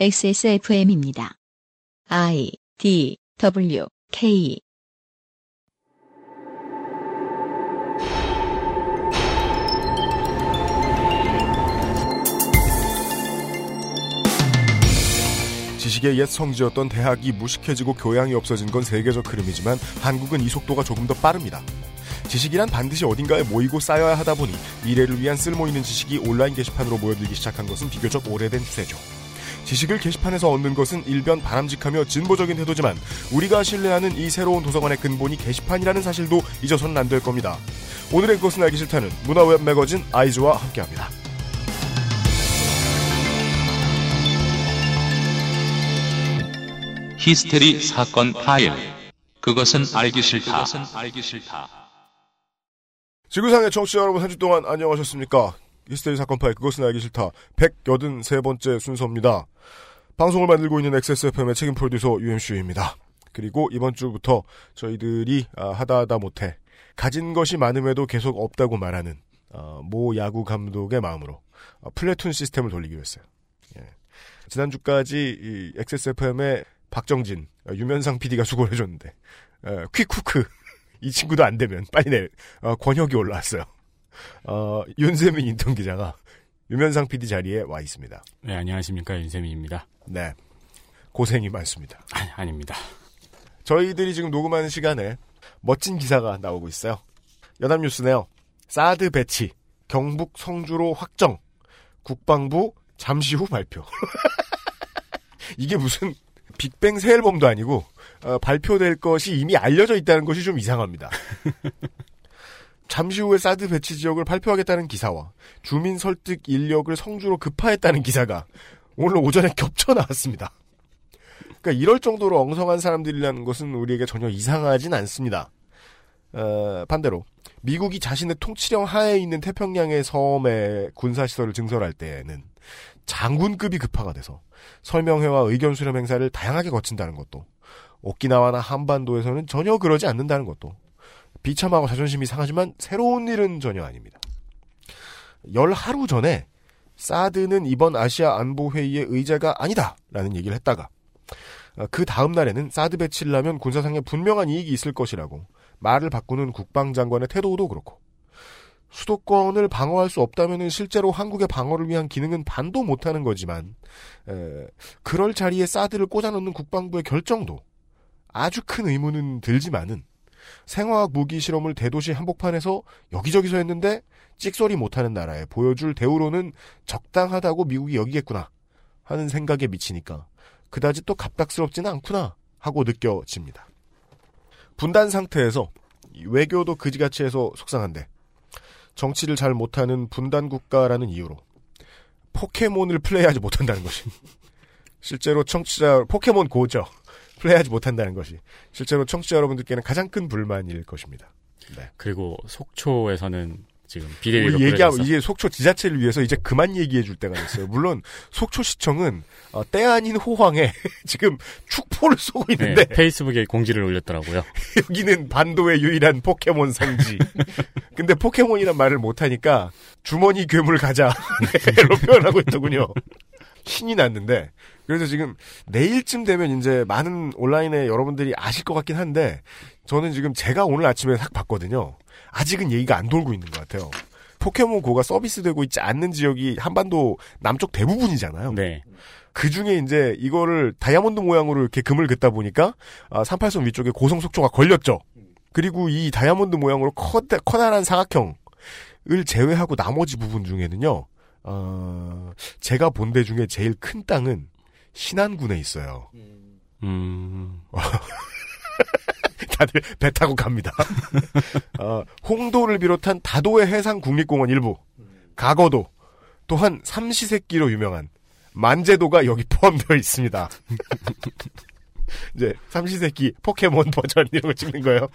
XSFM입니다. I D W K 지식의 옛 성지였던 대학이 무식해지고 교양이 없어진 건 세계적 흐름이지만 한국은 이 속도가 조금 더 빠릅니다. 지식이란 반드시 어딘가에 모이고 쌓여야 하다 보니 미래를 위한 쓸모 있는 지식이 온라인 게시판으로 모여들기 시작한 것은 비교적 오래된 추세죠. 지식을 게시판에서 얻는 것은 일변 바람직하며 진보적인 태도지만 우리가 신뢰하는 이 새로운 도서관의 근본이 게시판이라는 사실도 잊어서는 안 될 겁니다. 오늘의 그것은 알기 싫다는 문화웹 매거진 아이즈와 함께합니다. 히스테리 사건 파일. 그것은 알기 싫다. 지구상의 청취자 여러분 한 주 동안 안녕하셨습니까? 히스테리 사건 파일 그것은 알기 싫다 183번째 순서입니다. 방송을 만들고 있는 XSFM의 책임 프로듀서 UMC입니다. 그리고 이번 주부터 저희들이 아, 하다 하다 못해 가진 것이 많음에도 계속 없다고 말하는 어, 모 야구 감독의 마음으로 어, 플래툰 시스템을 돌리기로 했어요. 예. 지난주까지 이 XSFM의 박정진, 어, 유면상 PD가 수고를 해줬는데 어, 퀵쿠크 이 친구도 안 되면 빨리 내 어, 권혁이 올라왔어요. 어, 윤세민 인턴 기자가 유면상 PD 자리에 와 있습니다. 네, 안녕하십니까. 윤세민입니다. 네. 고생이 많습니다. 아니, 아닙니다. 저희들이 지금 녹음하는 시간에 멋진 기사가 나오고 있어요. 연합뉴스네요. 사드 배치, 경북 성주로 확정, 국방부 잠시 후 발표. 이게 무슨 빅뱅 새 앨범도 아니고 어, 발표될 것이 이미 알려져 있다는 것이 좀 이상합니다. 잠시 후에 사드 배치 지역을 발표하겠다는 기사와 주민 설득 인력을 성주로 급파했다는 기사가 오늘 오전에 겹쳐 나왔습니다. 그러니까 이럴 정도로 엉성한 사람들이라는 것은 우리에게 전혀 이상하진 않습니다. 어, 반대로 미국이 자신의 통치령 하에 있는 태평양의 섬에 군사시설을 증설할 때에는 장군급이 급파가 돼서 설명회와 의견 수렴 행사를 다양하게 거친다는 것도 오키나와나 한반도에서는 전혀 그러지 않는다는 것도 비참하고 자존심이 상하지만 새로운 일은 전혀 아닙니다. 열 하루 전에 사드는 이번 아시아 안보 회의의 의제가 아니다라는 얘기를 했다가 어, 그 다음 날에는 사드 배치를 하면 군사상에 분명한 이익이 있을 것이라고 말을 바꾸는 국방장관의 태도도 그렇고 수도권을 방어할 수 없다면 실제로 한국의 방어를 위한 기능은 반도 못하는 거지만 에, 그럴 자리에 사드를 꽂아놓는 국방부의 결정도 아주 큰 의문은 들지만은 생화학 무기 실험을 대도시 한복판에서 여기저기서 했는데 찍소리 못하는 나라에 보여줄 대우로는 적당하다고 미국이 여기겠구나 하는 생각에 미치니까 그다지 또 갑작스럽지는 않구나 하고 느껴집니다. 분단 상태에서 외교도 그지같이 해서 속상한데 정치를 잘 못하는 분단 국가라는 이유로 포켓몬을 플레이하지 못한다는 것이 실제로 청취자 포켓몬 고죠 플레이하지 못한다는 것이 실제로 청취자 여러분들께는 가장 큰 불만일 것입니다. 네. 그리고 속초에서는 지금 비대위가 얘기하고 이제 속초 지자체를 위해서 이제 그만 얘기해 줄 때가 됐어요. 물론 속초시청은 어, 때 아닌 호황에 지금 축포를 쏘고 네, 있는데 페이스북에 공지를 올렸더라고요. 여기는 반도의 유일한 포켓몬 성지. 근데 포켓몬이란 말을 못하니까 주머니 괴물 가자로 표현하고 있더군요. 신이 났는데 그래서 지금 내일쯤 되면 이제 많은 온라인에 여러분들이 아실 것 같긴 한데 저는 지금 제가 오늘 아침에 싹 봤거든요. 아직은 얘기가 안 돌고 있는 것 같아요. 포켓몬 고가 서비스되고 있지 않는 지역이 한반도 남쪽 대부분이잖아요. 네. 그 중에 이제 이거를 다이아몬드 모양으로 이렇게 금을 긋다 보니까 아, 38선 위쪽에 고성 속초가 걸렸죠. 그리고 이 다이아몬드 모양으로 커다, 커다란 사각형을 제외하고 나머지 부분 중에는요. 어, 제가 본 데 중에 제일 큰 땅은 신안군에 있어요. 음, 다들 배 타고 갑니다. 어, 홍도를 비롯한 다도의 해상 국립공원 일부, 가거도, 또한 삼시세끼로 유명한 만제도가 여기 포함되어 있습니다. 이제 삼시세끼 포켓몬 버전 이런 거 찍는 거예요.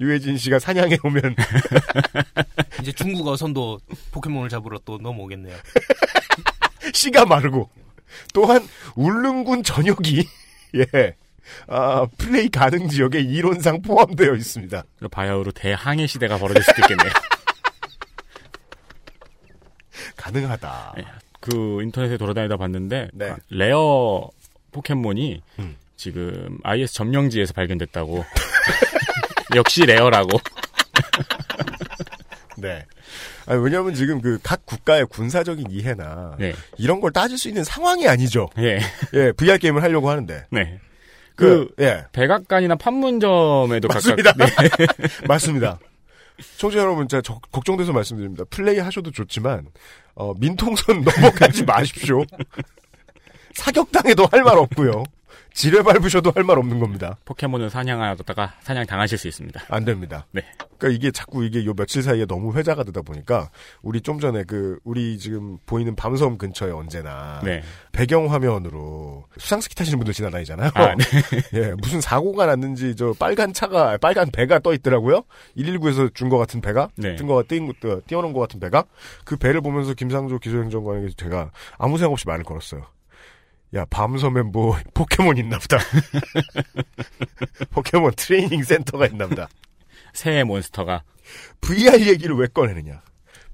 유해진 씨가 사냥해 오면 이제 중국 어선도 포켓몬을 잡으러 또 넘어오겠네요. 씨가 마르고 또한 울릉군 전역이 예 아, 플레이 가능 지역에 이론상 포함되어 있습니다. 바야흐로 대항해 시대가 벌어질 수도 있겠네요. 가능하다. 네. 그 인터넷에 돌아다니다 봤는데 네. rare 포켓몬이 음. 지금 IS 점령지에서 발견됐다고. 역시 rare라고. 네. 아니, 왜냐하면 지금 그 각 국가의 군사적인 이해나 네. 이런 걸 따질 수 있는 상황이 아니죠. 예. 예, VR 게임을 하려고 하는데. 네. 그, 그 예, 백악관이나 판문점에도 맞습니다. 각각 네. 맞습니다. 청취자 여러분, 제가 저- 걱정돼서 말씀드립니다. 플레이 하셔도 좋지만, 어, 민통선 넘어가지 마십시오. 사격당해도 할 말 없고요. 지뢰 밟으셔도 할 말 없는 겁니다. 포켓몬을 사냥하다가 사냥 당하실 수 있습니다. 안 됩니다. 네. 그러니까 이게 자꾸 이게 요 며칠 사이에 너무 회자가 되다 보니까 우리 좀 전에 그 우리 지금 보이는 밤섬 근처에 언제나 네. 배경 화면으로 수상스키 타시는 분들 지나다니잖아요. 아, 네. 예, 무슨 사고가 났는지 저 빨간 차가 빨간 배가 떠 있더라고요. 119에서 준 것 같은 배가 네. 뜬 거, 띄, 띄워놓은 것 같은 배가 그 배를 보면서 김상조 기술행정관에게 제가 아무 생각 없이 말을 걸었어요. 야, 밤섬에 뭐 포켓몬 있나 보다. 포켓몬 트레이닝 센터가 있나 보다. 새의 몬스터가 VR 얘기를 왜 꺼내느냐.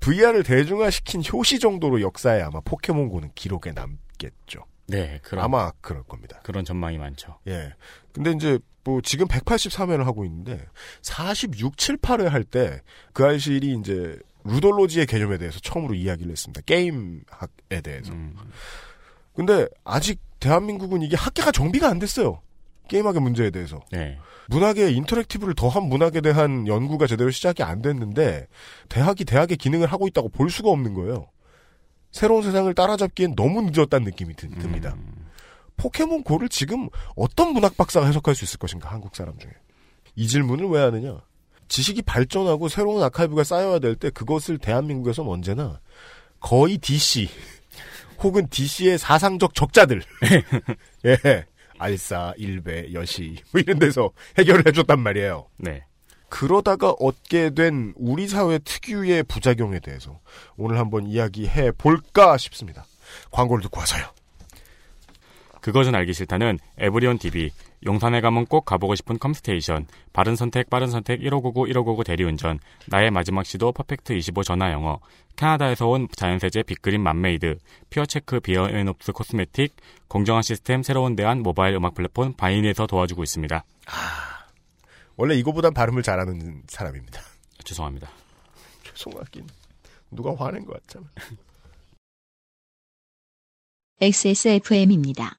VR을 대중화시킨 효시 정도로 역사에 아마 포켓몬고는 기록에 남겠죠. 네, 그런 아마 그럴 겁니다. 그런 전망이 많죠. 예. 근데 이제 뭐 지금 183회를 하고 있는데 46, 7, 8회 할 때 그 알실이 이제 루돌로지의 개념에 대해서 처음으로 이야기를 했습니다. 게임학에 대해서. 음, 근데 아직 대한민국은 이게 학계가 정비가 안 됐어요. 게임학의 문제에 대해서. 네. 문학의 인터랙티브를 더한 문학에 대한 연구가 제대로 시작이 안 됐는데 대학이 대학의 기능을 하고 있다고 볼 수가 없는 거예요. 새로운 세상을 따라잡기엔 너무 늦었다는 느낌이 드- 듭니다. 음, 포켓몬 고를 지금 어떤 문학 박사가 해석할 수 있을 것인가 한국 사람 중에 이 질문을 왜 하느냐? 지식이 발전하고 새로운 아카이브가 쌓여야 될 때 그것을 대한민국에선 언제나 거의 DC 혹은 DC의 사상적 적자들 예 알사 일베 여시 뭐 이런 데서 해결을 해줬단 말이에요. 네. 그러다가 얻게 된 우리 사회 특유의 부작용에 대해서 오늘 한번 이야기해 볼까 싶습니다. 광고를 듣고 와서요. 그것은 알기 싫다는 에브리온 TV, 용산에 가면 꼭 가보고 싶은 컴스테이션, 바른 선택, 빠른 선택, 1599, 1599 대리운전, 나의 마지막 시도 퍼펙트 25 전화 영어, 캐나다에서 온 자연세제 빅그린 맘메이드, 퓨어체크 비어 앤옵스 코스메틱, 공정한 시스템 새로운 대안 모바일 음악 플랫폼 바인에서 도와주고 있습니다. 원래 이거보단 발음을 잘하는 사람입니다. 죄송합니다. 죄송하긴 누가 화낸 것 같잖아. XSFM입니다.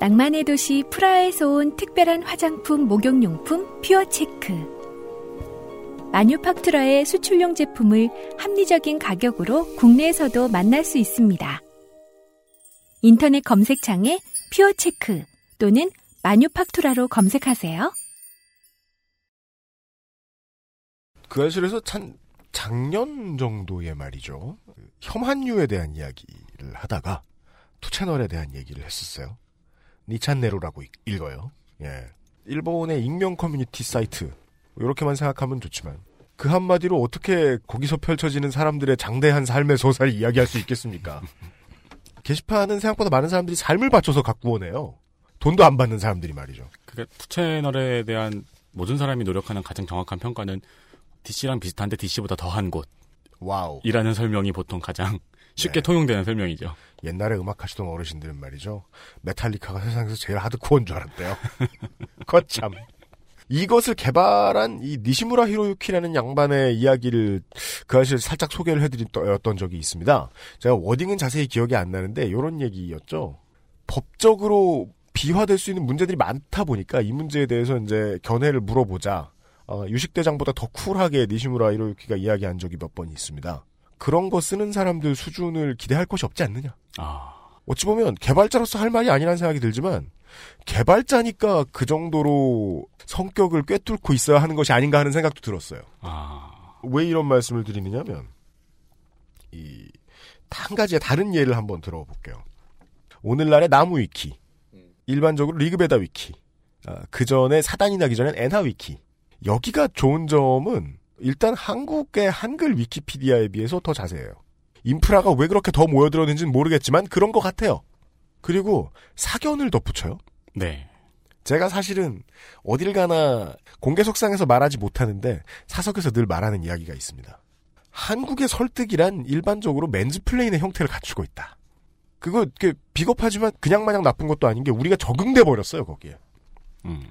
낭만의 도시 프라하에서 온 특별한 화장품 목욕용품 퓨어체크. 마뉴팍투라의 수출용 제품을 합리적인 가격으로 국내에서도 만날 수 있습니다. 인터넷 검색창에 퓨어체크 또는 마뉴팍투라로 검색하세요. 그 알실에서 찬 작년 정도의 말이죠. 혐한류에 대한 이야기를 하다가 투 채널에 대한 얘기를 했었어요. 니찬네루라고 읽- 읽어요. 예. 일본의 익명 커뮤니티 사이트. 이렇게만 생각하면 좋지만 그 한마디로 어떻게 거기서 펼쳐지는 사람들의 장대한 삶의 소사를 이야기할 수 있겠습니까? 게시판은 생각보다 많은 사람들이 삶을 바쳐서 갖고 오네요. 돈도 안 받는 사람들이 말이죠. 그러니까 투채널에 대한 모든 사람이 노력하는 가장 정확한 평가는 DC랑 비슷한데 DC보다 더한 곳. wow. 이라는 설명이 보통 가장 쉽게 네. 통용되는 설명이죠. 옛날에 음악 하시던 어르신들은 말이죠. 메탈리카가 세상에서 제일 하드코어인 줄 알았대요. 거참. 이것을 개발한 이 니시무라 히로유키라는 양반의 이야기를 그 사실 살짝 소개를 해드렸던 적이 있습니다. 제가 wording은 자세히 기억이 안 나는데 이런 얘기였죠. 법적으로 비화될 수 있는 문제들이 많다 보니까 이 문제에 대해서 이제 견해를 물어보자. 어, 유식대장보다 더 쿨하게 니시무라 히로유키가 이야기한 적이 몇 번 있습니다. 그런 거 쓰는 사람들 수준을 기대할 것이 없지 않느냐. 아. 어찌 보면 개발자로서 할 말이 아니라는 생각이 들지만 개발자니까 그 정도로 성격을 꿰뚫고 있어야 하는 것이 아닌가 하는 생각도 들었어요. 아... 왜 이런 말씀을 드리느냐면 이 한 가지의 다른 예를 한번 들어볼게요. 오늘날의 나무 위키, 일반적으로 리그베다 위키, 아, 그 전에 사단이 나기 전엔 엔하 위키. 여기가 좋은 점은 일단 한국의 한글 위키피디아에 비해서 더 자세해요. 인프라가 왜 그렇게 더 모여들었는지는 모르겠지만 그런 것 같아요. 그리고 사견을 덧붙여요. 네. 제가 사실은 어딜 가나 공개 속상에서 말하지 못하는데 사석에서 늘 말하는 이야기가 있습니다. 한국의 설득이란 일반적으로 맨즈플레인의 형태를 갖추고 있다. 그거 비겁하지만 그냥 마냥 나쁜 것도 아닌 게 우리가 적응돼 버렸어요 거기에. 음.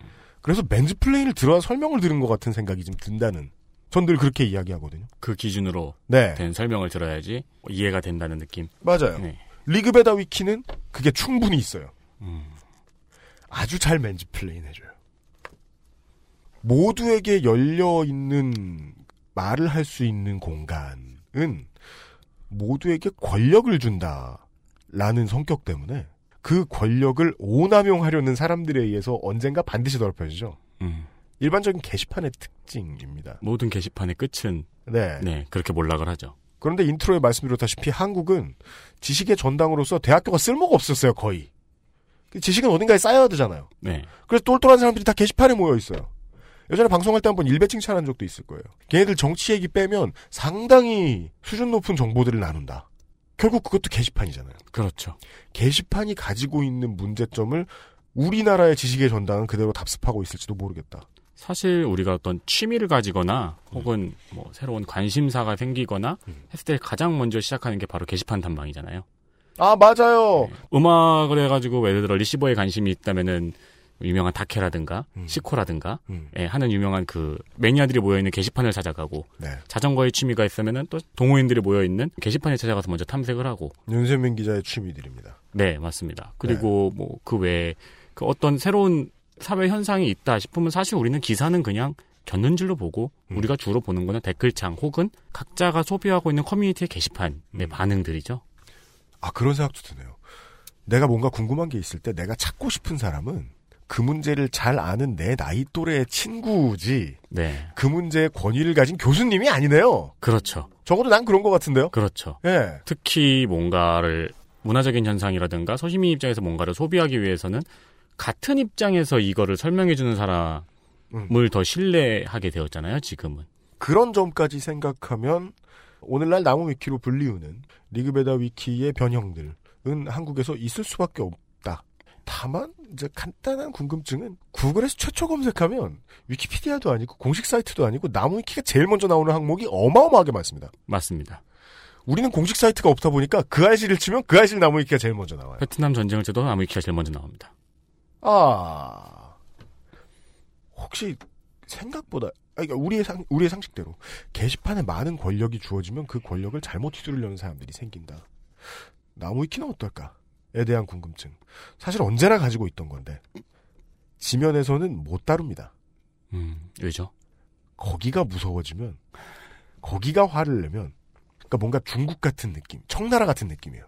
그래서 맨즈플레인을 들어야 설명을 들은 것 같은 생각이 좀 든다는. 전 늘 그렇게 이야기하거든요. 그 기준으로 네. 된 설명을 들어야지 이해가 된다는 느낌. 맞아요. 네. 리그베다 위키는 그게 충분히 있어요. 음. 아주 잘 맨즈플레인 해줘요. 모두에게 열려 있는 말을 할 수 있는 공간은 모두에게 권력을 준다라는 성격 때문에 그 권력을 오남용하려는 사람들에 의해서 언젠가 반드시 더럽혀지죠. 음. 일반적인 게시판의 특징입니다. 모든 게시판의 끝은 네. 네 그렇게 몰락을 하죠. 그런데 intro에 말씀드렸다시피 한국은 지식의 전당으로서 대학교가 쓸모가 없었어요 거의. 그 지식은 어딘가에 쌓여야 되잖아요. 네. 그래서 똘똘한 사람들이 다 게시판에 모여 있어요. 예전에 방송할 때 한번 일베 칭찬한 적도 있을 거예요. 걔네들 정치 얘기 빼면 상당히 수준 높은 정보들을 나눈다. 결국 그것도 게시판이잖아요. 그렇죠. 게시판이 가지고 있는 문제점을 우리나라의 지식의 전당은 그대로 답습하고 있을지도 모르겠다. 사실 우리가 어떤 취미를 가지거나 혹은 뭐 새로운 관심사가 생기거나 했을 때 가장 먼저 시작하는 게 바로 게시판 탐방이잖아요. 아 맞아요. 네. 음악을 해가지고 예를 들어 리시버에 관심이 있다면은 유명한 다케라든가 음. 시코라든가 음. 예, 하는 유명한 그 매니아들이 모여 있는 게시판을 찾아가고 네. 자전거에 취미가 있으면은 또 동호인들이 모여 있는 게시판에 찾아가서 먼저 탐색을 하고 윤세민 기자의 취미들입니다. 네 맞습니다. 그리고 네. 뭐그 외에 그 어떤 새로운 사회 현상이 있다 싶으면 사실 우리는 기사는 그냥 견눈질로 보고 음. 우리가 주로 보는 거는 댓글창 혹은 각자가 소비하고 있는 커뮤니티의 게시판의 음. 반응들이죠. 아 그런 생각도 드네요. 내가 뭔가 궁금한 게 있을 때 내가 찾고 싶은 사람은 그 문제를 잘 아는 내 나이 또래의 친구지. 네. 그 문제의 권위를 가진 교수님이 아니네요. 그렇죠. 적어도 난 그런 것 같은데요. 그렇죠. 예. 특히 뭔가를 문화적인 현상이라든가 소시민 입장에서 뭔가를 소비하기 위해서는 같은 입장에서 이거를 설명해주는 사람을 음. 더 신뢰하게 되었잖아요, 지금은. 그런 점까지 생각하면 오늘날 나무 위키로 불리우는 리그베다 위키의 변형들은 한국에서 있을 수밖에 없다. 다만 이제 간단한 궁금증은 구글에서 최초 검색하면 위키피디아도 아니고 공식 사이트도 아니고 나무 위키가 제일 먼저 나오는 항목이 어마어마하게 많습니다. 맞습니다. 우리는 공식 사이트가 없다 보니까 그 알실을 치면 그 알실 나무 위키가 제일 먼저 나와요. 베트남 전쟁을 쳐도 나무 위키가 제일 먼저 나옵니다. 아, 혹시 생각보다, 아, 그러니까 우리의 상, 우리의 상식대로 게시판에 많은 권력이 주어지면 그 권력을 잘못 휘두르려는 사람들이 생긴다. 나무위키는 어떨까?에 대한 궁금증. 사실 언제나 가지고 있던 건데 지면에서는 못 다룹니다. 음, 왜죠? 거기가 무서워지면 거기가 화를 내면 그러니까 뭔가 중국 같은 느낌, 청나라 같은 느낌이에요.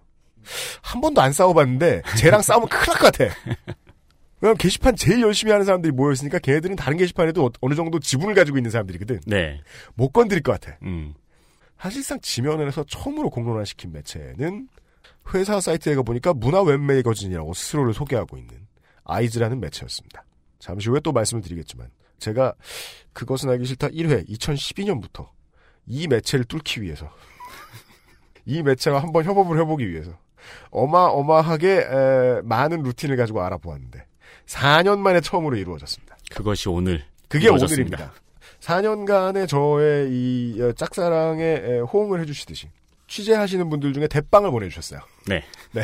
한 번도 안 싸워봤는데 쟤랑 싸우면 큰일 날 것 같아. 왜냐면 게시판 제일 열심히 하는 사람들이 모여있으니까 걔네들은 다른 게시판에도 어, 어느 정도 지분을 가지고 있는 사람들이거든. 네. 못 건드릴 것 같아. 음. 사실상 지면에서 처음으로 공론화시킨 매체는 회사 사이트에 가보니까 문화 웹매거진이라고 스스로를 소개하고 있는 아이즈라는 매체였습니다. 잠시 후에 또 말씀을 드리겠지만 제가 그것은 알기 싫다 1회 2012년부터 이 매체를 뚫기 위해서 이 매체와 한번 협업을 해보기 위해서 어마어마하게 에, 많은 루틴을 가지고 알아보았는데 4년 만에 처음으로 이루어졌습니다. 그것이 오늘 그게 이루어졌습니다. 오늘입니다. 4년간의 저의 이 어, 짝사랑에 에, 호응을 해주시듯이 취재하시는 분들 중에 대빵을 보내주셨어요. 네. 네.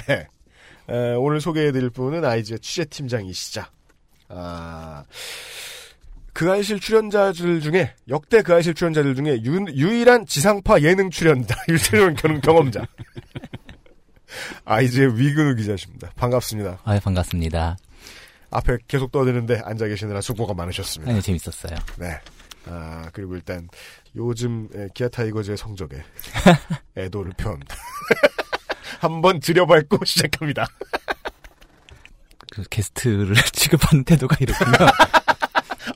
에, 오늘 소개해드릴 분은 아이즈의 취재팀장이시자. 아, 그 아이실 출연자들 중에 역대 그 아이실 출연자들 중에 유, 유일한 지상파 예능 출연자, 경- 경험자. 아이즈의 위근우 기자십니다. 반갑습니다. 아, 반갑습니다. 앞에 계속 떠드는데 앉아 계시느라 수고가 많으셨습니다. 아니, 재밌었어요. 네. 아, 그리고 일단 요즘 에, 기아 타이거즈의 성적에 애도를 표합니다. 한번 즈려밟고 시작합니다. 그 게스트를 취급하는 태도가 이렇군요.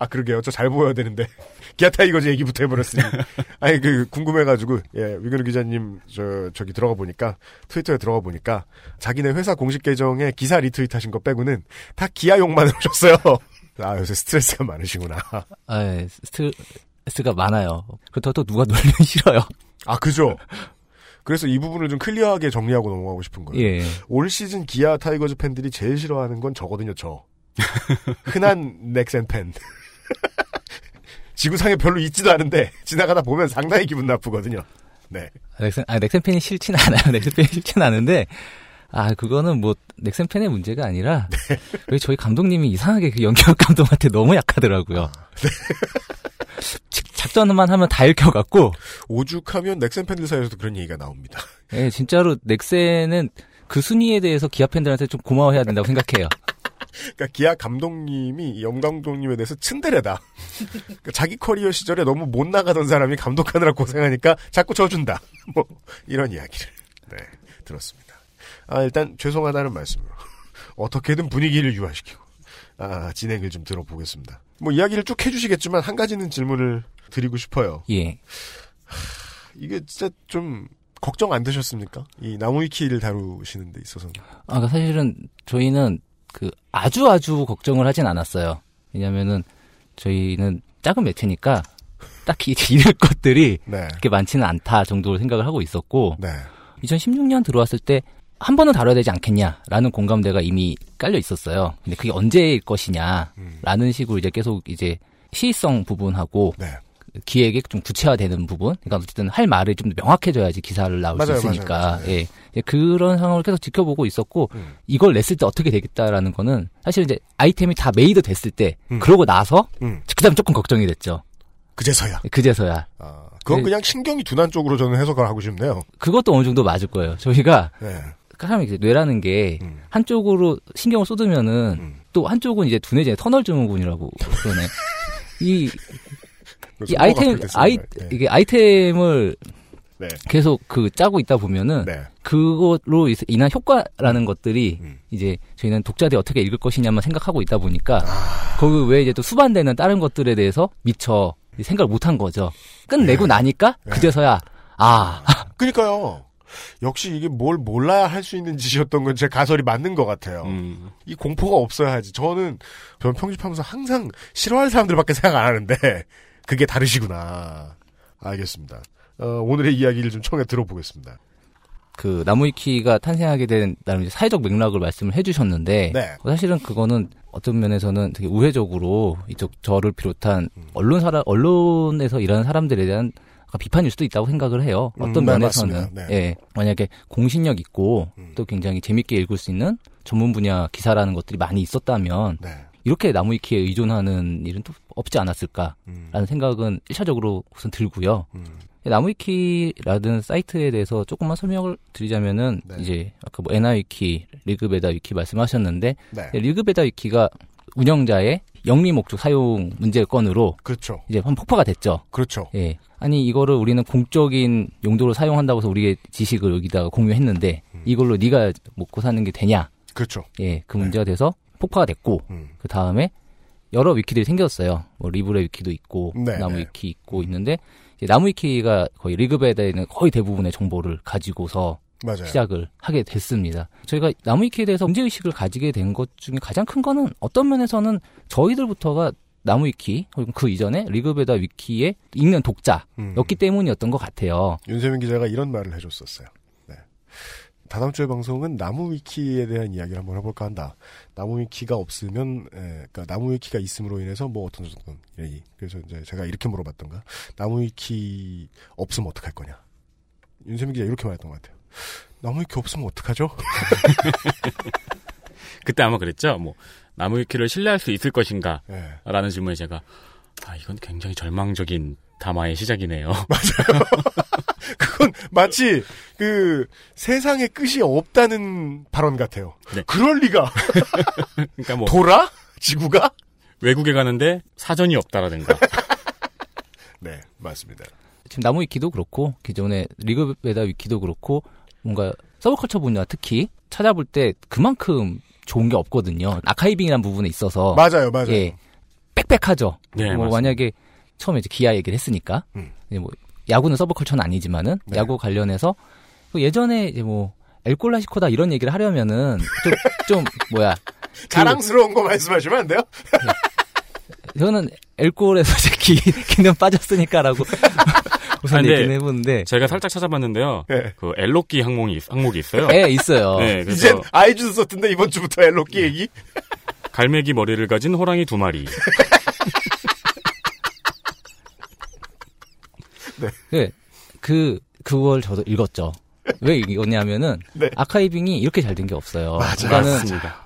아, 그러게요. 저 잘 보여야 되는데. 기아 타이거즈 얘기부터 해버렸으니. 아니, 그, 궁금해가지고, 예, 위근우 기자님, 저, 저기 들어가 보니까, 트위터에 들어가 보니까, 자기네 회사 공식 계정에 기사 리트윗 하신 거 빼고는 다 기아 욕만 하셨어요. 아, 요새 스트레스가 많으시구나. 아, 예, 스트레스가 많아요. 그렇다고 또 누가 놀리면 싫어요. 아, 그죠? 그래서 이 부분을 좀 clear하게 정리하고 넘어가고 싶은 거예요. 예. 올 시즌 기아 타이거즈 팬들이 제일 싫어하는 건 저거든요, 저. 흔한 넥센 팬. 지구상에 별로 있지도 않은데, 지나가다 보면 상당히 기분 나쁘거든요. 네. 넥센, 아, 넥센 팬이 싫진 않아요. 넥센 팬이 싫진 않은데, 아, 그거는 뭐, 넥센 팬의 문제가 아니라, 왜 저희 감독님이 이상하게 그 연기학 감독한테 너무 약하더라고요. 작- 작전만 하면 다 읽혀갖고, 오죽하면 넥센 팬들 사이에서도 그런 얘기가 나옵니다. 예, 진짜로 넥센은 그 순위에 대해서 기아 팬들한테 좀 고마워해야 된다고 생각해요. 그러니까 기아 감독님이 염 감독님에 대해서 츤데레다. 그러니까 자기 커리어 시절에 너무 못 나가던 사람이 감독하느라 고생하니까 자꾸 져준다. 뭐 이런 이야기를 네 들었습니다. 아 일단 죄송하다는 말씀으로 어떻게든 분위기를 유화시키고 아 진행을 좀 들어보겠습니다. 뭐 이야기를 쭉 해주시겠지만 한 가지는 질문을 드리고 싶어요. 예. 이게 진짜 좀 걱정 안 되셨습니까? 이 나무위키를 다루시는 데 있어서는. 아, 그러니까 사실은 저희는 그 아주 아주 걱정을 하진 않았어요. 왜냐면은 저희는 작은 매체니까 딱히 잃을 것들이 네. 그렇게 많지는 않다 정도로 생각을 하고 있었고 네. 2016년 들어왔을 때 한 번은 다뤄야 되지 않겠냐라는 공감대가 이미 깔려 있었어요. 근데 그게 언제일 것이냐라는 식으로 이제 계속 이제 시의성 부분하고 네. 기획에 좀 구체화되는 부분, 그러니까 어쨌든 할 말이 좀 명확해져야지 기사를 나올 맞아요, 수 있으니까, 맞아요, 맞아요. 예, 이제 그런 상황을 계속 지켜보고 있었고 음. 이걸 냈을 때 어떻게 되겠다라는 거는 사실 이제 아이템이 다 made 됐을 때, 음. 그러고 나서 음. 그 다음 조금 걱정이 됐죠. 그제서야. 그제서야. 아, 그건 그- 그냥 신경이 둔한 쪽으로 저는 해석을 하고 싶네요. 그것도 어느 정도 맞을 거예요. 저희가 네. 사람이 이제 뇌라는 게 음. 한쪽으로 신경을 쏟으면은 음. 또 한쪽은 이제 두뇌제 터널 증후군이라고 그러네. 이, 이 아이템. 아이 네. 이게 아이템을 네. 계속 그 짜고 있다 보면은 네. 이제 인한 효과라는 것들이 음. 이제 저희는 독자들이 어떻게 읽을 것이냐만 생각하고 있다 보니까 아. 거기 외에 이제 또 수반되는 다른 것들에 대해서 미처 생각을 못한 거죠. 끝내고 나니까 네. 그제서야 아 그러니까요. 역시 이게 뭘 몰라야 할 수 있는 짓이었던 건 제 가설이 맞는 것 같아요. 음, 이 공포가 없어야지. 저는 저는 편집하면서 항상 싫어할 사람들밖에 생각 안 하는데 그게 다르시구나. 알겠습니다. 어, 오늘의 이야기를 좀 청해 들어보겠습니다. 그 나무위키가 탄생하게 된 나름 사회적 맥락을 말씀을 해주셨는데 네. 사실은 그거는 어떤 면에서는 되게 우회적으로 이쪽 저를 비롯한 언론사라 언론에서 일하는 사람들에 대한 비판일 수도 있다고 생각을 해요. 음, 어떤 네, 면에서는. 네. 예 만약에 공신력 있고 음. 또 굉장히 재밌게 읽을 수 있는 전문 분야 기사라는 것들이 많이 있었다면 네. 이렇게 나무위키에 의존하는 일은 또 없지 않았을까라는 음, 생각은 일차적으로 우선 들고요. 음, 나무위키라든 사이트에 대해서 조금만 설명을 드리자면은 네. 이제 아까 뭐 에나위키, 리그베다 위키 말씀하셨는데 네. 리그베다 위키가 운영자의 영리 목적 사용 문제 건으로 그렇죠. 이제 한 폭파가 됐죠. 그렇죠. 예. 아니 이거를 우리는 공적인 용도로 사용한다고 해서 우리의 지식을 여기다가 공유했는데 음. 이걸로 네가 먹고 사는 게 되냐? 그렇죠. 예, 그 문제가 돼서 폭파가 됐고 음, 그 다음에 여러 위키들이 생겼어요. 뭐 리브레 위키도 있고 네, 나무 네. 위키 있고 있는데 나무 위키가 거의 리그베드에는 거의 대부분의 정보를 가지고서 맞아요. 시작을 하게 됐습니다. 저희가 나무 위키에 대해서 문제 의식을 가지게 된 것 중에 가장 큰 거는 어떤 면에서는 저희들부터가 나무 위키 혹은 그 이전에 리그베다 위키에 읽는 독자였기 음. 때문이었던 것 같아요. 윤세민 기자가 이런 말을 해줬었어요. 네. 다다음 주에 방송은 나무 위키에 대한 이야기를 한번 해볼까 한다. 나무 위키가 없으면, 에, 그러니까 나무 위키가 있음으로 인해서 뭐 어떤 어떤 얘기. 그래서 이제 제가 이렇게 물어봤던가. 나무 위키 없으면 어떡할 거냐. 윤세민 기자 이렇게 말했던 것 같아요. 나무 위키 없으면 어떡하죠? 그때 아마 그랬죠. 뭐 나무 위키를 신뢰할 수 있을 것인가? 네. 라는 질문에 제가 아 이건 굉장히 절망적인 담화의 시작이네요. 맞아요. 그건 마치 그 세상에 끝이 없다는 발언 같아요. 네. 그럴 리가. 그러니까 뭐 돌아? 지구가? 외국에 가는데 사전이 없다라든가. 네, 맞습니다. 지금 나무 위키도 그렇고 기존의 리그 베다 위키도 그렇고 뭔가 서브컬처 분야 특히 찾아볼 때 그만큼 좋은 게 없거든요. 아카이빙이라는 부분에 있어서 맞아요, 맞아요. 예, 빽빽하죠. 네, 뭐 맞습니다. 만약에 처음에 이제 기아 얘기를 했으니까 음. 뭐 야구는 서브컬처는 아니지만은 네. 야구 관련해서 그 예전에 이제 뭐 엘콜라시코다 이런 얘기를 하려면은 좀 좀 뭐야 자랑스러운 거 말씀하시면 안 돼요? 저는 엘콜에서 이제 기, 기능 빠졌으니까라고 우선 아, 얘기는 해보는데 제가 살짝 찾아봤는데요. 네. 그 엘로끼 항목이 있- 항목이 있어요. 예 있어요. 네, 그래서 이젠 아이주도 썼던데 이번 주부터 엘로끼 얘기? 갈매기 머리를 가진 호랑이 두 마리. 네, 그 그걸 저도 읽었죠. 왜 읽었냐면은 네. 아카이빙이 이렇게 잘 된 게 없어요. 맞아요.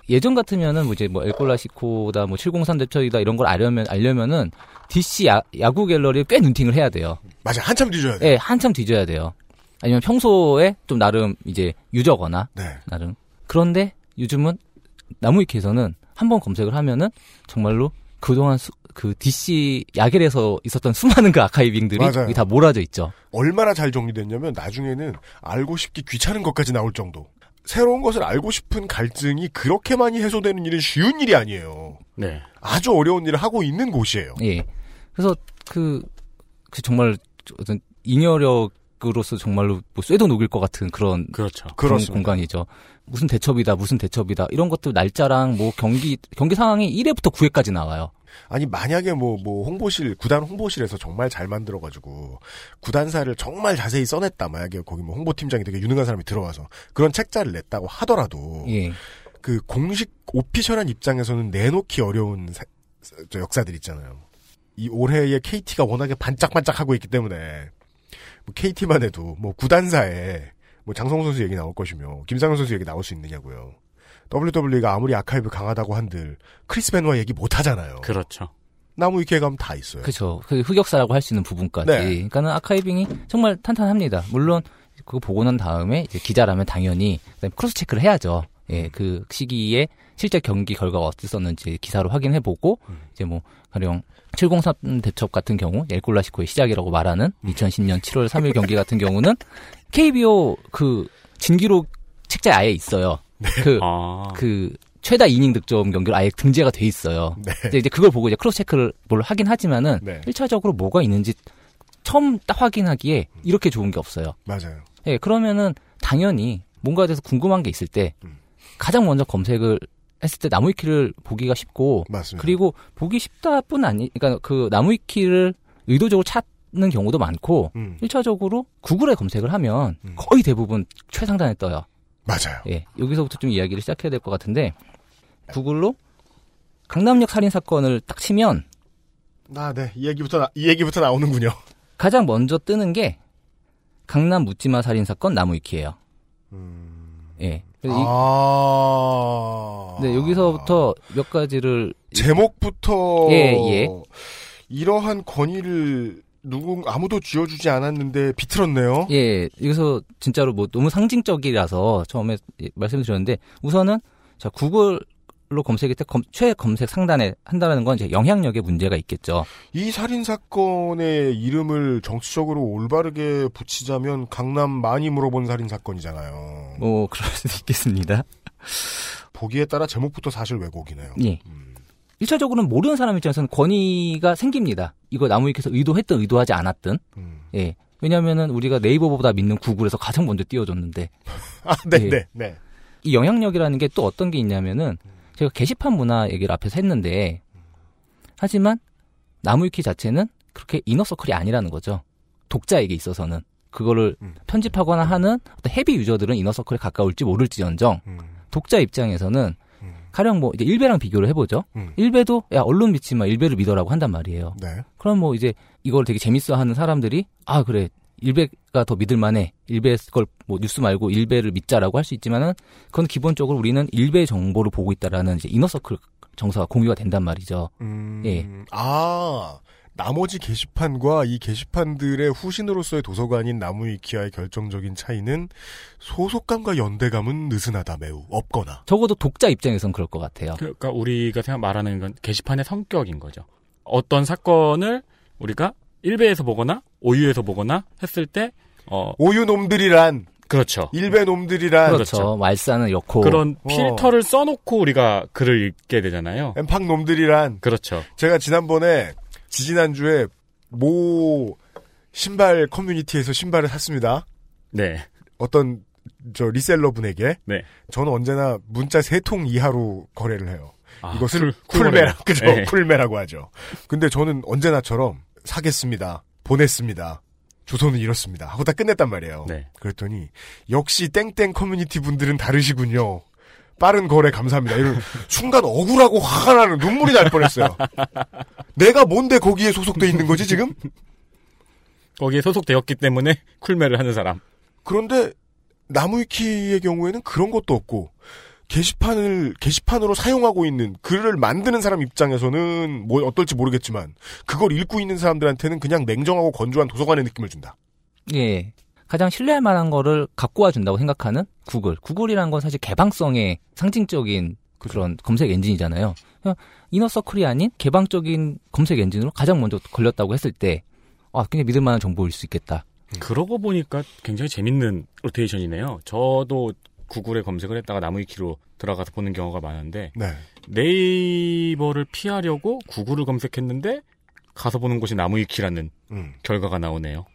예전 같으면은 뭐 이제 뭐 엘콜라시코다 뭐 703 대처이다 이런 걸 알려면 알려면은 DC 야, 야구 갤러리에 꽤 눈팅을 해야 돼요. 맞아, 한참 뒤져야 돼. 예, 한참 뒤져야 돼요. 아니면 평소에 좀 나름 이제 유저거나 네. 나름 그런데 요즘은 나무위키에서는 한번 검색을 하면은 정말로 그동안 수- 그 DC 야겔에서 있었던 수많은 그 아카이빙들이 맞아요. 여기 다 몰아져 있죠. 얼마나 잘 정리됐냐면 나중에는 알고 싶기 귀찮은 것까지 나올 정도. 새로운 것을 알고 싶은 갈증이 그렇게 많이 해소되는 일은 쉬운 일이 아니에요. 네. 아주 어려운 일을 하고 있는 곳이에요. 예. 그래서 그, 그 정말 어떤 잉여력으로서 정말로 뭐 쇠도 녹일 것 같은 그런 그렇죠. 그런 그렇습니다. 공간이죠. 무슨 대첩이다, 무슨 대첩이다 이런 것도 날짜랑 뭐 경기 경기 상황이 1회부터 9회까지 나와요. 아니 만약에 뭐뭐 홍보실 구단 홍보실에서 정말 잘 만들어가지고 구단사를 정말 자세히 써냈다 만약에 거기 뭐 홍보팀장이 되게 유능한 사람이 들어와서 그런 책자를 냈다고 하더라도 예. 그 공식 오피셜한 입장에서는 내놓기 어려운 사- 저 역사들 있잖아요. 이 올해의 KT가 워낙에 반짝반짝하고 있기 때문에 뭐 KT만 해도 뭐 구단사에 뭐 장성호 선수 얘기 나올 것이며 김상현 선수 얘기 나올 수 있느냐고요. WWE가 아무리 아카이브 강하다고 한들 크리스 베노아 얘기 못 하잖아요. 그렇죠. 나무 위키에 가면 다 있어요. 그렇죠. 그 흑역사라고 할 수 있는 부분까지. 네. 그러니까는 archiving이 정말 탄탄합니다. 물론 그거 보고 난 다음에 이제 기자라면 당연히 cross check를 해야죠. 예, 그 시기에 실제 경기 결과가 어땠었는지 기사로 확인해 보고 이제 뭐 가령 703 대첩 같은 경우 엘콜라시코의 시작이라고 말하는 2010년 7월 3일 경기 같은 경우는 KBO 그 진기록 책자에 아예 있어요. 그 아. 그 최다 이닝 득점 경기로 아예 등재가 돼 있어요. 네. 이제 이제 그걸 보고 이제 크로스 체크를 뭘 하긴 하지만은 네. 1차적으로 뭐가 있는지 처음 딱 확인하기에 이렇게 좋은 게 없어요. 맞아요. 예, 그러면은 당연히 뭔가에 대해서 궁금한 게 있을 때 음. 가장 먼저 검색을 했을 때 나무위키를 보기가 쉽고 맞습니다. 그리고 보기 쉽다뿐 아니 그러니까 그 나무위키를 의도적으로 찾는 경우도 많고 음, 1차적으로 구글에 검색을 하면 음. 거의 대부분 최상단에 떠요. 맞아요. 예, 여기서부터 좀 이야기를 시작해야 될 것 같은데 구글로 강남역 살인 사건을 딱 치면 아, 네. 이 얘기부터 나, 이 얘기부터 나오는군요. 가장 먼저 뜨는 게 강남 묻지마 살인 사건 나무위키예요. 예. 그래서 이- 아. 네, 여기서부터 몇 가지를 제목부터 예, 예. 이러한 권위를 누군 아무도 쥐어주지 않았는데 비틀었네요. 예, 여기서 진짜로 뭐 너무 상징적이라서 처음에 예, 말씀드렸는데 우선은 자 구글 로 검색할 때 검, 최 검색 상단에 한다는 건 이제 영향력에 문제가 있겠죠. 이 살인 사건의 이름을 정치적으로 올바르게 붙이자면 강남 많이 물어본 살인 사건이잖아요. 뭐 그럴 수도 있겠습니다. 보기에 따라 제목부터 사실 왜곡이네요. 예. 1차적으로는 모르는 사람 입장에서는 권위가 생깁니다. 이거 나무위키에서 의도했든 의도하지 않았든. 음. 예. 왜냐면은 우리가 네이버보다 믿는 구글에서 가장 먼저 띄워줬는데 아, 네, 예. 네, 네. 이 영향력이라는 게 또 어떤 게 있냐면은 제가 게시판 문화 얘기를 앞에서 했는데 하지만 나무위키 자체는 그렇게 이너서클이 아니라는 거죠. 독자에게 있어서는 그거를 음. 편집하거나 하는 어떤 헤비 유저들은 이너서클에 가까울지 모를지언정 음. 독자 입장에서는 가령 뭐 이제 일베랑 비교를 해보죠. 음. 일베도 야 언론 믿지 마 일베를 믿어라고 한단 말이에요. 네. 그럼 뭐 이제 이걸 되게 재밌어하는 사람들이 아 그래 일베가 더 믿을만해 일베 걸뭐 뉴스 말고 일베를 믿자라고 할 수 있지만은 그건 기본적으로 우리는 일베 정보를 보고 있다라는 이제 이너서클 정서가 공유가 된단 말이죠. 음, 예. 아, 나머지 게시판과 이 게시판들의 후신으로서의 도서관인 나무위키와의 결정적인 차이는 소속감과 연대감은 느슨하다 매우 없거나. 적어도 독자 입장에선 그럴 것 같아요. 그러니까 우리가 생각 말하는 건 게시판의 성격인 거죠. 어떤 사건을 우리가 1배에서 보거나 5유에서 보거나 했을 때 어, 오유 놈들이란 그렇죠. 일베 놈들이란 그렇죠. 말싸는 였고 그런 어. 필터를 써놓고 우리가 글을 읽게 되잖아요. 엠팡 놈들이란 그렇죠. 제가 지난번에 지지난주에 모 신발 커뮤니티에서 신발을 샀습니다. 네. 어떤 저 reseller 분에게 네. 저는 언제나 문자 세 통 이하로 거래를 해요. 아, 이것을 쿨- 쿨거래요. 그죠? 네. 쿨매라고 하죠. 근데 저는 언제나처럼 사겠습니다. 보냈습니다. 주소는 이렇습니다. 하고 다 끝냈단 말이에요. 네. 그랬더니 역시 땡땡 커뮤니티 분들은 다르시군요. 빠른 거래 감사합니다. 이런 순간 억울하고 화가 나는 눈물이 날 뻔했어요. 내가 뭔데 거기에 소속돼 있는 거지 지금? 거기에 소속되었기 때문에 쿨매를 하는 사람. 그런데 나무위키의 경우에는 그런 것도 없고 게시판을 게시판으로 사용하고 있는 글을 만드는 사람 입장에서는 뭐 어떨지 모르겠지만 그걸 읽고 있는 사람들한테는 그냥 냉정하고 건조한 도서관의 느낌을 준다. 예. 가장 신뢰할 만한 거를 갖고 와 준다고 생각하는 구글. 구글이라는 건 사실 개방성의 상징적인 그런 검색 엔진이잖아요. inner circle이 아닌 개방적인 검색 엔진으로 가장 먼저 걸렸다고 했을 때, 아, 굉장히 믿을 만한 정보일 수 있겠다. 그러고 보니까 굉장히 재밌는 로테이션이네요. 저도 구글에 검색을 했다가 나무위키로 들어가서 보는 경우가 많은데 네. 네이버를 피하려고 구글을 검색했는데 가서 보는 곳이 나무위키라는 음. 결과가 나오네요.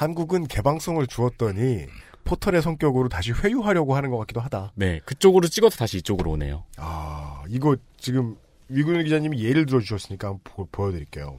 한국은 개방성을 주었더니 포털의 성격으로 다시 회유하려고 하는 것 같기도 하다. 네, 그쪽으로 찍어서 다시 이쪽으로 오네요. 아, 이거 지금 위근일 기자님이 예를 들어주셨으니까 한번 보, 보여드릴게요.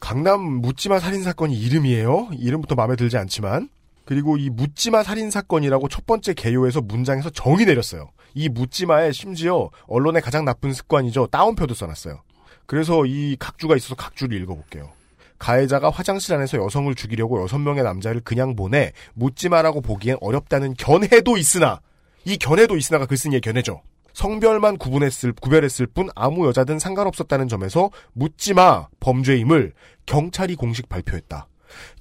강남 묻지마 살인 사건이 이름이에요. 이름부터 마음에 들지 않지만 그리고 이 묻지마 살인 사건이라고 첫 번째 개요에서 문장에서 정의 내렸어요. 이 묻지마에 심지어 언론의 가장 나쁜 습관이죠. 따옴표도 써놨어요. 그래서 이 각주가 있어서 각주를 읽어볼게요. 가해자가 화장실 안에서 여성을 죽이려고 여섯 명의 남자를 그냥 보내 묻지 마라고 보기엔 어렵다는 견해도 있으나 이 견해도 있으나가 글쓴이의 견해죠. 성별만 구분했을 구별했을 뿐 아무 여자든 상관없었다는 점에서 묻지마 범죄임을 경찰이 공식 발표했다.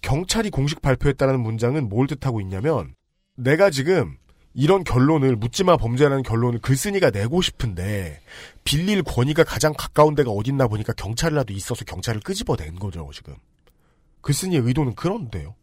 경찰이 공식 발표했다는 문장은 뭘 뜻하고 있냐면 내가 지금 이런 결론을 묻지마 범죄라는 결론을 글쓴이가 내고 싶은데 빌릴 권위가 가장 가까운 데가 어딨나 보니까 경찰이라도 있어서 경찰을 끄집어낸 거죠 지금. 글쓴이의 의도는 그런데요.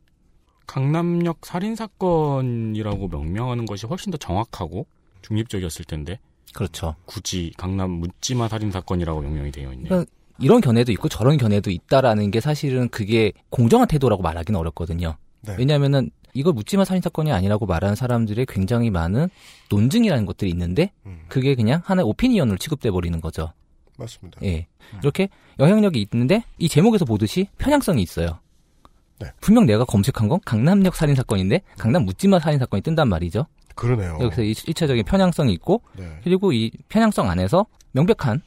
강남역 살인 사건이라고 명명하는 것이 훨씬 더 정확하고 중립적이었을 텐데 그렇죠. 굳이 강남 묻지마 살인 사건이라고 명명이 되어 있네요. 그러니까 이런 견해도 있고 저런 견해도 있다라는 게 사실은 그게 공정한 태도라고 말하기는 어렵거든요. 네. 왜냐하면은 이걸 묻지마 살인 사건이 아니라고 말하는 사람들의 굉장히 많은 논증이라는 것들이 있는데 음. 그게 그냥 하나의 오피니언으로 취급돼 버리는 거죠. 맞습니다. 예. 이렇게 영향력이 있는데 이 제목에서 보듯이 편향성이 있어요. 네. 분명 내가 검색한 건 강남역 살인 사건인데 강남 묻지마 살인 사건이 뜬단 말이죠. 그러네요. 여기서 이 1차적인 편향성이 있고 네. 그리고 이 편향성 안에서 명백한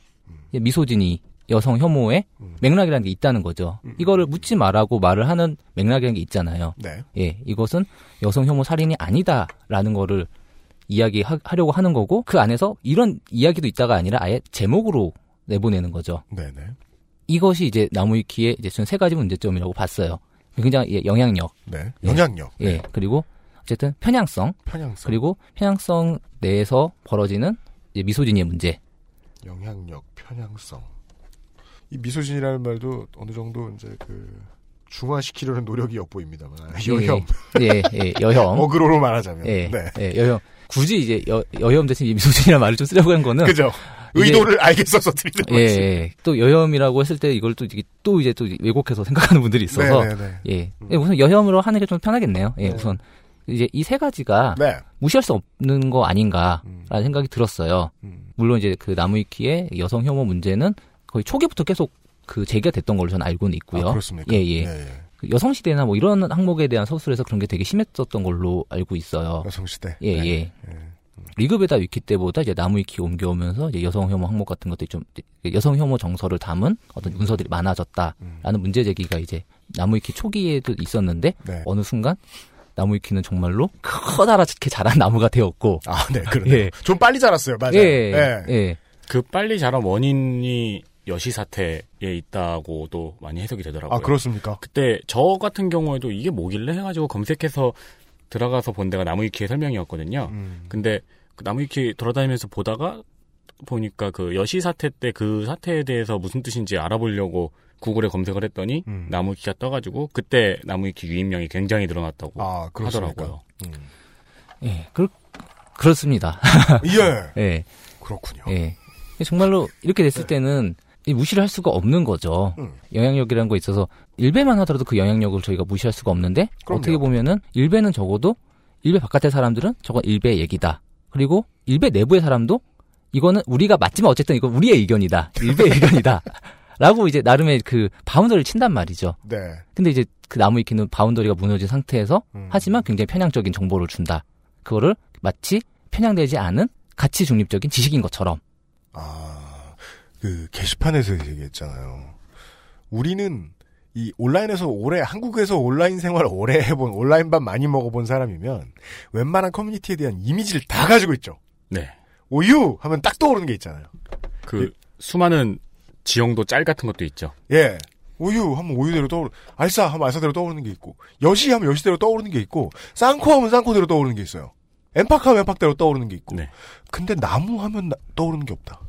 미소진이 여성 혐오의 맥락이라는 게 있다는 거죠. 이거를 묻지 말라고 말을 하는 맥락이라는 게 있잖아요. 네. 예, 이것은 여성 혐오 살인이 아니다라는 거를 이야기하려고 하는 거고 그 안에서 이런 이야기도 있다가 아니라 아예 제목으로 내보내는 거죠. 네네. 이것이 이제 나무위키의 이제 저는 세 가지 문제점이라고 봤어요. 굉장히 예, 영향력, 네. 영향력. 예, 그리고 어쨌든 편향성, 편향성. 그리고 편향성 내에서 벌어지는 미소진의 문제. 영향력, 편향성. 이 미소진이라는 말도 어느 정도 이제 그 중화시키려는 노력이 엿보입니다만 여혐. 예, 예, 여혐. 어그로로 말하자면. 예, 네. 예, 여혐. 굳이 이제 여, 여혐 대신 이 미소진이라는 말을 좀 쓰려고 한 거는. 그죠. 의도를 알게 써서 드리는 예, 거지. 예. 또 여혐이라고 했을 때 이걸 또, 이게 또 이제 또 왜곡해서 생각하는 분들이 있어서. 네, 네, 네. 예. 예, 우선 여혐으로 하는 게 좀 편하겠네요. 예, 네. 우선. 이제 이 세 가지가 네. 무시할 수 없는 거 아닌가라는 음. 생각이 들었어요. 물론 이제 그 나무위키의 여성 혐오 문제는 거의 초기부터 계속 그 제기가 됐던 걸로 저는 알고는 있고요. 아, 그렇습니까? 예, 예. 예, 예. 그 여성시대나 뭐 이런 항목에 대한 서술에서 그런 게 되게 심했었던 걸로 알고 있어요. 여성시대. 예, 네. 예. 리그베다 위키 때보다 이제 나무 위키 옮겨오면서 이제 여성 혐오 항목 같은 것들이 좀 여성 혐오 정서를 담은 어떤 문서들이 많아졌다라는 문제 제기가 이제 나무 위키 초기에도 있었는데 네. 어느 순간 나무 위키는 정말로 커다랗게 자란 나무가 되었고 아, 네, 그러네요. 예. 좀 빨리 자랐어요, 맞아요. 예, 예. 예. 그 빨리 자란 원인이 여시 사태에 있다고도 많이 해석이 되더라고요. 아, 그렇습니까? 그때 저 같은 경우에도 이게 뭐길래 해가지고 검색해서 들어가서 본 데가 나무위키의 설명이었거든요. 음. 근데 그 나무위키 돌아다니면서 보다가 보니까 그 여시 사태 때 그 사태에 대해서 무슨 뜻인지 알아보려고 구글에 검색을 했더니 음. 나무위키가 떠가지고 그때 나무위키 유입량이 굉장히 늘어났다고 아? 하더라고요. 예, 그, 그렇습니다. 예. 예. 그렇군요. 예. 정말로 이렇게 됐을 때는 이 무시를 할 수가 없는 거죠. 음. 영향력이라는 거에 있어서 일배만 하더라도 그 영향력을 저희가 무시할 수가 없는데 그럼요. 어떻게 보면은 일배는 적어도 일배 바깥의 사람들은 저건 일배의 얘기다. 그리고 일배 내부의 사람도 이거는 우리가 맞지만 어쨌든 이건 우리의 의견이다. 일배의 의견이다. 라고 이제 나름의 그 바운더리를 친단 말이죠. 네. 근데 이제 그 나무 위키는 바운더리가 무너진 상태에서 음. 하지만 굉장히 편향적인 정보를 준다. 그거를 마치 편향되지 않은 가치 중립적인 지식인 것처럼 아, 그 게시판에서 얘기했잖아요. 우리는 이 온라인에서 오래 한국에서 온라인 생활 오래 해본 온라인 밥 많이 먹어본 사람이면 웬만한 커뮤니티에 대한 이미지를 다 가지고 있죠. 네. 오유 하면 딱 떠오르는 게 있잖아요. 그 수많은 지형도 짤 같은 것도 있죠. 예. 오유 하면 오유대로 떠오르, 알싸 하면 알싸대로 떠오르는 게 있고, 여시 하면 여시대로 떠오르는 게 있고, 쌍코 하면 쌍코대로 떠오르는 게 있어요. 엠팍 하면 엠팍대로 떠오르는 게 있고. 근데 나무 하면 나- 떠오르는 게 없다.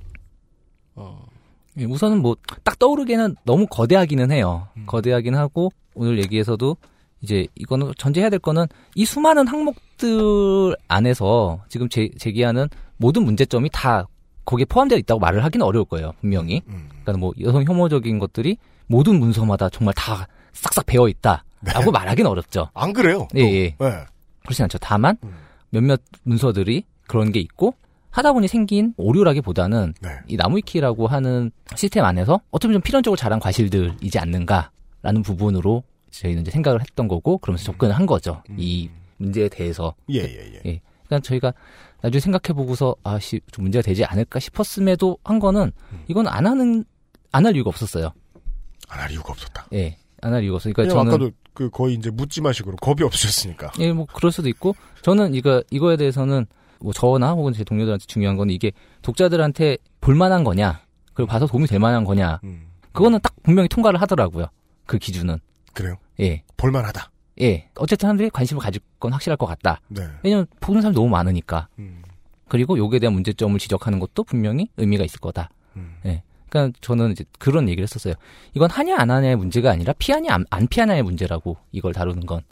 예, 우선은 뭐 딱 떠오르기에는 너무 거대하기는 해요. 거대하긴 하고 오늘 얘기에서도 이제 이거는 전제해야 될 거는 이 수많은 항목들 안에서 지금 제, 제기하는 모든 문제점이 다 거기에 포함되어 있다고 말을 하기는 어려울 거예요 분명히. 그러니까 뭐 여성 혐오적인 것들이 모든 문서마다 정말 다 싹싹 배어 있다라고 말하기는 어렵죠. 안 그래요? 예, 예. 네. 그렇지 않죠. 다만 몇몇 문서들이 그런 게 있고 하다 보니 생긴 오류라기보다는 네. 이 나무위키라고 하는 시스템 안에서 어쩌면 좀 필연적으로 자란 과실들이지 않는가라는 부분으로 저희는 이제 생각을 했던 거고 그러면서 접근을 한 거죠. 이 문제에 대해서. 예, 예, 예. 그러니까 저희가 나중에 생각해 보고서 아씨 좀 문제가 되지 않을까 싶었음에도 한 거는 이건 안 하는 안 할 이유가 없었어요. 안 할 이유가 없었다. 예. 안 할 이유가 없어요. 그러니까 저는 아까도 그 거의 이제 묻지마식으로 겁이 없으셨으니까. 예, 뭐 그럴 수도 있고 저는 이거 이거에 대해서는 뭐 저나 혹은 제 동료들한테 중요한 건 이게 독자들한테 볼만한 거냐, 그리고 봐서 도움이 될 만한 거냐, 그거는 딱 분명히 통과를 하더라고요. 그 기준은. 그래요? 예. 볼만하다. 예. 어쨌든 사람들이 관심을 가질 건 확실할 것 같다. 네. 왜냐면 보는 사람이 너무 많으니까. 음. 그리고 요기에 대한 문제점을 지적하는 것도 분명히 의미가 있을 거다. 음. 예. 그러니까 저는 이제 그런 얘기를 했었어요. 이건 하냐 안 하냐의 문제가 아니라 피하냐 안, 안 피하냐의 문제라고 이걸 다루는 건.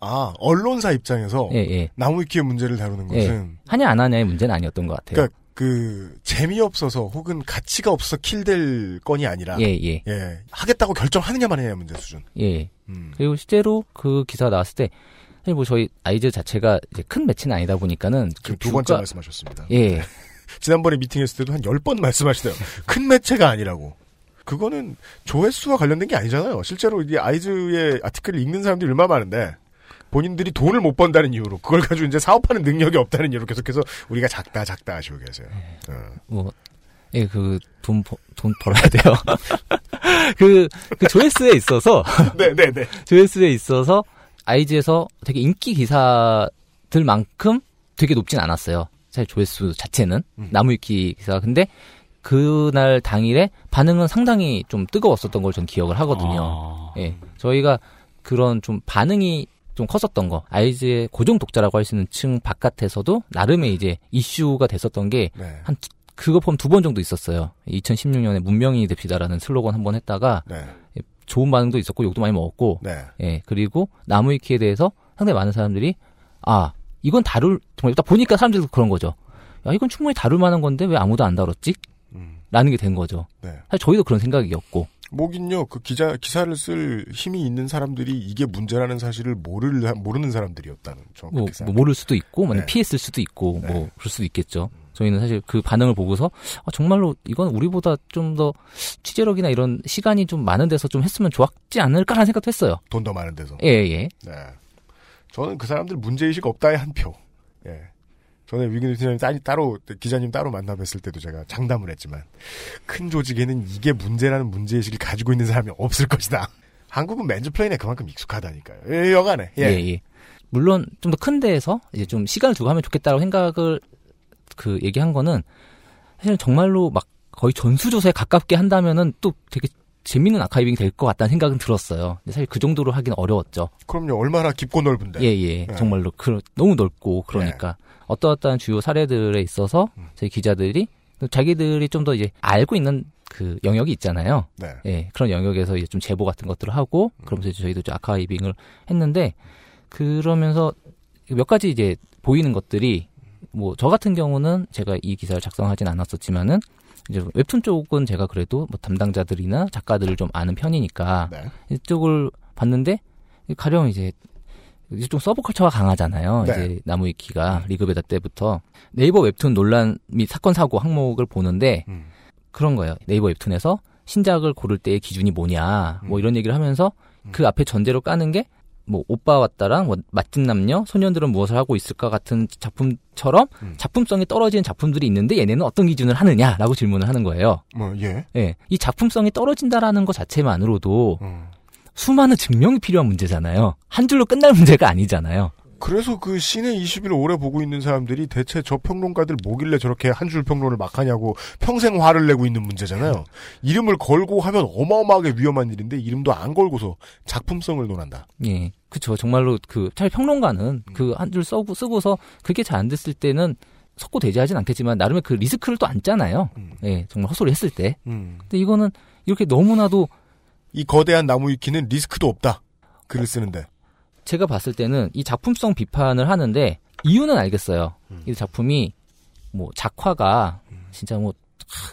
아, 언론사 입장에서 예, 예. 나무위키의 문제를 다루는 예. 것은 하냐 안 하냐의 문제는 아니었던 것 같아요. 그러니까 그 재미없어서 혹은 가치가 없어서 킬될 건이 아니라 예, 예. 하겠다고 결정하느냐 마느냐의 문제 수준. 예. 음. 그리고 실제로 그 기사 나왔을 때 사실 뭐 저희 아이즈 자체가 이제 큰 매체는 아니다 보니까는 그 지금 두 번째 말씀하셨습니다. 예. 지난번에 미팅했을 때도 한 열 번 말씀하시대요. 큰 매체가 아니라고. 그거는 조회수와 관련된 게 아니잖아요. 실제로 이 아이즈의 아티클을 읽는 사람들이 얼마나 많은데 본인들이 돈을 못 번다는 이유로 그걸 가지고 이제 사업하는 능력이 없다는 이유로 계속해서 우리가 작다 작다 하시고 계세요. 어. 뭐, 예, 그, 돈, 버- 돈 벌어야 돼요. 그, 그 조회수에 있어서. 네네네. 조회수에 있어서 아이즈에서 되게 인기 기사들만큼 되게 높진 않았어요. 사실 조회수 자체는. 나무위키 기사가. 근데 그날 당일에 반응은 상당히 좀 뜨거웠었던 걸 전 기억을 하거든요. 예. 저희가 그런 좀 반응이 좀 컸었던 거. 아이즈의 고정 독자라고 할 수 있는 층 바깥에서도 나름의 이제 이슈가 됐었던 게 네. 한 그거 포함 두 번 정도 있었어요. 2016년에 문명이 됩시다라는 슬로건 한 번 했다가 네. 예, 좋은 반응도 있었고 욕도 많이 먹었고 네. 예 그리고 나무위키에 대해서 상당히 많은 사람들이 아 이건 다룰 정말 딱 보니까 사람들도 그런 거죠. 야 이건 충분히 다룰 만한 건데 왜 아무도 안 다뤘지? 라는 게 된 거죠. 네. 사실 저희도 그런 생각이었고 뭐긴요. 그 기자 기사를 쓸 힘이 있는 사람들이 이게 문제라는 사실을 모를 모르는 사람들이었다는 저 뭐, 뭐 모를 수도 있고 만약 네. 피했을 수도 있고 뭐 그럴 수도 있겠죠. 저희는 사실 그 반응을 보고서 아, 정말로 이건 우리보다 좀 더 취재력이나 이런 시간이 좀 많은 데서 좀 했으면 좋았지 않을까라는 생각도 했어요. 돈 더 많은 데서. 예, 예. 네. 저는 그 사람들 문제의식 없다의 한 표. 예. 전에 위기누 팀장님 따로, 기자님 따로 만나 뵀을 때도 제가 장담을 했지만, 큰 조직에는 이게 문제라는 문제의식을 가지고 있는 사람이 없을 것이다. 한국은 맨즈플레인에 그만큼 익숙하다니까요. 예, 여간에. 예. 예, 예. 물론 좀 더 큰 데에서 이제 좀 시간을 두고 하면 좋겠다고 생각을 그 얘기한 거는 사실은 정말로 막 거의 전수조사에 가깝게 한다면은 또 되게 재밌는 아카이빙이 될 것 같다는 생각은 들었어요. 사실 그 정도로 하기는 어려웠죠. 그럼요. 얼마나 깊고 넓은데. 예, 예. 네. 정말로 그, 너무 넓고 그러니까 네. 어떠어떠한 주요 사례들에 있어서 음. 저희 기자들이 자기들이 좀 더 이제 알고 있는 그 영역이 있잖아요. 네. 예, 그런 영역에서 이제 좀 제보 같은 것들을 하고 음. 그러면서 저희도 좀 아카이빙을 했는데 그러면서 몇 가지 이제 보이는 것들이 뭐 저 같은 경우는 제가 이 기사를 작성하진 않았었지만은 이제 웹툰 쪽은 제가 그래도 뭐 담당자들이나 작가들을 좀 아는 편이니까 네. 이쪽을 봤는데 가령 이제 이제 좀 서브컬처가 강하잖아요. 네. 이제 나무위키가 리그베다 때부터 네이버 웹툰 논란 및 사건 사고 항목을 보는데 음. 그런 거예요. 네이버 웹툰에서 신작을 고를 때의 기준이 뭐냐, 뭐 음. 이런 얘기를 하면서 음. 그 앞에 전제로 까는 게 뭐 오빠 왔다랑 뭐 맛집 남녀 소년들은 무엇을 하고 있을까 같은 작품처럼 음. 작품성이 떨어지는 작품들이 있는데 얘네는 어떤 기준을 하느냐라고 질문을 하는 거예요. 뭐 예. 예. 이 작품성이 떨어진다라는 것 자체만으로도 음. 수많은 증명이 필요한 문제잖아요. 한 줄로 끝날 문제가 아니잖아요. 그래서 그 신의 20일 오래 보고 있는 사람들이 대체 저 평론가들 뭐길래 저렇게 한 줄 평론을 막 하냐고 평생 화를 내고 있는 문제잖아요. 이름을 걸고 하면 어마어마하게 위험한 일인데 이름도 안 걸고서 작품성을 논한다. 예. 그쵸. 정말로 그, 차라리 평론가는 음. 그한 줄 쓰고, 쓰고서 그게 잘 안 됐을 때는 석고 대지하진 않겠지만 나름의 그 리스크를 또 안잖아요. 음. 예. 정말 헛소리 했을 때. 음. 근데 이거는 이렇게 너무나도 이 거대한 나무 위키는 리스크도 없다. 글을 쓰는데. 제가 봤을 때는 이 작품성 비판을 하는데 이유는 알겠어요. 음. 이 작품이 뭐 작화가 음. 진짜 뭐,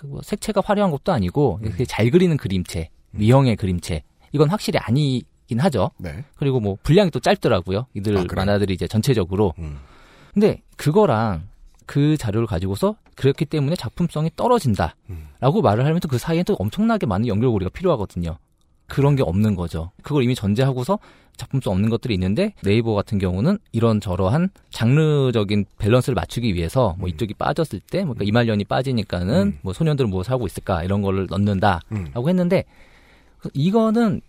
뭐, 색채가 화려한 것도 아니고 음. 잘 그리는 그림체, 음. 미형의 그림체 이건 확실히 아니긴 하죠. 네. 그리고 뭐 분량이 또 짧더라고요. 이들 아, 만화들이 이제 전체적으로. 음. 근데 그거랑 그 자료를 가지고서 그렇기 때문에 작품성이 떨어진다라고 음. 말을 하면 또 그 사이에 또 엄청나게 많은 연결고리가 필요하거든요. 그런 게 없는 거죠. 그걸 이미 전제하고서 작품성 없는 것들이 있는데 네이버 같은 경우는 이런 저러한 장르적인 밸런스를 맞추기 위해서 뭐 음. 이쪽이 빠졌을 때, 뭐 그러니까 음. 이말년이 빠지니까는 음. 뭐 소년들은 무엇을 하고 있을까 이런 거를 넣는다라고 음. 했는데 이거는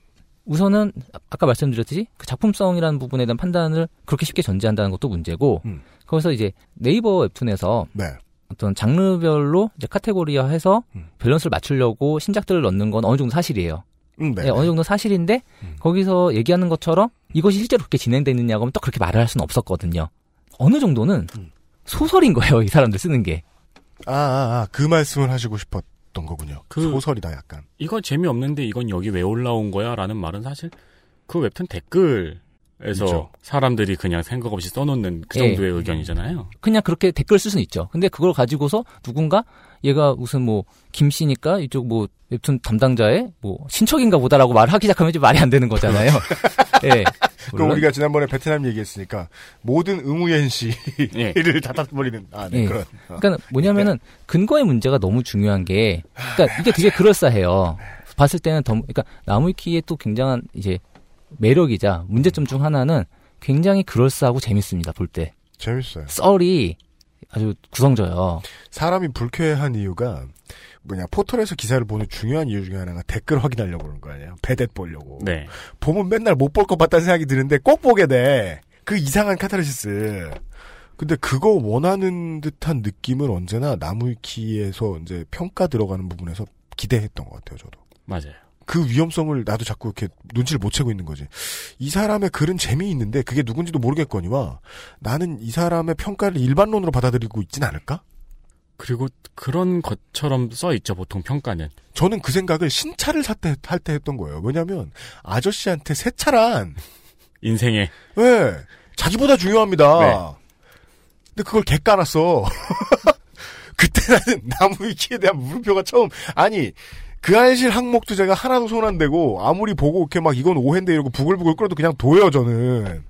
우선은 아까 말씀드렸듯이 그 작품성이라는 부분에 대한 판단을 그렇게 쉽게 전제한다는 것도 문제고 음. 거기서 이제 네이버 웹툰에서 네. 어떤 장르별로 이제 카테고리화해서 음. 밸런스를 맞추려고 신작들을 넣는 건 어느 정도 사실이에요. 음, 네, 네, 어느 정도 사실인데 음. 거기서 얘기하는 것처럼 이것이 실제로 그렇게 진행되느냐고 하면 또 그렇게 말을 할 수는 없었거든요. 어느 정도는 음. 소설인 거예요, 이 사람들 쓰는 게. 아, 아, 아, 그 말씀을 하시고 싶었던 거군요. 그 소설이다, 약간. 이건 재미없는데 이건 여기 왜 올라온 거야? 라는 말은 사실 그 웹툰 댓글 에서 있죠. 사람들이 그냥 생각 없이 써놓는 그 예. 정도의 예. 의견이잖아요. 그냥 그렇게 댓글 쓸 수는 있죠. 근데 그걸 가지고서 누군가 얘가 무슨 뭐 김씨니까 이쪽 뭐 웹툰 담당자의 뭐 친척인가 보다라고 말하기 시작하면 이제 말이 안 되는 거잖아요. 예. 그럼 우리가 지난번에 베트남 얘기했으니까 모든 응우연 씨를 예. 닫아버리는 아, 네, 예. 그런. 어. 그러니까 뭐냐면은 근거의 문제가 너무 중요한 게 그러니까 이게 되게 그럴싸해요. 봤을 때는 더 그러니까 나무위키에 또 굉장한 이제 매력이자 문제점 중 하나는 굉장히 그럴싸하고 재밌습니다. 볼 때. 재밌어요. 썰이 아주 구성져요. 사람이 불쾌한 이유가 뭐냐 포털에서 기사를 보는 중요한 이유 중에 하나가 댓글 확인하려고 그러는 거 아니에요. 배댓 보려고. 네. 보면 맨날 못 볼 것 같다는 생각이 드는데 꼭 보게 돼. 그 이상한 카타르시스. 근데 그거 원하는 듯한 느낌을 언제나 나무위키에서 이제 평가 들어가는 부분에서 기대했던 것 같아요, 저도. 맞아요. 그 위험성을 나도 자꾸 이렇게 눈치를 못 채고 있는 거지. 이 사람의 글은 재미있는데 그게 누군지도 모르겠거니와 나는 이 사람의 평가를 일반론으로 받아들이고 있진 않을까? 그리고 그런 것처럼 써 있죠 보통 평가는. 저는 그 생각을 신차를 살때 할 때 했던 거예요. 왜냐하면 아저씨한테 새 차란 인생에 네 자기보다 중요합니다. 네. 근데 그걸 개 깔았어. 그때 나는 나무 위키에 대한 물음표가 처음 아니 그 알실 항목도 제가 하나도 손안 대고 아무리 보고 이렇게 막 이건 오해인데 이러고 부글부글 끓어도 그냥 둬요 저는.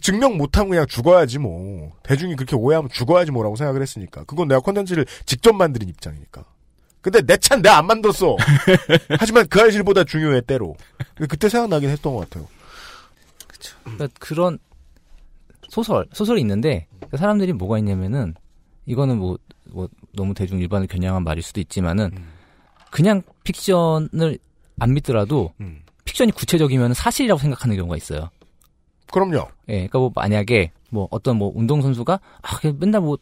증명 못하면 그냥 죽어야지 뭐. 대중이 그렇게 오해하면 죽어야지 뭐라고 생각을 했으니까. 그건 내가 컨텐츠를 직접 만드는 입장이니까. 근데 내 차는 내가 안 만들었어. 하지만 그 알실보다 중요해 때로. 그때 생각나긴 했던 것 같아요. 그러니까 그런 소설 소설이 있는데 그 사람들이 뭐가 있냐면은 이거는 뭐, 뭐 너무 대중 일반을 겨냥한 말일 수도 있지만은 그냥 픽션을 안 믿더라도 픽션이 구체적이면 사실이라고 생각하는 경우가 있어요. 그럼요. 예, 그러니까 뭐 만약에 뭐 어떤 뭐 운동 선수가 아 맨날 뭐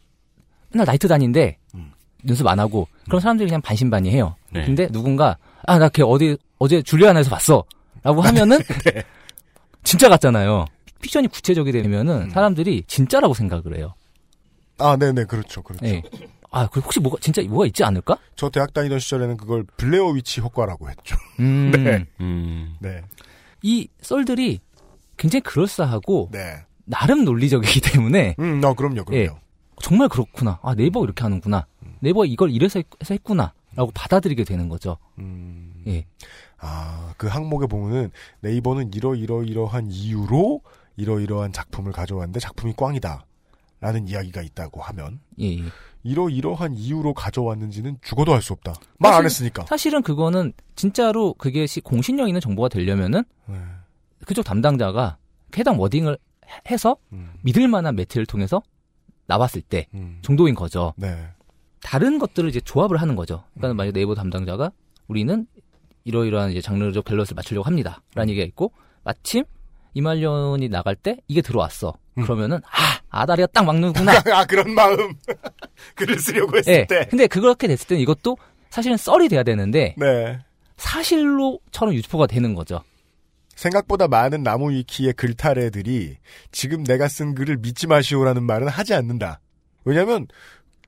맨날 나이트 다니는데 연습 안 하고 그런 사람들이 그냥 반신반의해요. 네. 근데 누군가 아 나 걔 어디 어제 줄리아나에서 봤어라고 하면은 진짜 같잖아요. 픽션이 구체적이 되면은 사람들이 진짜라고 생각을 해요. 아, 네네, 그렇죠, 그렇죠. 예. 아, 그 혹시 뭐가 진짜 뭐가 있지 않을까? 저 대학 다니던 시절에는 그걸 블레어 위치 효과라고 했죠. 음. 네. 음. 네. 이 썰들이 굉장히 그럴싸하고 네. 나름 논리적이기 때문에 음, 어, 그럼요, 그럼요. 예, 정말 그렇구나. 아, 네이버 이렇게 하는구나. 네이버 이걸 이래서 했- 해서 했 구나라고 받아들이게 되는 거죠. 음. 예. 아, 그 항목에 보면은 네이버는 이러이러이러한 이유로 이러이러한 작품을 가져왔는데 작품이 꽝이다. 라는 이야기가 있다고 하면 예, 예. 이러이러한 이유로 가져왔는지는 죽어도 알 수 없다. 말 안 했으니까. 사실은 그거는 진짜로 그게 시- 공신력 있는 정보가 되려면은 네. 그쪽 담당자가 해당 워딩을 해- 해서 믿을 만한 매체를 통해서 나왔을 때 정도인 거죠. 네. 다른 것들을 이제 조합을 하는 거죠. 그러니까 만약 네이버 담당자가 우리는 이러이러한 이제 장르적 밸런스를 맞추려고 합니다. 라는 얘기가 있고 마침 이말년이 나갈 때 이게 들어왔어. 그러면은 아 아다리가 딱 막는구나. 아 그런 마음. 글을 쓰려고 했을 예. 때. 근데 그렇게 됐을 때는 이것도 사실은 썰이 돼야 되는데 네. 사실로처럼 유포가 되는 거죠. 생각보다 많은 나무 위키의 글타래들이 지금 내가 쓴 글을 믿지 마시오라는 말은 하지 않는다. 왜냐하면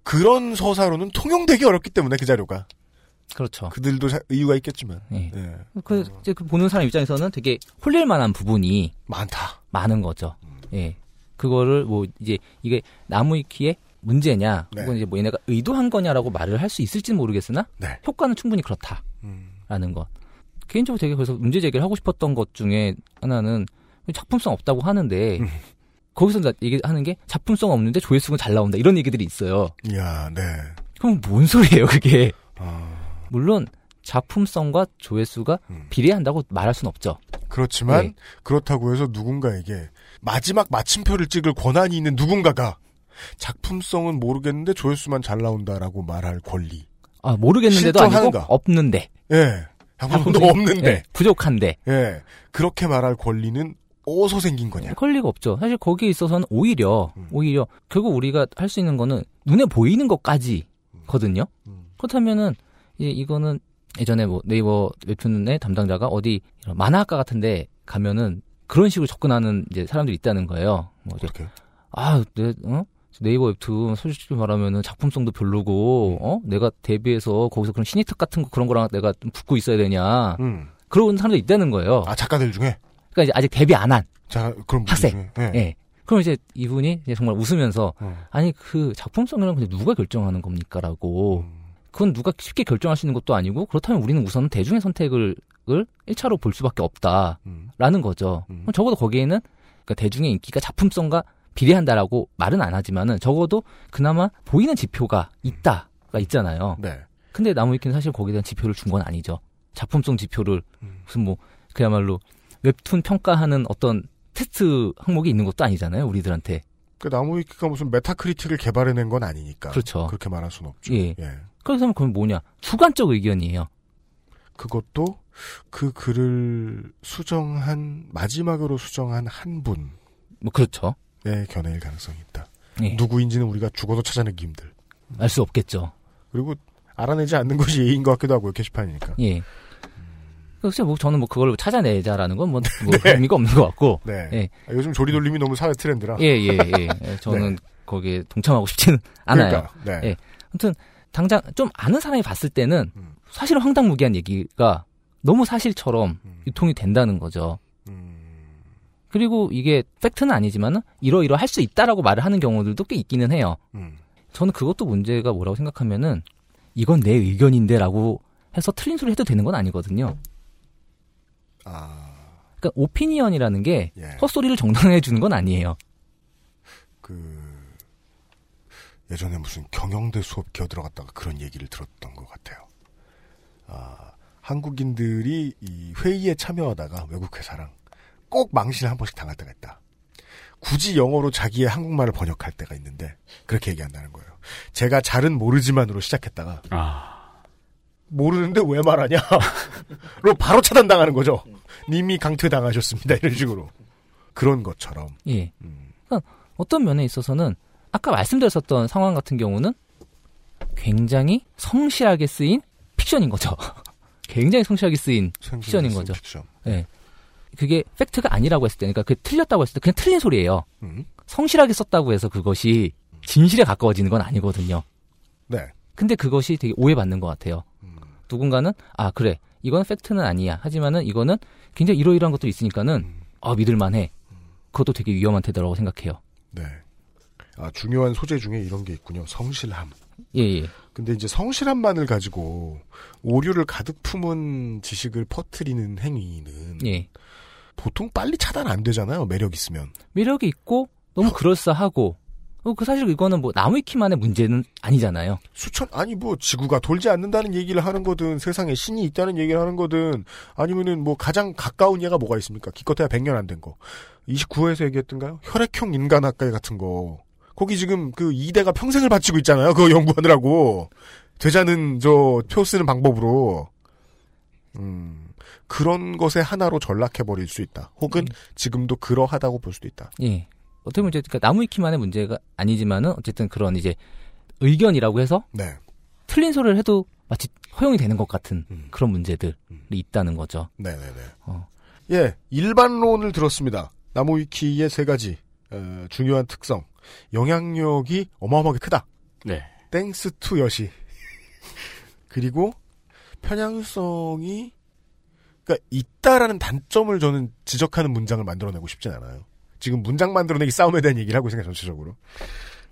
그런 서사로는 통용되기 어렵기 때문에 그 자료가. 그렇죠. 그들도 사- 이유가 있겠지만. 예. 네. 그, 이제 그 보는 사람 입장에서는 되게 홀릴 만한 부분이 많다. 많은 거죠. 예. 그거를 뭐 이제 이게 나무위키의 문제냐, 네. 혹은 이제 뭐 얘네가 의도한 거냐라고 말을 할 수 있을지는 모르겠으나 네. 효과는 충분히 그렇다라는 음. 것. 개인적으로 되게 그래서 문제 제기를 하고 싶었던 것 중에 하나는 작품성 없다고 하는데 음. 거기서 나 얘기하는 게 작품성 없는데 조회수가 잘 나온다 이런 얘기들이 있어요. 이야, 네. 그럼 뭔 소리예요, 그게? 아. 물론 작품성과 조회수가 음. 비례한다고 말할 수는 없죠. 그렇지만 네. 그렇다고 해서 누군가에게 마지막 마침표를 찍을 권한이 있는 누군가가 작품성은 모르겠는데 조회수만 잘 나온다라고 말할 권리. 아 모르겠는데도 아니고 실존하는가? 없는데. 예. 작품도 없는데. 예, 부족한데. 예. 그렇게 말할 권리는 어디서 생긴 거냐. 권리가 없죠. 사실 거기에 있어서는 오히려 음. 오히려 결국 우리가 할 수 있는 거는 눈에 보이는 것까지거든요. 음. 그렇다면은 이 이거는 예전에 뭐 네이버 웹툰의 담당자가 어디 만화학과 같은데 가면은 그런 식으로 접근하는 이제 사람들이 있다는 거예요. 뭐 어떻게? 아, 내, 어? 네이버 웹툰 솔직히 말하면은 작품성도 별로고, 어? 내가 데뷔해서 거기서 그런 신입특 같은 거 그런 거랑 내가 좀 붙고 있어야 되냐. 음. 그런 사람도 있다는 거예요. 아, 작가들 중에? 그러니까 이제 아직 데뷔 안 한 학생. 중에. 예. 예. 그럼 이제 이분이 이제 정말 웃으면서, 음. 아니, 그 작품성이란 근데 누가 결정하는 겁니까? 라고. 음. 그건 누가 쉽게 결정할 수 있는 것도 아니고, 그렇다면 우리는 우선 대중의 선택을, 을 1차로 볼 수밖에 없다. 음. 라는 거죠. 음. 적어도 거기에는 그러니까 대중의 인기가 작품성과 비례한다라고 말은 안 하지만은 적어도 그나마 보이는 지표가 있다가 있잖아요. 네. 근데 나무위키는 사실 거기에 대한 지표를 준 건 아니죠. 작품성 지표를 음. 무슨 뭐 그야말로 웹툰 평가하는 어떤 테스트 항목이 있는 것도 아니잖아요. 우리들한테. 그 나무위키가 무슨 메타크리틱을 개발해낸 건 아니니까. 그렇죠. 그렇게 말할 수는 없죠. 예. 예. 그래서 그럼 뭐냐? 주관적 의견이에요. 그것도 그 글을 수정한 마지막으로 수정한 한 분의 뭐 그렇죠. 견해일 가능성이 있다. 예. 누구인지는 우리가 죽어도 찾아내기 힘들. 알 수 없겠죠. 그리고 알아내지 않는 것이 예의인 것 같기도 하고요. 게시판이니까. 예. 글쎄 뭐 저는 뭐 그걸 찾아내자라는 건뭐 의미가 없는 것 같고. 네. 예. 아, 요즘 조리돌림이 너무 사회 트렌드라. 예, 예, 예. 예, 저는 거기에 동참하고 싶지는 않아요. 그러니까, 네. 예. 아무튼 당장 좀 아는 사람이 봤을 때는 음. 사실은 황당무계한 얘기가 너무 사실처럼 음. 유통이 된다는 거죠. 음. 그리고 이게 fact는 아니지만 이러이러 할 수 있다라고 말을 하는 경우들도 꽤 있기는 해요. 음. 저는 그것도 문제가 뭐라고 생각하면은 이건 내 의견인데라고 해서 틀린 소리 해도 되는 건 아니거든요. 아. 그러니까 opinion이라는 게 예. 헛소리를 정당화해 주는 건 아니에요. 그 예전에 무슨 경영대 수업 기어 들어갔다가 그런 얘기를 들었던 것 같아요. 아, 한국인들이 이 회의에 참여하다가 외국 회사랑 꼭 망신을 한 번씩 당할 때가 있다. 굳이 영어로 자기의 한국말을 번역할 때가 있는데 그렇게 얘기한다는 거예요. 제가 잘은 모르지만으로 시작했다가 모르는데 왜 말하냐? 로 바로 차단당하는 거죠. 님이 강퇴당하셨습니다. 이런 식으로. 그런 것처럼. 예. 그러니까 어떤 면에 있어서는 아까 말씀드렸었던 상황 같은 경우는 굉장히 성실하게 쓰인 픽션인 거죠. 굉장히 성실하게 쓰인 픽션인 거죠. 픽션. 예. 그게 팩트가 아니라고 했을 때, 그러니까 그 틀렸다고 했을 때 그냥 틀린 소리예요. 음. 성실하게 썼다고 해서 그것이 진실에 가까워지는 건 아니거든요. 네. 근데 그것이 되게 오해받는 것 같아요. 누군가는 아 그래 이건 팩트는 아니야. 하지만은 이거는 굉장히 이러이러한 것도 있으니까는 아 믿을만해. 그것도 되게 위험한 태도라고 생각해요. 네. 아, 중요한 소재 중에 이런 게 있군요. 성실함. 예, 예. 근데 이제 성실함만을 가지고 오류를 가득 품은 지식을 퍼뜨리는 행위는 예. 보통 빨리 차단 안 되잖아요. 매력 있으면. 매력이 있고 너무 그럴싸하고 어, 그 사실 이거는 뭐 나무위키만의 문제는 아니잖아요. 수천 아니 뭐 지구가 돌지 않는다는 얘기를 하는 거든 세상에 신이 있다는 얘기를 하는 거든 아니면은 뭐 가장 가까운 예가 뭐가 있습니까? 기껏해야 100년 안 된 거. 29호에서 얘기했던가요? 혈액형 인간학회 같은 거. 거기 지금 그 2대가 평생을 바치고 있잖아요. 그거 연구하느라고. 되자는 저 표 쓰는 방법으로. 음. 그런 것에 하나로 전락해버릴 수 있다. 혹은 지금도 그러하다고 볼 수도 있다. 예. 어떻게 보면 이제 그러니까 나무 위키만의 문제가 아니지만은 어쨌든 그런 이제 의견이라고 해서 네. 틀린 소리를 해도 마치 허용이 되는 것 같은 그런 문제들이 있다는 거죠. 네네네. 어. 예, 일반론을 들었습니다. 나무위키의 세 가지 어, 중요한 특성. 영향력이 어마어마하게 크다. 네. thanks to 여시. 그리고 편향성이 그러니까 있다라는 단점을 저는 지적하는 문장을 만들어내고 싶진 않아요. 지금 문장 만들어내기 싸움에 대한 얘기를 하고 있으니까 전체적으로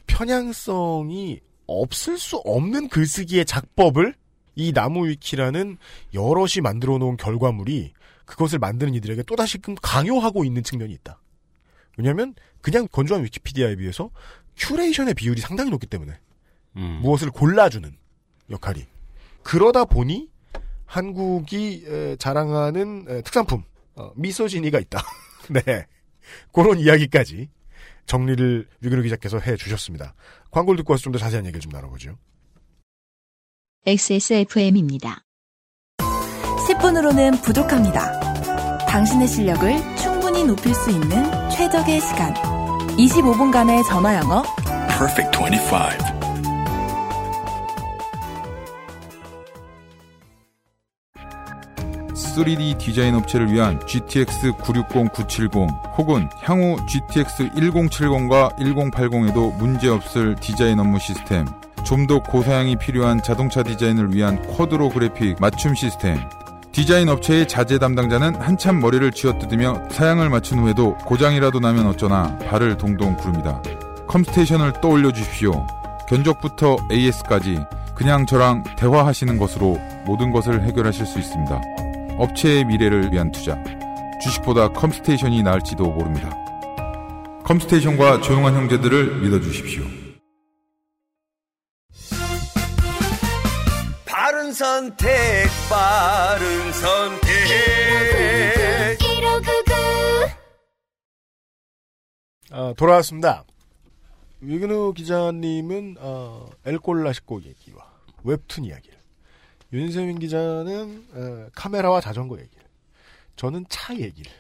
편향성이 없을 수 없는 글쓰기의 작법을 이 나무위키라는 여럿이 만들어 놓은 결과물이 그것을 만드는 이들에게 또다시금 강요하고 있는 측면이 있다. 왜냐하면 그냥 건조한 위키피디아에 비해서 curation의 비율이 상당히 높기 때문에 무엇을 골라주는 역할이 그러다 보니 한국이 에, 자랑하는 에, 특산품 어, 미소진이가 있다. 네 그런 이야기까지 정리를 유근우 기자께서 해 주셨습니다. 광고를 듣고 와서 좀 더 자세한 얘기를 좀 나눠보죠. XSFM입니다. 10분으로는 부족합니다. 당신의 실력을 충분히 높일 수 있는 최적의 시간. 25분간의 전화 영어. Perfect 25. (3D) 디자인 업체를 위한 GTX 960, 970 혹은 향후 GTX 1070과 1080에도 문제없을 디자인 업무 시스템 좀 더 고사양이 필요한 자동차 디자인을 위한 쿼드로 그래픽 맞춤 시스템 디자인 업체의 자재 담당자는 한참 머리를 쥐어뜯으며 사양을 맞춘 후에도 고장이라도 나면 어쩌나 발을 동동 구릅니다. 컴스테이션을 떠올려 주십시오. 견적부터 AS까지 그냥 저랑 대화하시는 것으로 모든 것을 해결하실 수 있습니다. 업체의 미래를 위한 투자. 주식보다 컴스테이션이 나을지도 모릅니다. 컴스테이션과 조용한 형제들을 믿어주십시오. 선택, 바른 선택. 아, 돌아왔습니다. 위근우 기자님은 어, 엘골라식고 얘기와 웹툰 이야기를 윤세민 기자는 어, 카메라와 자전거 얘기를 저는 차 얘기를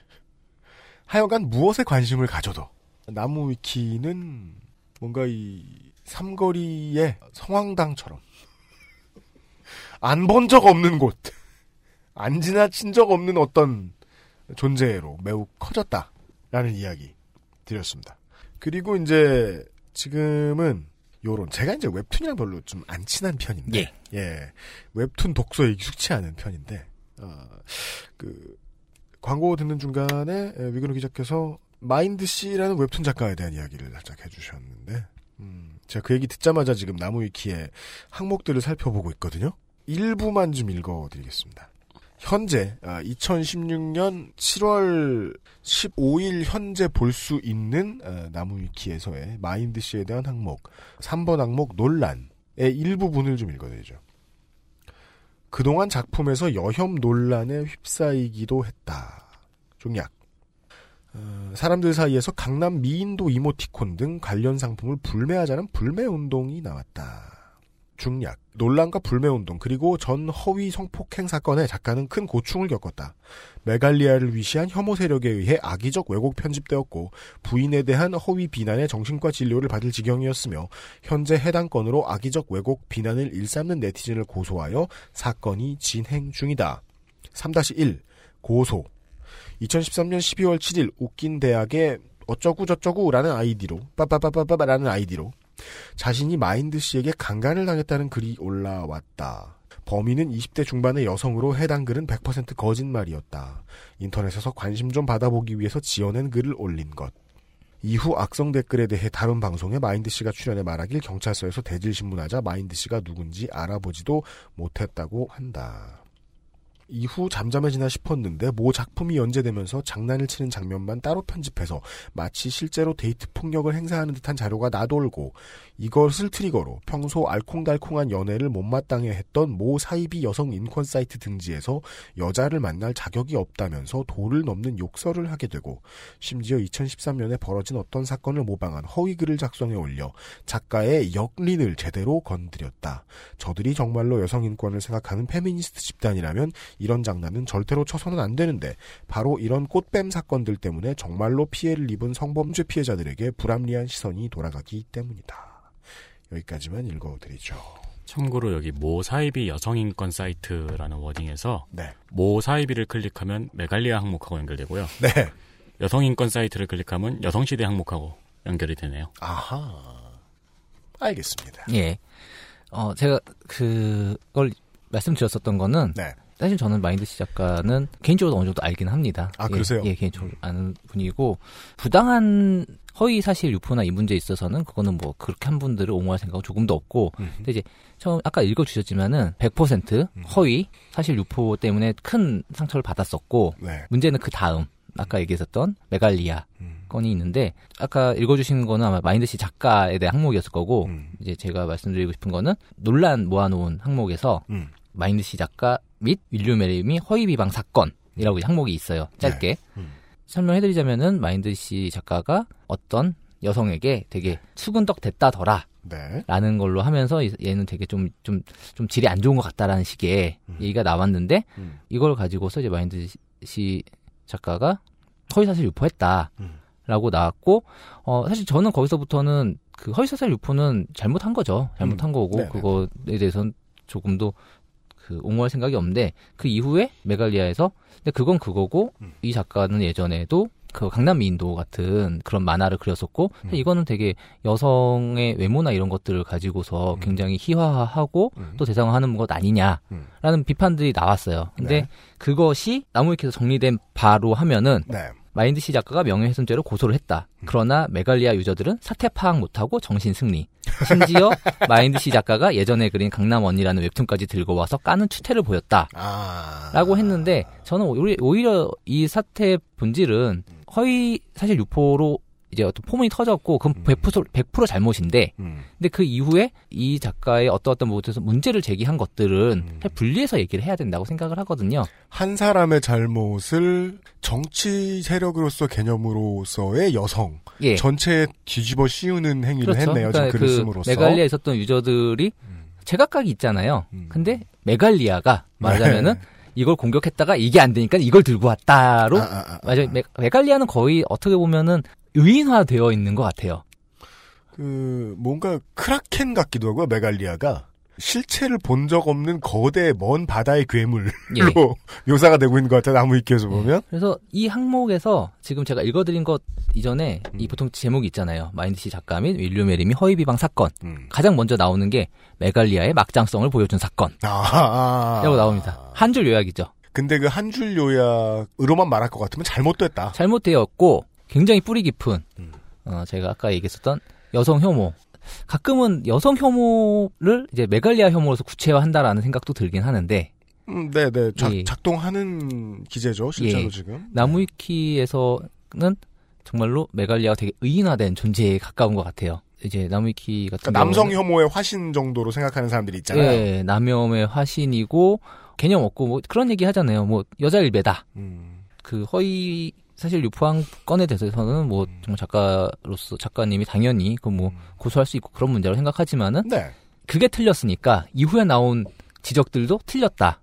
하여간 무엇에 관심을 가져도 나무 위키는 뭔가 이 삼거리의 성황당처럼 안 본 적 없는 곳, 안 지나친 적 없는 어떤 존재로 매우 커졌다라는 이야기 드렸습니다. 그리고 이제 지금은 요런 제가 이제 웹툰이랑 별로 좀 안 친한 편인데 예. 웹툰 독서에 익숙치 않은 편인데 어, 그 광고 듣는 중간에 에, 위근우 기자께서 마인드 씨라는 웹툰 작가에 대한 이야기를 살짝 해주셨는데 음, 제가 그 얘기 듣자마자 지금 나무위키의 항목들을 살펴보고 있거든요. 일부만 좀 읽어드리겠습니다. 현재 2016년 7월 15일 현재 볼 수 있는 어, 나무위키에서의 마인드씨에 대한 항목 3번 항목 논란의 일부분을 좀 읽어드리죠. 그동안 작품에서 여혐 논란에 휩싸이기도 했다. 종약 어, 사람들 사이에서 강남 미인도 이모티콘 등 관련 상품을 불매하자는 불매운동이 나왔다. 중략, 논란과 불매운동, 그리고 전 허위 성폭행 사건에 작가는 큰 고충을 겪었다. 메갈리아를 위시한 혐오 세력에 의해 악의적 왜곡 편집되었고 부인에 대한 허위 비난에 정신과 진료를 받을 지경이었으며 현재 해당 건으로 악의적 왜곡 비난을 일삼는 네티즌을 고소하여 사건이 진행 중이다. 3-1 고소 2013년 12월 7일 웃긴 대학의 어쩌구저쩌구라는 아이디로 빠빠빠빠빠라는 아이디로 자신이 마인드 씨에게 강간을 당했다는 글이 올라왔다. 범인은 20대 중반의 여성으로 해당 글은 100% 거짓말이었다. 인터넷에서 관심 좀 받아보기 위해서 지어낸 글을 올린 것. 이후 악성 댓글에 대해 다른 방송에 마인드 씨가 출연해 말하길 경찰서에서 대질 신문하자 마인드 씨가 누군지 알아보지도 못했다고 한다. 이후 잠잠해지나 싶었는데 모 작품이 연재되면서 장난을 치는 장면만 따로 편집해서 마치 실제로 데이트 폭력을 행사하는 듯한 자료가 나돌고 이것을 트리거로 평소 알콩달콩한 연애를 못마땅해 했던 모 사이비 여성 인권 사이트 등지에서 여자를 만날 자격이 없다면서 도를 넘는 욕설을 하게 되고 심지어 2013년에 벌어진 어떤 사건을 모방한 허위 글을 작성해 올려 작가의 역린을 제대로 건드렸다. 저들이 정말로 여성 인권을 생각하는 페미니스트 집단이라면 이런 장난은 절대로 쳐서는 안 되는데 바로 이런 꽃뱀 사건들 때문에 정말로 피해를 입은 성범죄 피해자들에게 불합리한 시선이 돌아가기 때문이다. 여기까지만 읽어드리죠. 참고로 여기 모 사이비 여성인권 사이트라는 wording에서 네. 모 사이비를 클릭하면 메갈리아 항목하고 연결되고요. 네. 여성인권 사이트를 클릭하면 여성시대 항목하고 연결이 되네요. 아하. 알겠습니다. 예. 어, 제가 그걸 말씀드렸었던 거는 네. 사실 저는 마인드 씨 작가는 개인적으로 어느 정도 알긴 합니다. 아, 그러세요? 예, 예, 개인적으로 아는 분이고 부당한 허위 사실 유포나 이 문제에 있어서는 그거는 뭐 그렇게 한 분들을 옹호할 생각은 조금도 없고 음. 근데 이제 처음 아까 읽어 주셨지만은 100% 허위 사실 유포 때문에 큰 상처를 받았었고 네. 문제는 그 다음 아까 얘기했었던 메갈리아 음. 건이 있는데 아까 읽어주신 거는 아마 마인드 씨 작가에 대한 항목이었을 거고 음. 이제 제가 말씀드리고 싶은 거는 논란 모아놓은 항목에서 음. 마인드 씨 작가 및 윌유메리미 허위 비방 사건이라고 항목이 있어요. 짧게 음. 설명해드리자면은 마인드 씨 작가가 어떤 여성에게 되게 수근덕 됐다더라. 네. 라는 걸로 하면서 이- 얘는 되게 좀, 좀, 좀 질이 안 좋은 것 같다라는 식의 얘기가 나왔는데 음. 이걸 가지고서 이제 마인드 씨 작가가 허위사실 유포했다. 음. 라고 나왔고, 어, 사실 저는 거기서부터는 그 허위사실 유포는 잘못한 거죠. 잘못한 음. 거고, 네네. 그거에 대해서는 조금도 그 옹호할 생각이 없는데, 그 이후에 메갈리아에서, 근데 그건 그거고, 음. 이 작가는 예전에도 그 강남 미인도 같은 그런 만화를 그렸었고, 음. 이거는 되게 여성의 외모나 이런 것들을 가지고서 굉장히 희화화하고 음. 또 대상화하는 것 아니냐라는 음. 비판들이 나왔어요. 근데 네. 그것이 나무위키에서 정리된 바로 하면은 네. 마인드 씨 작가가 명예훼손죄로 고소를 했다. 음. 그러나 메갈리아 유저들은 사태 파악 못하고 정신 승리. 심지어 마인드 씨 작가가 예전에 그린 강남 언니라는 웹툰까지 들고 와서 까는 추태를 보였다. 아. 라고 했는데 저는 오히- 오히려 이 사태의 본질은 허위 사실 유포로 이제 어떤 포문이 터졌고 그건 100% 100% 잘못인데 음. 근데 그 이후에 이 작가의 어떤 어떤 부분에서 문제를 제기한 것들은 음. 분리해서 얘기를 해야 된다고 생각을 하거든요. 한 사람의 잘못을 정치 세력으로서 개념으로서의 여성 예. 전체에 뒤집어 씌우는 행위를 그렇죠. 했네요. 지금 그러니까 글을 그 씀으로써. 메갈리아에 있었던 유저들이 제각각이 있잖아요. 근데 메갈리아가 말하자면은 네. 이걸 공격했다가 이게 안 되니까 이걸 들고 왔다로 아, 아, 아, 아. 맞아요. 메, 메갈리아는 거의 어떻게 보면은 의인화되어 있는 것 같아요. 그 뭔가 크라켄 같기도 하고요. 메갈리아가 실체를 본 적 없는 거대 먼 바다의 괴물로 예. 묘사가 되고 있는 것 같아요. 나무 위키에서 보면. 그래서 이 항목에서 지금 제가 읽어드린 것 이전에 음. 이 보통 제목이 있잖아요. 마인드 씨 작가 및 윌유메리미 허위 비방 사건. 음. 가장 먼저 나오는 게 메갈리아의 막장성을 보여준 사건. 아. 라고 나옵니다. 한 줄 요약이죠. 근데 그 한 줄 요약으로만 말할 것 같으면 잘못됐다. 잘못되었고 굉장히 뿌리 깊은 음. 어, 제가 아까 얘기했었던 여성 혐오. 가끔은 여성 혐오를 이제 메갈리아 혐오로서 구체화한다라는 생각도 들긴 하는데 음, 네, 네. 작, 예. 작동하는 기제죠, 실제로 예. 지금. 나무위키에서는 정말로 메갈리아가 되게 의인화된 존재에 가까운 것 같아요. 이제 나무위키 같은 그러니까 남성 혐오의 화신 정도로 생각하는 사람들이 있잖아요. 예, 남염의 화신이고 개념 없고 뭐 그런 얘기 하잖아요. 뭐 여자 일배다. 음. 그 허위 사실 유포한 건에 대해서는 뭐 음. 정말 작가로서 작가님이 당연히 그 뭐 고소할 수 있고 그런 문제라고 생각하지만은 네. 그게 틀렸으니까 이후에 나온 지적들도 틀렸다.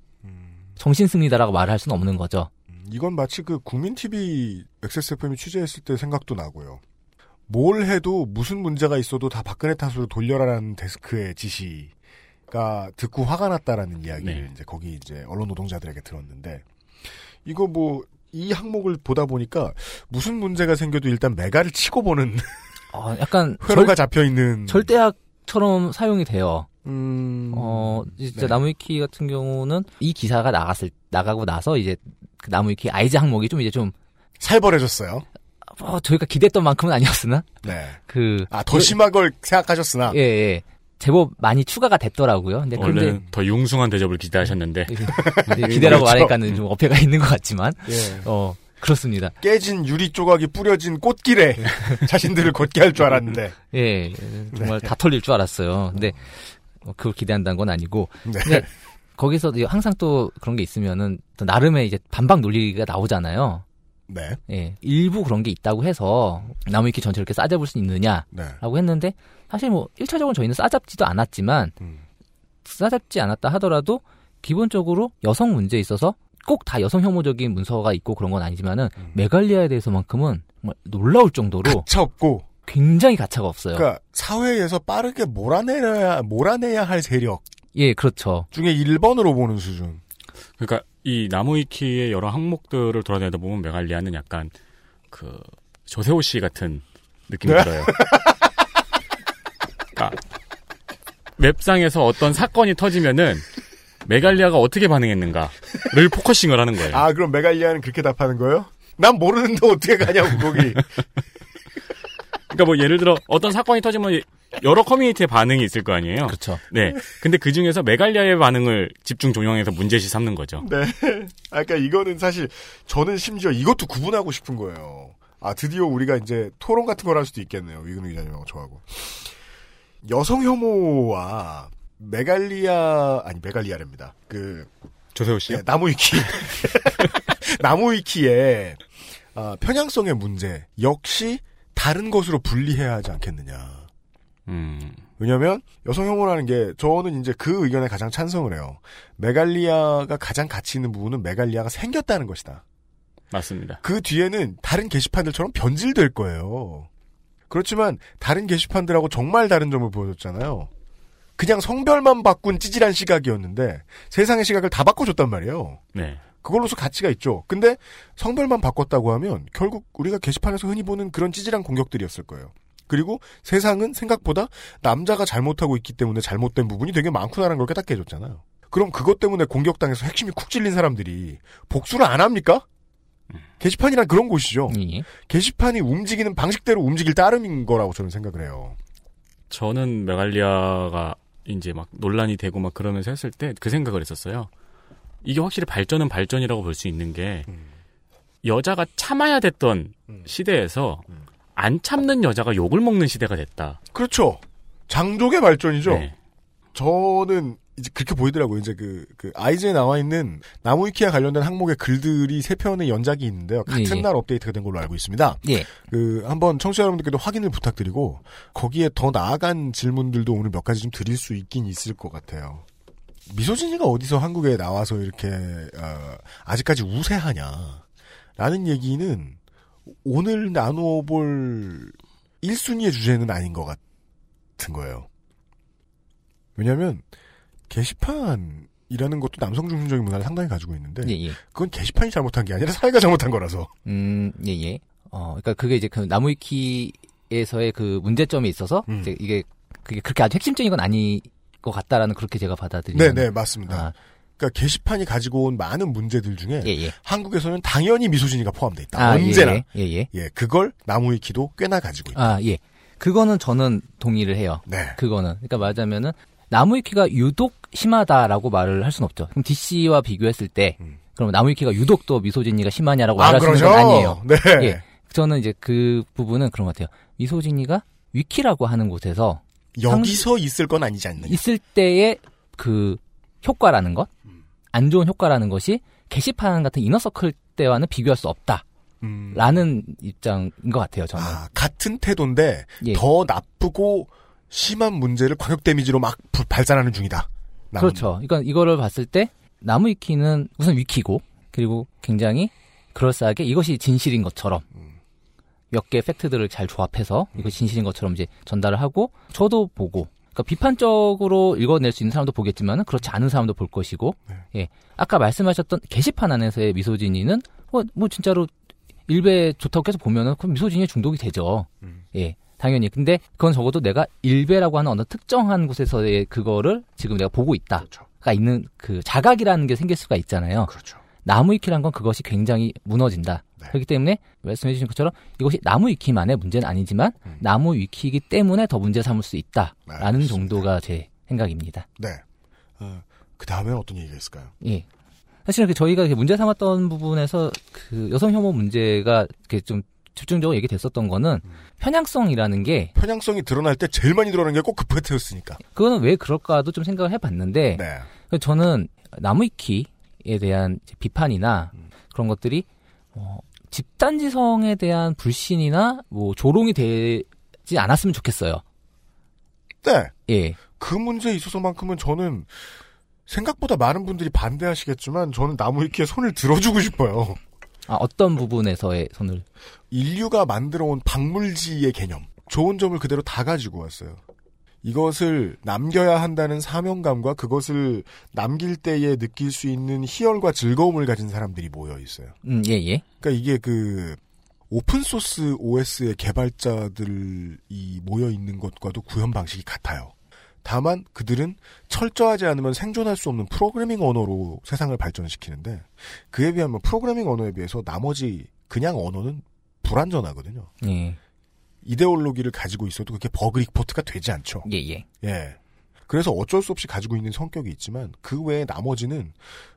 정신승리다라고 말할 수는 없는 거죠. 이건 마치 그 국민 TV XSFM이 취재했을 때 생각도 나고요. 뭘 해도 무슨 문제가 있어도 다 박근혜 탓으로 돌려라라는 데스크의 지시가 듣고 화가 났다라는 이야기를 네. 이제 거기 이제 언론 노동자들에게 들었는데 이거 뭐 이 항목을 보다 보니까 무슨 문제가 생겨도 일단 메가를 치고 보는 어, 약간 회로가 절- 잡혀 있는 절대학처럼 사용이 돼요. 음... 어, 진짜 네. 나무위키 같은 경우는 이 기사가 나갔을 나가고 나서 이제 그 나무위키 아이즈 항목이 좀 이제 좀 살벌해졌어요. 어, 저희가 기대했던 만큼은 아니었으나 네. 그 아, 더 심한 걸 생각하셨으나. 예, 예. 제법 많이 추가가 됐더라고요. 근데 원래 근데 더 융숭한 대접을 기대하셨는데 이제 기대라고 그렇죠. 말하니까는 좀 어폐가 있는 것 같지만 예. 어 그렇습니다. 깨진 유리 조각이 뿌려진 꽃길에 자신들을 걷게 할 줄 알았는데. 예, 정말 다 털릴 줄 알았어요. 근데 어, 그걸 기대한다는 건 아니고. 네. 근데 거기서 항상 또 그런 게 있으면은 또 나름의 이제 반박 논리가 나오잖아요. 네. 예, 일부 그런 게 있다고 해서 나무위키 전체를 이렇게 싸잡을 수 있느냐라고 네. 했는데 사실 뭐 1차적으로 저희는 싸잡지도 않았지만 음. 싸잡지 않았다 하더라도 기본적으로 여성 문제에 있어서 꼭 다 여성 혐오적인 문서가 있고 그런 건 아니지만은 음. 메갈리아에 대해서만큼은 정말 놀라울 정도로 가차 없고 굉장히 가차가 없어요. 그러니까 사회에서 빠르게 몰아내야 몰아내야 할 세력 예, 그렇죠. 중에 1번으로 보는 수준. 그러니까 이 나무위키의 여러 항목들을 돌아다니다 보면 메갈리아는 약간 그 조세호 씨 같은 느낌이 네? 들어요. 그러니까 웹상에서 어떤 사건이 터지면은 메갈리아가 어떻게 반응했는가를 focusing을 하는 거예요. 아 그럼 메갈리아는 그렇게 답하는 거예요? 난 모르는데 어떻게 가냐고 거기. 그러니까 뭐 예를 들어 어떤 사건이 터지면 여러 커뮤니티의 반응이 있을 거 아니에요. 그렇죠. 네. 근데 그 중에서 메갈리아의 반응을 집중 종영해서 문제시 삼는 거죠. 네. 아, 그러니까 이거는 사실 저는 심지어 이것도 구분하고 싶은 거예요. 아 드디어 우리가 이제 토론 같은 걸 할 수도 있겠네요. 위근우 기자님하고 저하고. 여성 혐오와 메갈리아 아니 메갈리아랍니다. 그 조세호 씨요? 네, 나무위키 나무위키의 아, 편향성의 문제 역시 다른 것으로 분리해야 하지 않겠느냐. 음. 왜냐하면 여성 혐오라는 게 저는 이제 그 의견에 가장 찬성을 해요. 메갈리아가 가장 가치 있는 부분은 메갈리아가 생겼다는 것이다. 맞습니다. 그 뒤에는 다른 게시판들처럼 변질될 거예요. 그렇지만 다른 게시판들하고 정말 다른 점을 보여줬잖아요. 그냥 성별만 바꾼 찌질한 시각이었는데 세상의 시각을 다 바꿔줬단 말이에요. 네. 그걸로서 가치가 있죠. 근데 성별만 바꿨다고 하면 결국 우리가 게시판에서 흔히 보는 그런 찌질한 공격들이었을 거예요. 그리고 세상은 생각보다 남자가 잘못하고 있기 때문에 잘못된 부분이 되게 많구나라는 걸 깨닫게 해줬잖아요. 그럼 그것 때문에 공격당해서 핵심이 쿡 찔린 사람들이 복수를 안 합니까? 게시판이란 그런 곳이죠. 예. 게시판이 움직이는 방식대로 움직일 따름인 거라고 저는 생각을 해요. 저는 메갈리아가 이제 막 논란이 되고 막 그러면서 했을 때 그 생각을 했었어요. 이게 확실히 발전은 발전이라고 볼 수 있는 게 여자가 참아야 됐던 시대에서 안 참는 여자가 욕을 먹는 시대가 됐다. 그렇죠. 장족의 발전이죠. 네. 저는 이제 그렇게 보이더라고요. 이제 그, 그, 아이즈에 나와 있는 나무위키와 관련된 항목의 글들이 세 편의 연작이 있는데요. 같은 예, 예. 날 업데이트가 된 걸로 알고 있습니다. 예. 그, 한번 청취자 여러분들께도 확인을 부탁드리고, 거기에 더 나아간 질문들도 오늘 몇 가지 좀 드릴 수 있긴 있을 것 같아요. 미소진이가 어디서 한국에 나와서 이렇게, 어, 아직까지 우세하냐. 라는 얘기는 오늘 나누어 볼 1순위의 주제는 아닌 것 같은 거예요. 왜냐면, 게시판이라는 것도 남성 중심적인 문화를 상당히 가지고 있는데, 예, 예. 그건 게시판이 잘못한 게 아니라 사회가 잘못한 거라서. 음, 예, 예. 어, 그러니까 그게 이제 그 나무위키에서의 그 문제점이 있어서 음. 이제 이게 그게 그렇게 아주 핵심적인 건 아닌 것 같다라는 그렇게 제가 받아들이는. 네, 네, 맞습니다. 아, 그러니까 게시판이 가지고 온 많은 문제들 중에 예, 예. 한국에서는 당연히 미소진이가 포함돼 있다. 아, 언제나. 예, 예, 예. 그걸 나무위키도 꽤나 가지고 있다. 아, 예. 그거는 저는 동의를 해요. 네. 그거는. 그러니까 말하자면은 나무위키가 유독 심하다라고 말을 할 수는 없죠. 그럼 DC와 비교했을 때 그럼 나무위키가 유독 또 미소진이가 심하냐라고 음. 아, 말할 수 있는 그러죠? 건 아니에요. 네. 예. 저는 이제 그 부분은 그런 것 같아요. 미소진이가 위키라고 하는 곳에서 여기서 있을 건 아니지 않느냐. 있을 때의 그 효과라는 것, 안 좋은 효과라는 것이 게시판 같은 이너서클 때와는 비교할 수 없다. 라는 입장인 것 같아요, 저는. 음. 아, 같은 태도인데 예. 더 나쁘고 심한 문제를 광역 데미지로 막 부- 발산하는 중이다. 남은. 그렇죠. 그러니까 이거를 봤을 때 나무 위키는 우선 위키고 그리고 굉장히 그럴싸하게 이것이 진실인 것처럼 몇개 팩트들을 잘 조합해서 이것이 진실인 것처럼 이제 전달을 하고 저도 보고 그러니까 비판적으로 읽어낼 수 있는 사람도 보겠지만 그렇지 않은 사람도 볼 것이고 예 아까 말씀하셨던 게시판 안에서의 미소진이는 뭐, 뭐 진짜로 일베 좋다고 계속 보면은 그 미소진이 중독이 되죠. 예. 당연히. 근데 그건 적어도 내가 일베라고 하는 어느 특정한 곳에서의 그거를 지금 내가 보고 있다. 가 있는 그 자각이라는 게 생길 수가 있잖아요. 나무위키란 건 그것이 굉장히 무너진다. 그렇기 때문에 말씀해 주신 것처럼 이것이 나무위키만의 문제는 아니지만 나무위키이기 때문에 더 문제 삼을 수 있다라는 정도가 제 생각입니다. 네. 어, 그 다음엔 어떤 얘기가 있을까요? 예. 사실은 그 저희가 문제 삼았던 부분에서 그 여성 혐오 문제가 이렇게 좀 집중적으로 얘기됐었던 거는 편향성이라는 게 편향성이 드러날 때 제일 많이 드러나는 게 꼭그 프레트였으니까. 그거는 왜 그럴까도 좀 생각을 해봤는데 네. 저는 나무위키에 대한 비판이나 그런 것들이 어, 집단지성에 대한 불신이나 뭐 조롱이 되지 않았으면 좋겠어요. 네. 예. 그 문제에 있어서만큼은 저는 생각보다 많은 분들이 반대하시겠지만 저는 나무위키에 손을 들어주고 싶어요. 아, 어떤 부분에서의 손을 인류가 만들어온 박물지의 개념, 좋은 점을 그대로 다 가지고 왔어요. 이것을 남겨야 한다는 사명감과 그것을 남길 때에 느낄 수 있는 희열과 즐거움을 가진 사람들이 모여 있어요. 음, 예, 예. 그러니까 이게 그 오픈소스 OS의 개발자들이 모여 있는 것과도 구현 방식이 같아요. 다만 그들은 철저하지 않으면 생존할 수 없는 프로그래밍 언어로 세상을 발전시키는데 그에 비하면 프로그래밍 언어에 비해서 나머지 그냥 언어는 불완전하거든요. 예. 이데올로기를 가지고 있어도 그게 버그 리포트가 되지 않죠. 예, 예. 예. 그래서 어쩔 수 없이 가지고 있는 성격이 있지만 그 외에 나머지는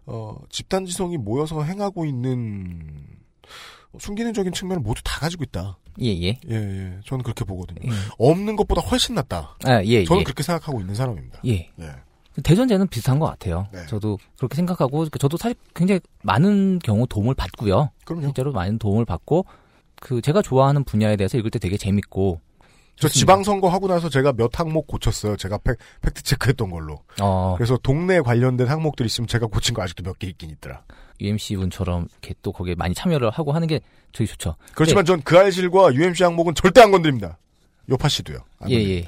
어, 집단 지성이 모여서 행하고 있는 순기능적인 측면을 모두 다 가지고 있다. 예, 예. 예, 예. 저는 그렇게 보거든요. 예. 없는 것보다 훨씬 낫다. 아, 예, 저는 예. 그렇게 생각하고 있는 사람입니다. 예. 예. 대전제는 비슷한 것 같아요. 네. 저도 그렇게 생각하고 저도 사실 굉장히 많은 경우 도움을 받고요. 그럼요. 실제로 많은 도움을 받고 그 제가 좋아하는 분야에 대해서 읽을 때 되게 재밌고 저 좋습니다. 지방선거 하고 나서 제가 몇 항목 고쳤어요. 제가 팩, 팩트 체크했던 걸로. 어, 그래서 동네 관련된 항목들 있으면 제가 고친 거 아직도 몇 개 있긴 있더라. UMC 분처럼 이렇게 또 거기에 많이 참여를 하고 하는 게 되게 좋죠. 그렇지만 전 그 알실과 UMC 항목은 절대 안 건드립니다. 요파 씨도요. 안 예. 예.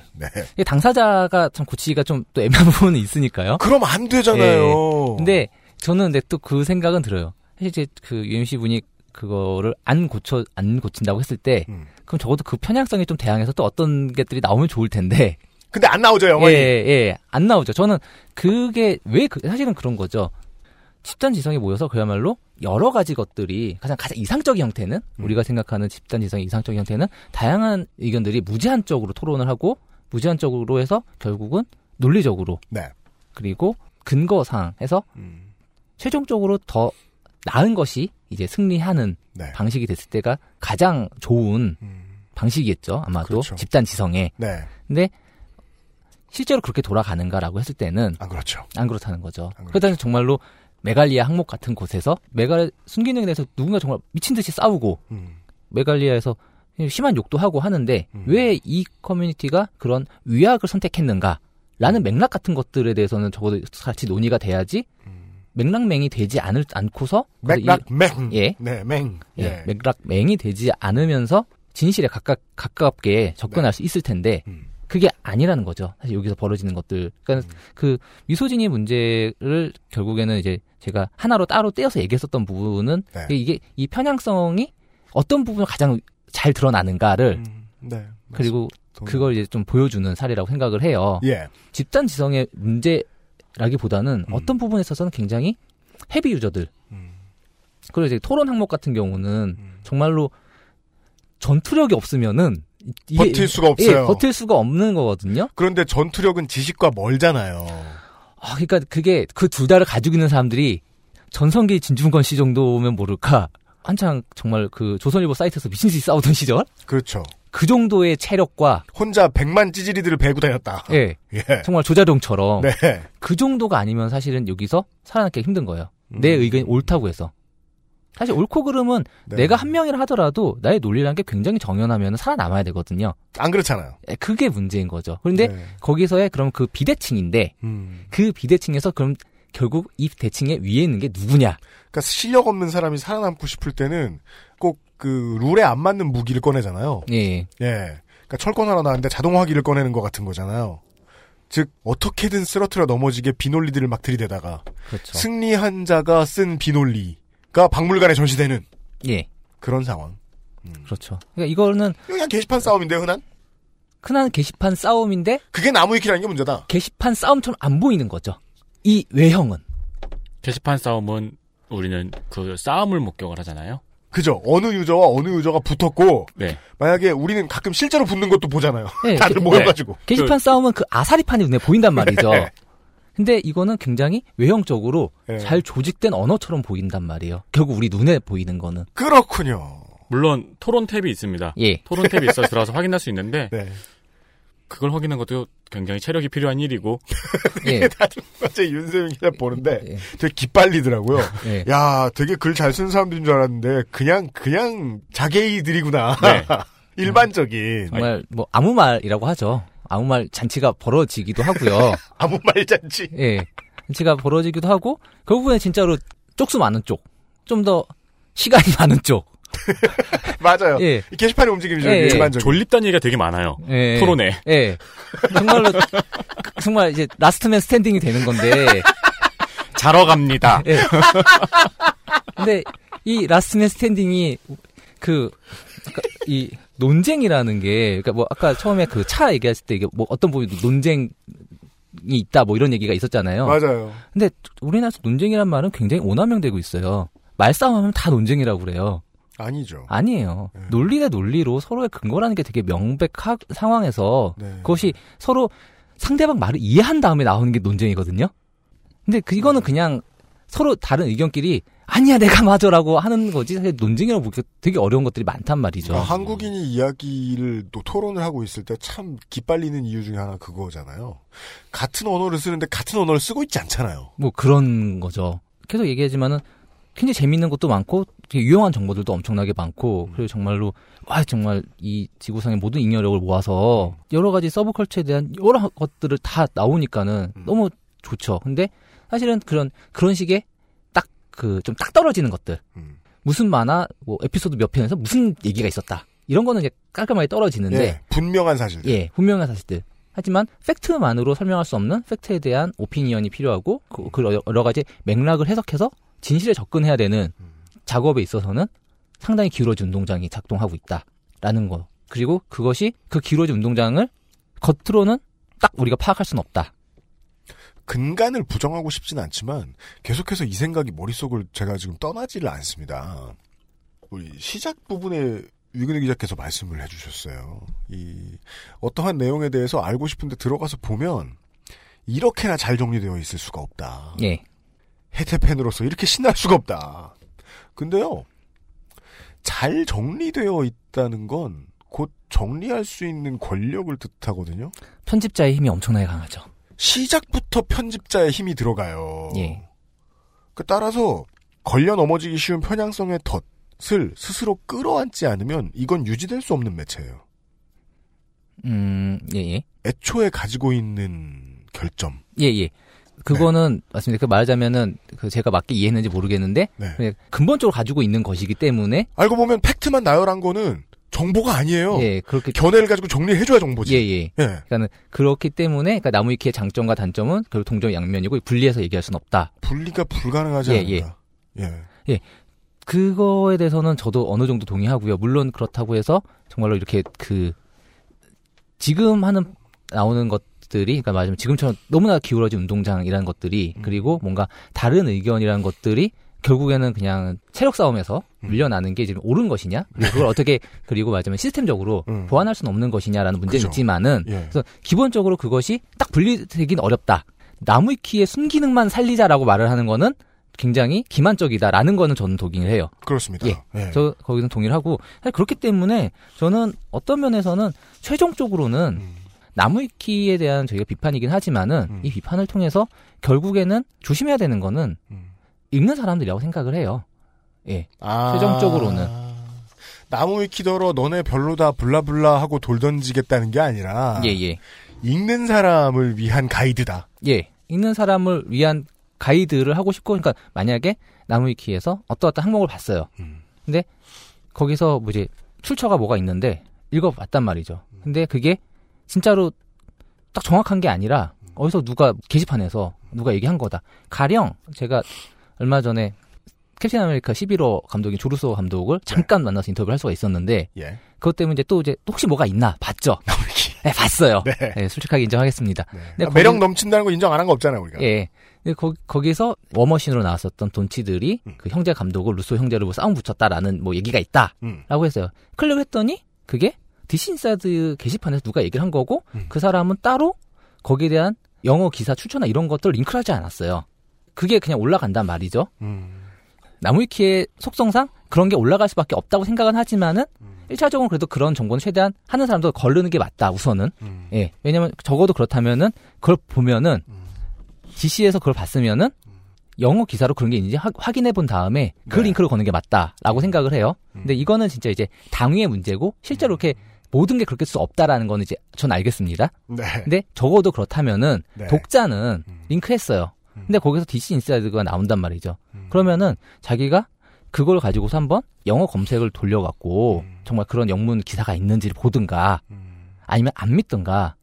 네. 당사자가 참 고치기가 좀 또 애매한 부분이 있으니까요. 그럼 안 되잖아요. 예. 근데 저는 근데 또 그 생각은 들어요. 사실 이제 그 UMC 분이 그거를 안 고쳐 안 고친다고 했을 때 음. 그럼 적어도 그 편향성이 좀 대항해서 또 어떤 것들이 나오면 좋을 텐데 근데 안 나오죠, 영원히. 예, 예, 안 나오죠. 저는 그게 왜 그, 사실은 그런 거죠. 집단 지성이 모여서 그야말로 여러 가지 것들이 가장 가장 이상적인 형태는 음. 우리가 생각하는 집단 지성의 이상적인 형태는 다양한 의견들이 무제한적으로 토론을 하고 무제한적으로 해서 결국은 논리적으로 네. 그리고 근거상 해서 음. 최종적으로 더 나은 것이 이제 승리하는 네. 방식이 됐을 때가 가장 좋은 방식이겠죠. 아마도 음. 그렇죠. 집단 지성에. 네. 근데 실제로 그렇게 돌아가는가라고 했을 때는 안 그렇죠. 안 그렇다는 거죠. 그러다 정말로 메갈리아 항목 같은 곳에서 메갈 순기능에 대해서 누군가 정말 미친 듯이 싸우고 음. 메갈리아에서 심한 욕도 하고 하는데 왜이 커뮤니티가 그런 위약을 선택했는가라는 맥락 같은 것들에 대해서는 적어도 같이 논의가 돼야지 맥락맹이 되지 않을 않고서 맥락맹. 예. 네, 맹. 예, 예. 맥락맹이 되지 않으면서 진실에 가깝, 가깝게 접근할 네. 수 있을 텐데 음. 그게 아니라는 거죠. 사실 여기서 벌어지는 것들. 그러니까 음. 그 미소진이 문제를 결국에는 이제 제가 하나로 따로 떼어서 얘기했었던 부분은 네. 이게 이 편향성이 어떤 부분을 가장 잘 드러나는가를 네. 그리고. 그걸 이제 좀 보여주는 사례라고 생각을 해요. 예. 집단 지성의 문제라기보다는 어떤 부분에 있어서는 굉장히 헤비 유저들 그리고 이제 토론 항목 같은 경우는 정말로 전투력이 없으면은 이게- 버틸 수가 없어요. 예, 버틸 수가 없는 거거든요. 그런데 전투력은 지식과 멀잖아요. 아, 그러니까 그게 그 두 달을 가지고 있는 사람들이 전성기 진중권 씨 정도면 모를까 한창 정말 그 조선일보 사이트에서 미친 듯이 싸우던 시절 그렇죠. 그 정도의 체력과 혼자 백만 찌질이들을 베고 다녔다. 예, 예. 정말 조자룡처럼 네. 그 정도가 아니면 사실은 여기서 살아남기 힘든 거예요. 음. 내 의견이 옳다고 해서. 사실 옳고 그름은 네. 내가 한 명이라 하더라도 나의 논리라는 게 굉장히 정연하면 살아남아야 되거든요. 안 그렇잖아요. 예, 그게 문제인 거죠. 그런데 네. 거기서의 그럼 그 비대칭인데 음. 그 비대칭에서 그럼 결국 이 대칭의 위에 있는 게 누구냐? 그러니까 실력 없는 사람이 살아남고 싶을 때는 꼭 그 룰에 안 맞는 무기를 꺼내잖아요. 예. 예. 그러니까 철권 하나 나왔는데 자동화기를 꺼내는 것 같은 거잖아요. 즉 어떻게든 쓰러트려 넘어지게 비논리들을 막 들이대다가 그렇죠. 승리한 자가 쓴 비논리 가 박물관에 전시되는 예. 그런 상황. 그렇죠. 그러니까 이거는 이거 그냥 게시판 싸움인데 흔한? 흔한 게시판 싸움인데 그게 나무위키라는 게 문제다. 게시판 싸움처럼 안 보이는 거죠. 이 외형은. 게시판 싸움은 우리는 그 싸움을 목격을 하잖아요. 그죠. 어느 유저와 어느 유저가 붙었고 네. 만약에 우리는 가끔 실제로 붙는 것도 보잖아요. 예, 다들 게- 모여가지고. 게시판 싸움은 그 아사리판이 눈에 보인단 말이죠. 네. 근데 이거는 굉장히 외형적으로 네. 잘 조직된 언어처럼 보인단 말이에요. 결국 우리 눈에 보이는 거는. 그렇군요. 물론 토론 탭이 있습니다. 예. 토론 탭이 있어서 들어가서 확인할 수 있는데 네. 그걸 확인하는 것도 굉장히 체력이 필요한 일이고 예. 다들 어제 윤세민 기자 보는데 예. 되게 기빨리더라고요. 예. 야, 되게 글잘 쓰는 사람들인 줄 알았는데 그냥 그냥 자개이들이구나. 네. 일반적인 정말 뭐 아무 말이라고 하죠. 아무 말 잔치가 벌어지기도 하고요. 아무 말 잔치. 예. 잔치가 벌어지기도 하고 결국에는 진짜로 쪽수 많은 쪽. 좀 더 시간이 많은 쪽. 맞아요. 예. 이 게시판의 움직임이죠. 예, 예. 일반적인. 졸립다는 얘기가 되게 많아요. 예. 토론에. 예. 정말로 정말 이제 last man standing이 되는 건데 자러 갑니다. 예. 근데 이 last man standing이 그 이 논쟁이라는 게 그러니까 뭐 아까 처음에 그 차 얘기했을 때 이게 뭐 어떤 부분이 논쟁이 있다 뭐 이런 얘기가 있었잖아요. 맞아요. 근데 우리나라에서 논쟁이란 말은 굉장히 오남용되고 있어요. 말싸움하면 다 논쟁이라고 그래요. 아니죠. 아니에요. 네. 논리 대 논리로 서로의 근거라는 게 되게 명백한 상황에서 네. 그것이 서로 상대방 말을 이해한 다음에 나오는 게 논쟁이거든요. 근데 그 이거는 그냥 서로 다른 의견끼리 아니야 내가 맞아라고 하는 거지 사실 논쟁이라고 보기 되게 어려운 것들이 많단 말이죠. 그러니까 한국인이 이야기를 또 토론을 하고 있을 때 참 기빨리는 이유 중에 하나 그거잖아요. 같은 언어를 쓰는데 같은 언어를 쓰고 있지 않잖아요. 뭐 그런 거죠. 계속 얘기하지만은 굉장히 재밌는 것도 많고 되게 유용한 정보들도 엄청나게 많고 그리고 정말로 와 정말 이 지구상의 모든 잉여력을 모아서 여러 가지 서브컬처에 대한 여러 것들을 다 나오니까는 너무 좋죠. 근데 사실은 그런 그런 식의 딱 그 좀 딱 떨어지는 것들 음. 무슨 만화 뭐 에피소드 몇 편에서 무슨 얘기가 있었다 이런 거는 이제 깔끔하게 떨어지는데 예, 분명한 사실. 예, 분명한 사실들. 하지만 fact만으로 설명할 수 없는 fact에 대한 opinion이 필요하고 그, 그 여러- 여러 가지 맥락을 해석해서 진실에 접근해야 되는 작업에 있어서는 상당히 기울어진 운동장이 작동하고 있다라는 거. 그리고 그것이 그 기울어진 운동장을 겉으로는 딱 우리가 파악할 수는 없다. 근간을 부정하고 싶진 않지만 계속해서 이 생각이 머릿속을 제가 지금 떠나지를 않습니다. 우리 시작 부분에 유근혜 기자께서 말씀을 해주셨어요. 이 어떠한 내용에 대해서 알고 싶은데 들어가서 보면 이렇게나 잘 정리되어 있을 수가 없다. 예. 해태팬으로서 이렇게 신날 수가 없다. 근데요, 잘 정리되어 있다는 건 곧 정리할 수 있는 권력을 뜻하거든요. 편집자의 힘이 엄청나게 강하죠. 시작부터 편집자의 힘이 들어가요. 예. 그 따라서 걸려 넘어지기 쉬운 편향성의 덫을 스스로 끌어안지 않으면 이건 유지될 수 없는 매체예요. 음, 예, 예. 애초에 가지고 있는 결점. 예, 예. 그거는 맞습니다. 그 말하자면은 그 제가 맞게 이해했는지 모르겠는데 네. 근본적으로 가지고 있는 것이기 때문에 알고 보면 팩트만 나열한 거는 정보가 아니에요. 예, 그렇게 견해를 가지고 정리해줘야 정보지. 예, 예. 그러니까는 그렇기 때문에 그러니까 나무위키의 장점과 단점은 결국 동전 양면이고 분리해서 얘기할 수는 없다. 분리가 불가능하지 예, 않는다. 예. 예. 그거에 대해서는 저도 어느 정도 동의하고요. 물론 그렇다고 해서 정말로 이렇게 그 지금 하는 나오는 것들이 그러니까 말하자면 지금처럼 너무나 기울어진 운동장이라는 것들이 그리고 뭔가 다른 의견이라는 것들이 결국에는 그냥 체력 싸움에서 음. 밀려나는 게 지금 옳은 것이냐? 그리고 그걸 어떻게 그리고 말하자면 시스템적으로 음. 보완할 수는 없는 것이냐라는 문제는 그죠. 있지만은 예. 그래서 기본적으로 그것이 딱 분리되긴 어렵다. 나무위키의 순기능만 살리자라고 말을 하는 거는 굉장히 기만적이다라는 거는 저는 동의를 해요. 그렇습니다. 예. 예. 저 거기는 동의를 하고 사실 그렇기 때문에 저는 어떤 면에서는 최종적으로는 음. 나무위키에 대한 저희가 비판이긴 하지만은 이 비판을 통해서 결국에는 조심해야 되는 거는 읽는 사람들이라고 생각을 해요. 예. 아. 최종적으로는 나무 위키더러 너네 별로다 블라블라 하고 돌 던지겠다는 게 아니라 예, 예. 읽는 사람을 위한 가이드다. 예. 읽는 사람을 위한 가이드를 하고 싶고, 그러니까 만약에 나무 위키에서 어떠 어떤 항목을 봤어요. 근데 거기서 뭐 이제 출처가 뭐가 있는데 읽어봤단 말이죠. 근데 그게 진짜로 딱 정확한 게 아니라 어디서 누가 게시판에서 누가 얘기한 거다. 가령 제가 얼마 전에 캡틴 아메리카 11호 감독인 조 루소 감독을 잠깐 만나서 인터뷰를 할 수가 있었는데 예. 그것 때문에 이제 또 이제 혹시 뭐가 있나 봤죠. 네, 봤어요. 네. 솔직하게 인정하겠습니다. 근데 아, 매력 거기- 넘친다는 거 인정 안 한 거 없잖아요, 우리가. 예. 근데 거, 거기서 워머신으로 나왔었던 돈 치들이 그 형제 감독을 루소 형제를 뭐 싸움 붙였다라는 뭐 얘기가 있다. 음. 라고 했어요. 클릭을 했더니 그게 디시인사이드 게시판에서 누가 얘기를 한 거고 그 사람은 따로 거기에 대한 영어 기사 출처나 이런 것들 링크를 하지 않았어요. 그게 그냥 올라간단 말이죠. 나무위키의 속성상 그런 게 올라갈 수밖에 없다고 생각은 하지만은 일 1차적으로 그래도 그런 정보는 최대한 하는 사람도 거르는 게 맞다 우선은 예 왜냐면 적어도 그렇다면은 그걸 보면은 디씨에서 그걸 봤으면은 영어 기사로 그런 게 있는지 하- 확인해 본 다음에 그 네. 링크를 거는 게 맞다라고 생각을 해요. 음. 근데 이거는 진짜 이제 당위의 문제고 실제로 이렇게 모든 게 그렇게 수 없다라는 거는 이제 전 알겠습니다. 네. 근데 적어도 그렇다면은 네. 음. 독자는 링크했어요. 근데 거기서 DC 인사이드가 나온단 말이죠. 음. 그러면은 자기가 그걸 가지고서 한번 영어 검색을 돌려갖고 음. 정말 그런 영문 기사가 있는지를 보든가 아니면 안 믿든가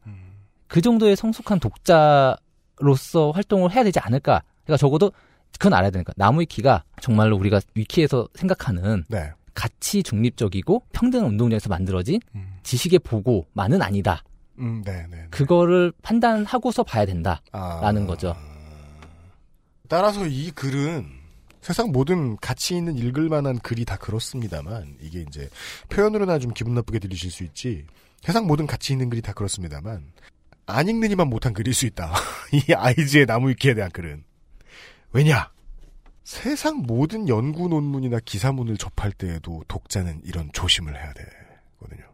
그 정도의 성숙한 독자로서 활동을 해야 되지 않을까. 그러니까 적어도 그건 알아야 되니까 나무위키가 정말로 우리가 위키에서 생각하는 네. 가치 중립적이고 평등 운동장에서 만들어진 지식의 보고만은 아니다. 음, 네, 네. 그거를 판단하고서 봐야 된다라는 아. 거죠. 따라서 이 글은 세상 모든 가치 있는 읽을 만한 글이 다 그렇습니다만 이게 이제 표현으로나 좀 기분 나쁘게 들리실 수 있지 세상 모든 가치 있는 글이 다 그렇습니다만 안 읽느니만 못한 글일 수 있다. 이 아이즈의 나무 위키에 대한 글은 왜냐 세상 모든 연구 논문이나 기사문을 접할 때에도 독자는 이런 조심을 해야 되거든요.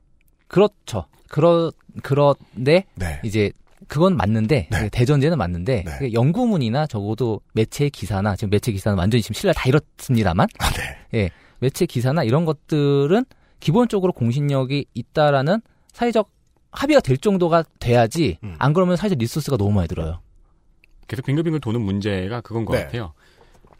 그렇죠. 그러 그런데 네. 이제 그건 맞는데 대전제는 맞는데 그 연구문이나 적어도 매체 기사나 지금 매체 기사는 완전히 지금 신뢰 다 잃었습니다만 아, 네. 예 매체 기사나 이런 것들은 기본적으로 공신력이 있다라는 사회적 합의가 될 정도가 돼야지 음. 안 그러면 사실 리소스가 너무 많이 들어요. 계속 빙글빙글 도는 문제가 그건 것 네. 같아요.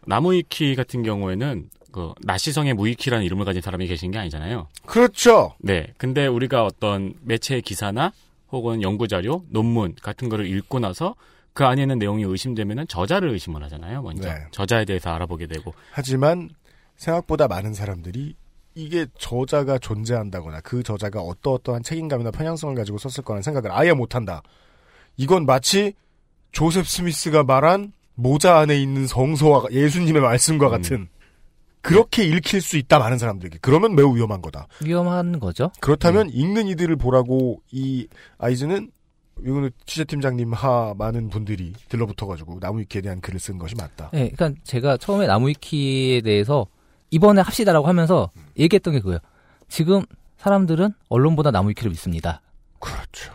나무위키 같은 경우에는 그 나시성의 무위키라는 이름을 가진 사람이 계신 게 아니잖아요. 그렇죠. 네. 근데 우리가 어떤 매체 기사나 혹은 연구 자료, 논문 같은 거를 읽고 나서 그 안에 있는 내용이 의심되면은 저자를 의심을 하잖아요. 먼저 네. 저자에 대해서 알아보게 되고 하지만 생각보다 많은 사람들이 이게 저자가 존재한다거나 그 저자가 어떠어떠한 책임감이나 편향성을 가지고 썼을 거라는 생각을 아예 못한다. 이건 마치 조셉 스미스가 말한 모자 안에 있는 성서와 예수님의 말씀과 같은 그렇게 읽힐 수 있다 많은 사람들에게 그러면 매우 위험한 거다. 위험한 거죠. 그렇다면 읽는 이들을 보라고 이 아이즈는 이거는 취재팀장님 하 많은 분들이 들러붙어가지고 나무위키에 대한 글을 쓴 것이 맞다. 예, 그러니까 제가 처음에 나무위키에 대해서 이번에 합시다라고 하면서 얘기했던 게 그거예요. 지금 사람들은 언론보다 나무위키를 믿습니다. 그렇죠.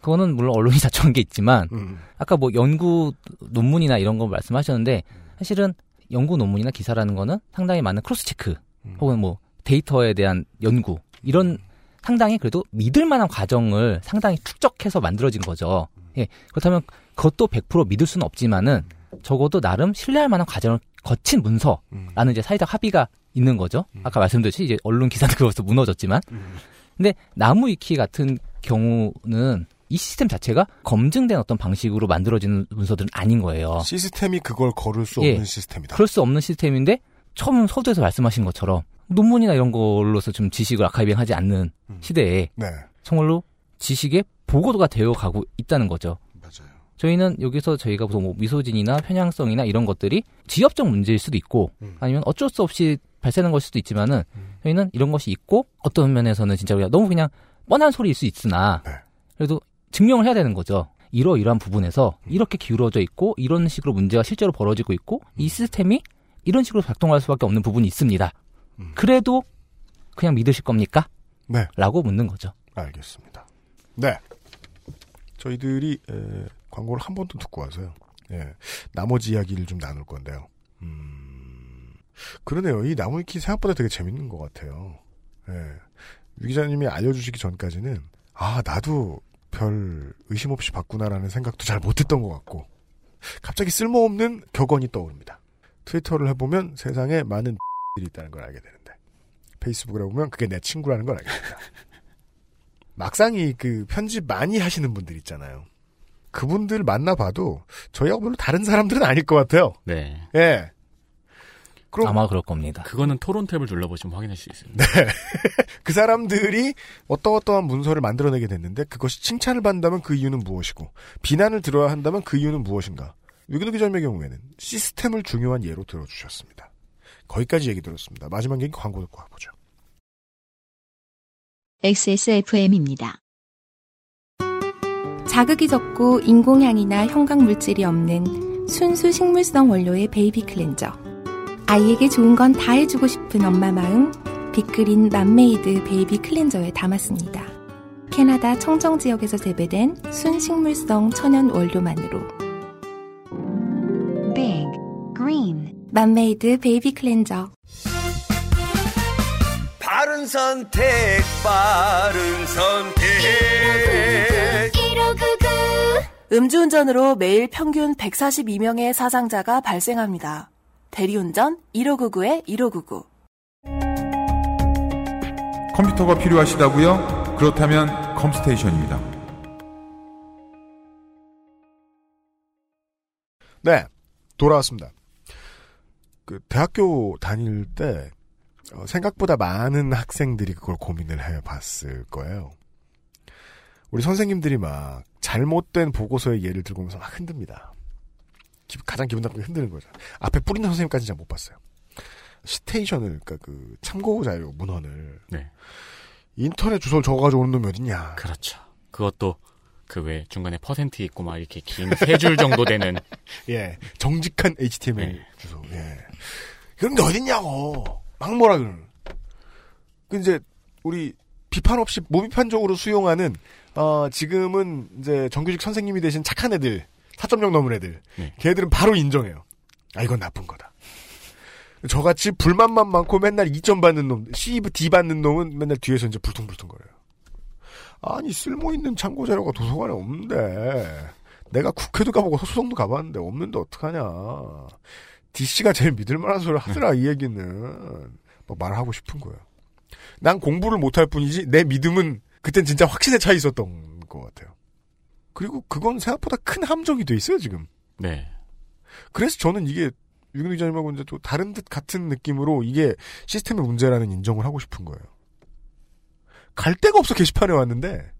그거는 물론 언론이 자초한 게 있지만 음. 아까 뭐 연구 논문이나 이런 거 말씀하셨는데 사실은 연구 논문이나 기사라는 거는 상당히 많은 cross check 혹은 뭐 데이터에 대한 연구 이런 상당히 그래도 믿을 만한 과정을 상당히 축적해서 만들어진 거죠. 예. 그렇다면 그것도 100% 믿을 수는 없지만은 적어도 나름 신뢰할 만한 과정을 거친 문서라는 이제 사회적 합의가 있는 거죠. 아까 말씀드렸듯이 이제 언론 기사는 그것도 무너졌지만. 근데 나무위키 같은 경우는 이 시스템 자체가 검증된 어떤 방식으로 만들어지는 문서들은 아닌 거예요. 시스템이 그걸 걸을 수 예. 없는 시스템이다. 그럴 수 없는 시스템인데 처음 서두에서 말씀하신 것처럼 논문이나 이런 걸로서 좀 지식을 아카이빙하지 않는 시대에 네. 정말로 지식의 보고도가 되어 가고 있다는 거죠. 맞아요. 저희는 여기서 저희가 뭐 미소진이나 편향성이나 이런 것들이 지엽적 문제일 수도 있고 음. 아니면 어쩔 수 없이 발생하는 것일 수도 있지만은 저희는 이런 것이 있고 어떤 면에서는 진짜 우리가 너무 그냥 뻔한 소리일 수 있으나 네. 그래도 증명을 해야 되는 거죠. 이러이러한 부분에서 이렇게 기울어져 있고 이런 식으로 문제가 실제로 벌어지고 있고 이 시스템이 이런 식으로 작동할 수밖에 없는 부분이 있습니다. 그래도 그냥 믿으실 겁니까? 네. 라고 묻는 거죠. 알겠습니다. 네. 저희들이 에, 광고를 한번더 듣고 와서요. 예, 나머지 이야기를 좀 나눌 건데요. 음, 그러네요. 이 나무위키 생각보다 되게 재밌는 것 같아요. 예, 유 기자님이 알려주시기 전까지는 아 나도 별 의심 없이 봤구나라는 생각도 잘 못했던 것 같고 갑자기 쓸모없는 격언이 떠오릅니다. 트위터를 해보면 세상에 많은 들이 있다는 걸 알게 되는데 페이스북을 해보면 그게 내 친구라는 걸 알게 됩니다. 막상 이 그 편집 많이 하시는 분들 있잖아요. 그분들 만나봐도 저희하고 별로 다른 사람들은 아닐 것 같아요. 네. 예. 그럼 아마 그럴 겁니다. 그거는 토론 탭을 눌러보시면 확인할 수 있습니다. 네. 그 사람들이 어떠어떠한 문서를 만들어내게 됐는데 그것이 칭찬을 받는다면 그 이유는 무엇이고 비난을 들어야 한다면 그 이유는 무엇인가. 위기도 기자님의 경우에는 시스템을 중요한 예로 들어주셨습니다. 거기까지 얘기 들었습니다. 마지막 얘기 광고 듣고 와보죠. XSFM입니다. 자극이 적고 인공향이나 형광물질이 없는 순수 식물성 원료의 베이비 클렌저. 아이에게 좋은 건 다 해주고 싶은 엄마 마음, 빅그린 맘메이드 베이비 클렌저에 담았습니다. 캐나다 청정 지역에서 재배된 순식물성 천연 원료만으로. Big Green 맘메이드 베이비 클렌저. 바른 선택, 바른 선택. 음주운전으로 매일 평균 142명의 사상자가 발생합니다. 대리운전 1599에 1599. 컴퓨터가 필요하시다고요? 그렇다면 컴스테이션입니다. 네, 돌아왔습니다. 그 대학교 다닐 때 어, 생각보다 많은 학생들이 그걸 고민을 해봤을 거예요. 우리 선생님들이 막 잘못된 보고서의 예를 들고 오면서 막 흔듭니다. 기- 가장 기분 나쁘게 흔드는 거죠. 앞에 뿌리는 선생님까지 잘 못 봤어요. 스테이션을, 그러니까 그 참고 자료 문헌을 네. 인터넷 주소를 적어가지고 오는 놈이 어딨냐. 그렇죠. 그것도 그외 중간에 퍼센트 있고 막 이렇게 긴 세 줄 정도 되는 예, 정직한 HTML 주소. 예. 그런 게 어딨냐고. 막 뭐라 그러는. 그 이제 우리 비판 없이 무비판적으로 수용하는 어 지금은 이제 정규직 선생님이 되신 착한 애들 4.0 넘은 애들 네. 걔들은 바로 인정해요. 아 이건 나쁜 거다. 저같이 불만만 많고 맨날 2점 받는 놈, C, D 받는 놈은 맨날 뒤에서 이제 불퉁불퉁거려요. 아니 쓸모 있는 참고 자료가 도서관에 없는데 내가 국회도 가보고 소송도 가봤는데 없는데 어떡하냐. DC가 제일 믿을 만한 소리를 하더라 이 얘기는 뭐 말하고 싶은 거예요. 난 공부를 못할 뿐이지 내 믿음은 그땐 진짜 확신에 차 있었던 것 같아요. 그리고 그건 생각보다 큰 함정이 돼 있어요 지금. 네. 그래서 저는 이게 유근 기자님하고 이제 또 다른 듯 같은 느낌으로 이게 시스템의 문제라는 인정을 하고 싶은 거예요. 갈 데가 없어 게시판에 왔는데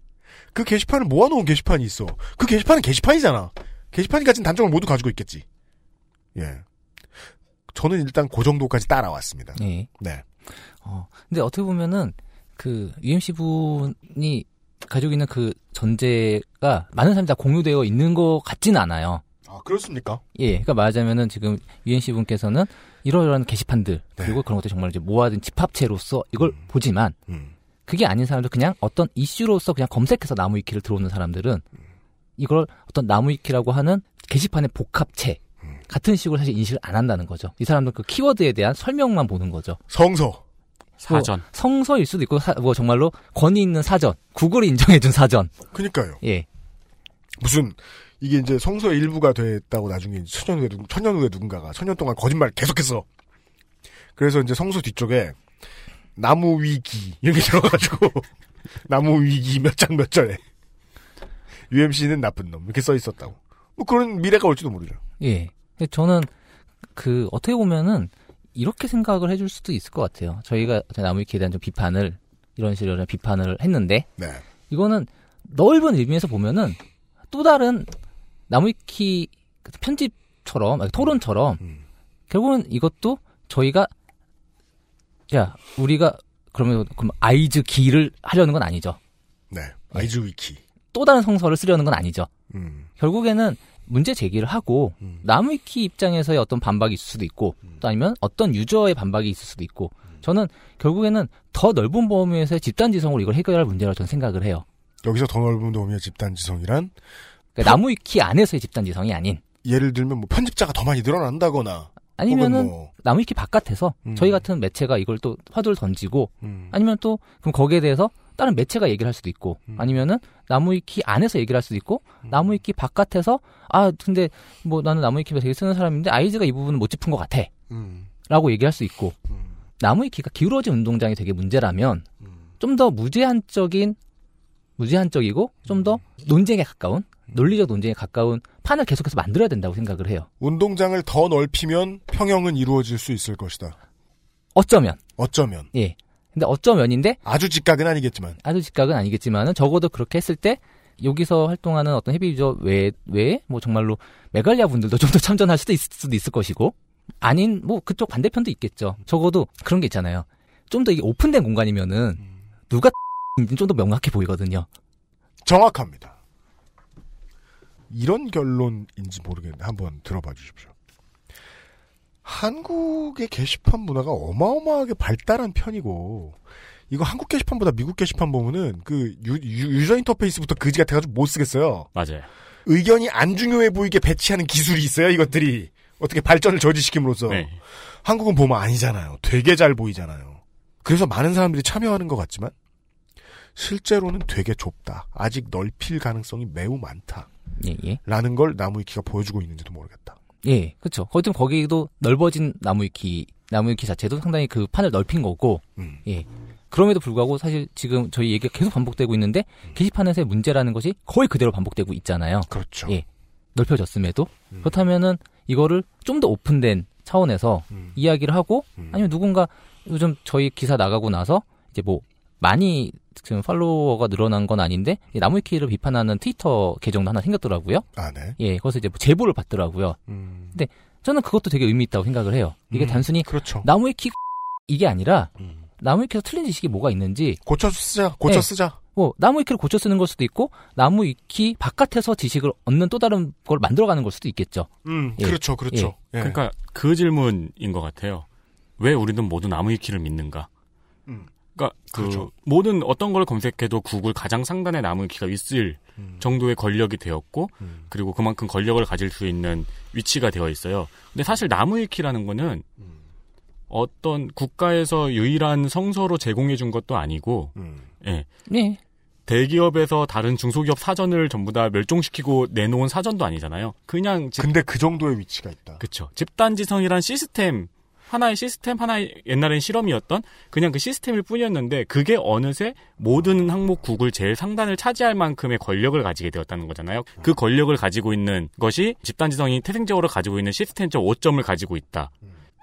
그 게시판을 모아놓은 게시판이 있어. 그 게시판은 게시판이잖아. 게시판이 가진 단점을 모두 가지고 있겠지. 예. 저는 일단 그 정도까지 따라왔습니다. 예. 네. 어, 근데 어떻게 보면은 그 UMC 분이 가지고 있는 그 전제가 많은 사람이 다 공유되어 있는 것 같지는 않아요. 아, 그렇습니까? 예, 그러니까 말하자면은 지금 UNC 분께서는 이러이러한 게시판들 네. 그리고 그런 것들 정말 이제 모아둔 집합체로서 이걸 음. 보지만 그게 아닌 사람들 그냥 어떤 이슈로서 그냥 검색해서 나무위키를 들어오는 사람들은 이걸 어떤 나무위키라고 하는 게시판의 복합체 음. 같은 식으로 사실 인식을 안 한다는 거죠. 이 사람들 그 키워드에 대한 설명만 보는 거죠. 성서. 사전. 뭐 성서일 수도 있고 사- 뭐 정말로 권위 있는 사전, 구글이 인정해준 사전. 그니까요. 예. 무슨 이게 이제 성서의 일부가 됐다고 나중에 천년 후에 누- 천년 후에 누군가가 천년 동안 거짓말 계속했어. 그래서 이제 성서 뒤쪽에 나무 위기 이렇게 들어가지고 나무 위기 몇 장 몇 절에 UMC는 나쁜 놈 이렇게 써 있었다고. 뭐 그런 미래가 올지도 모르죠. 예. 근데 저는 그 어떻게 보면은 이렇게 생각을 해줄 수도 있을 것 같아요. 저희가 나무위키에 대한 좀 비판을 이런 식으로 비판을 했는데 네. 이거는 넓은 의미에서 보면은 또 다른 나무위키 편집처럼 아니, 토론처럼 음. 결국은 이것도 저희가 야 우리가 그러면 그럼 아이즈 기를 하려는 건 아니죠. 네. 아이즈 위키. 또 다른 성서를 쓰려는 건 아니죠. 음. 결국에는 문제 제기를 하고 나무위키 입장에서의 어떤 반박이 있을 수도 있고 음. 또 아니면 어떤 유저의 반박이 있을 수도 있고 저는 결국에는 더 넓은 범위에서의 집단지성으로 이걸 해결할 문제라고 저는 생각을 해요. 여기서 더 넓은 도움의 집단지성이란 그러니까 나무위키 안에서의 집단지성이 아닌 예를 들면 뭐 편집자가 더 많이 늘어난다거나 아니면은 뭐 나무위키 바깥에서 음. 저희 같은 매체가 이걸 또 화두를 던지고 음. 아니면 또 그럼 거기에 대해서 다른 매체가 얘기를 할 수도 있고 음. 아니면은 나무위키 안에서 얘기를 할 수도 있고 나무위키 바깥에서 아 근데 뭐 나는 나무위키 되게 쓰는 사람인데 아이즈가 이 부분은 못 짚은 것 같아 음. 라고 얘기할 수 있고 나무위키가 기울어진 운동장이 되게 문제라면 좀 더 무제한적인 무제한적이고 좀 더 논쟁에 가까운 논리적 논쟁에 가까운 판을 계속해서 만들어야 된다고 생각을 해요. 운동장을 더 넓히면 평형은 이루어질 수 있을 것이다. 어쩌면 어쩌면 예. 근데 어쩌면인데 아주 직각은 아니겠지만 아주 직각은 아니겠지만은 적어도 그렇게 했을 때 여기서 활동하는 어떤 헤비 유저 외에, 외에 뭐 정말로 메갈리아 분들도 좀 더 참전할 수도 있을 수도 있을 것이고 아닌 뭐 그쪽 반대편도 있겠죠. 적어도 그런 게 있잖아요. 좀 더 이게 오픈된 공간이면은 누가 좀 더 명확해 보이거든요. 정확합니다. 이런 결론인지 모르겠는데 한번 들어봐 주십시오. 한국의 게시판 문화가 어마어마하게 발달한 편이고 이거 한국 게시판보다 미국 게시판 보면은 그 유, 유, 저 인터페이스부터 그지 같아가지고 못 쓰겠어요. 맞아요. 의견이 안 중요해 보이게 배치하는 기술이 있어요. 이것들이 어떻게 발전을 저지시킴으로써 네. 한국은 보면 아니잖아요. 되게 잘 보이잖아요. 그래서 많은 사람들이 참여하는 것 같지만 실제로는 되게 좁다. 아직 넓힐 가능성이 매우 많다. 예, 예. 라는 걸 나무위키가 보여주고 있는지도 모르겠다. 예, 그렇죠. 거기 거기도 넓어진 나무위키 나무위키 자체도 상당히 그 판을 넓힌 거고, 음. 예. 그럼에도 불구하고 사실 지금 저희 얘기가 계속 반복되고 있는데 게시판에서의 문제라는 것이 거의 그대로 반복되고 있잖아요. 그렇죠. 예. 넓혀졌음에도 그렇다면은 이거를 좀 더 오픈된 차원에서 이야기를 하고 아니면 누군가 요즘 저희 기사 나가고 나서 이제 뭐 많이 지금 팔로워가 늘어난 건 아닌데 이 나무위키를 비판하는 트위터 계정도 하나 생겼더라고요. 아, 네. 예, 거기서 이제 뭐 제보를 받더라고요. 근데 저는 그것도 되게 의미 있다고 생각을 해요. 이게 음, 단순히 그렇죠. 나무위키 이게 아니라 나무위키에서 틀린 지식이 뭐가 있는지 고쳐 쓰자. 고쳐 예. 쓰자. 뭐 나무위키를 고쳐 쓰는 걸 수도 있고 나무위키 바깥에서 지식을 얻는 또 다른 걸 만들어가는 걸 수도 있겠죠. 음, 예. 그렇죠, 그렇죠. 예. 그러니까 그 질문인 것 같아요. 왜 우리는 모두 나무위키를 믿는가? 음. 그러니까 그 그렇죠. 모든 어떤 걸 검색해도 구글 가장 상단에 나무위키가 있을 음. 정도의 권력이 되었고 그리고 그만큼 권력을 가질 수 있는 위치가 되어 있어요. 근데 사실 나무위 키라는 거는 음. 어떤 국가에서 유일한 성서로 제공해 준 것도 아니고 음. 예. 네. 대기업에서 다른 중소기업 사전을 전부 다 멸종시키고 내놓은 사전도 아니잖아요. 그냥 집, 근데 그 정도의 위치가 있다. 그쵸. 집단지성이란 시스템, 하나의 시스템, 하나의 옛날엔 실험이었던 그냥 그 시스템일 뿐이었는데 그게 어느새 모든 항목 구글 제일 상단을 차지할 만큼의 권력을 가지게 되었다는 거잖아요. 그 권력을 가지고 있는 것이 집단지성이 태생적으로 가지고 있는 시스템적 오점을 가지고 있다.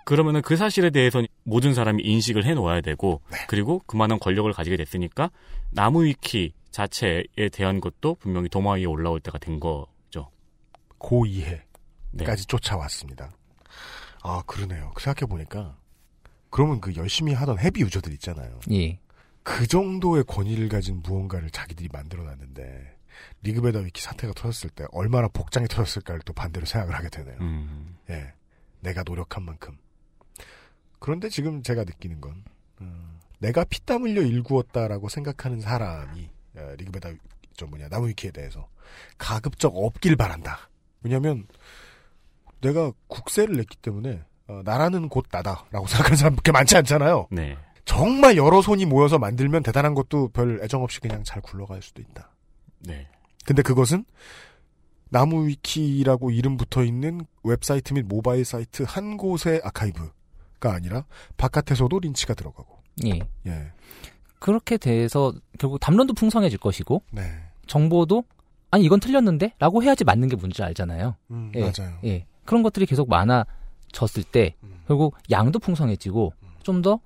그러면은 그 사실에 대해서 모든 사람이 인식을 해 놓아야 되고 그리고 그만한 권력을 가지게 됐으니까 나무 위키 자체에 대한 것도 분명히 도마 위에 올라올 때가 된 거죠. 고이해까지 네. 쫓아왔습니다. 아, 그러네요. 생각해보니까. 그러면 그 열심히 하던 heavy user들 있잖아요. 예. 그 정도의 권위를 가진 무언가를 자기들이 만들어놨는데, 리그베더 위키 사태가 터졌을 때 얼마나 복장이 터졌을까를 또 반대로 생각을 하게 되네요. 음. 예. 내가 노력한 만큼. 그런데 지금 제가 느끼는 건, 어, 내가 피땀 흘려 일구었다라고 생각하는 사람이, 어, 리그베더, 저 뭐냐, 나무위키에 대해서 가급적 없길 바란다. 왜냐면, 내가 국세를 냈기 때문에, 어, 나라는 곧 나다라고 생각하는 사람 그렇게 많지 않잖아요. 네. 정말 여러 손이 모여서 만들면 대단한 것도 별 애정 없이 그냥 잘 굴러갈 수도 있다. 네. 근데 그것은 나무위키라고 이름 붙어 있는 웹사이트 및 모바일 사이트 한 곳의 아카이브가 아니라 바깥에서도 린치가 들어가고. 예. 예. 그렇게 돼서 결국 담론도 풍성해질 것이고 네. 정보도 아니 이건 틀렸는데라고 해야지 맞는 게 뭔지 알잖아요. 음, 예, 맞아요. 예. 그런 것들이 계속 많아졌을 때 음. 결국 양도 풍성해지고 좀 더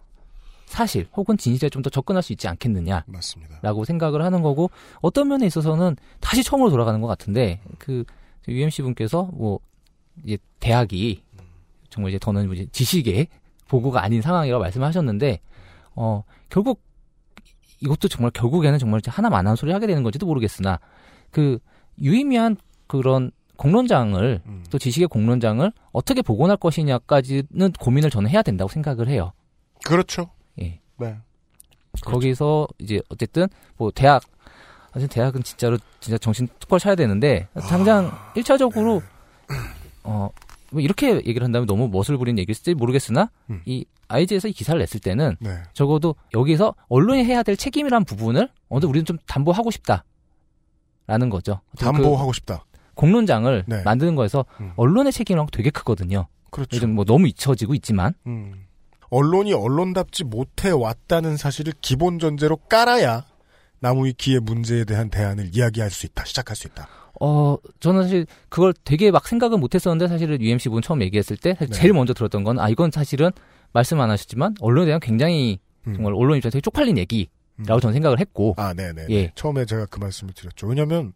사실 혹은 진실에 좀 더 접근할 수 있지 않겠느냐. 맞습니다. 라고 생각을 하는 거고 어떤 면에 있어서는 다시 처음으로 돌아가는 것 같은데 그 UMC 분께서 뭐 이제 대학이 정말 이제 더는 이제 지식의 보고가 아닌 상황이라고 말씀하셨는데 어 결국 이것도 정말 결국에는 정말 하나만 한 소리 하게 되는 건지도 모르겠으나 그 유의미한 그런 공론장을 음. 또 지식의 공론장을 어떻게 복원할 것이냐까지는 고민을 저는 해야 된다고 생각을 해요. 그렇죠. 예. 네. 거기서 이제 어쨌든 뭐 대학 사실 대학은 진짜로 진짜 정신 똑바로 차야 되는데 당장 아, 일차적으로 네. 어, 뭐 이렇게 얘기를 한다면 너무 멋을 부리는 얘기일지 모르겠으나 음. 이 IG에서 이 기사를 냈을 때는 네. 적어도 여기서 언론이 해야 될 책임이란 부분을 어느 우리는 좀 담보하고 싶다라는 거죠. 담보하고 그 싶다. 공론장을 네. 만드는 거에서 음. 언론의 책임이란 게 되게 크거든요. 그렇죠. 요즘 뭐 너무 잊혀지고 있지만 음. 언론이 언론답지 못해 왔다는 사실을 기본 전제로 깔아야 나무 위키의 문제에 대한 대안을 이야기할 수 있다. 시작할 수 있다. 어, 저는 사실 그걸 되게 막 생각은 못 했었는데 사실은 UMC 분 처음 얘기했을 때 네. 제일 먼저 들었던 건 아, 이건 사실은 말씀 안 하셨지만 언론에 대한 굉장히 음. 정말 언론 입장에서 되게 쪽팔린 얘기라고 저는 생각을 했고. 아, 네네. 예. 처음에 제가 그 말씀을 드렸죠. 왜냐면,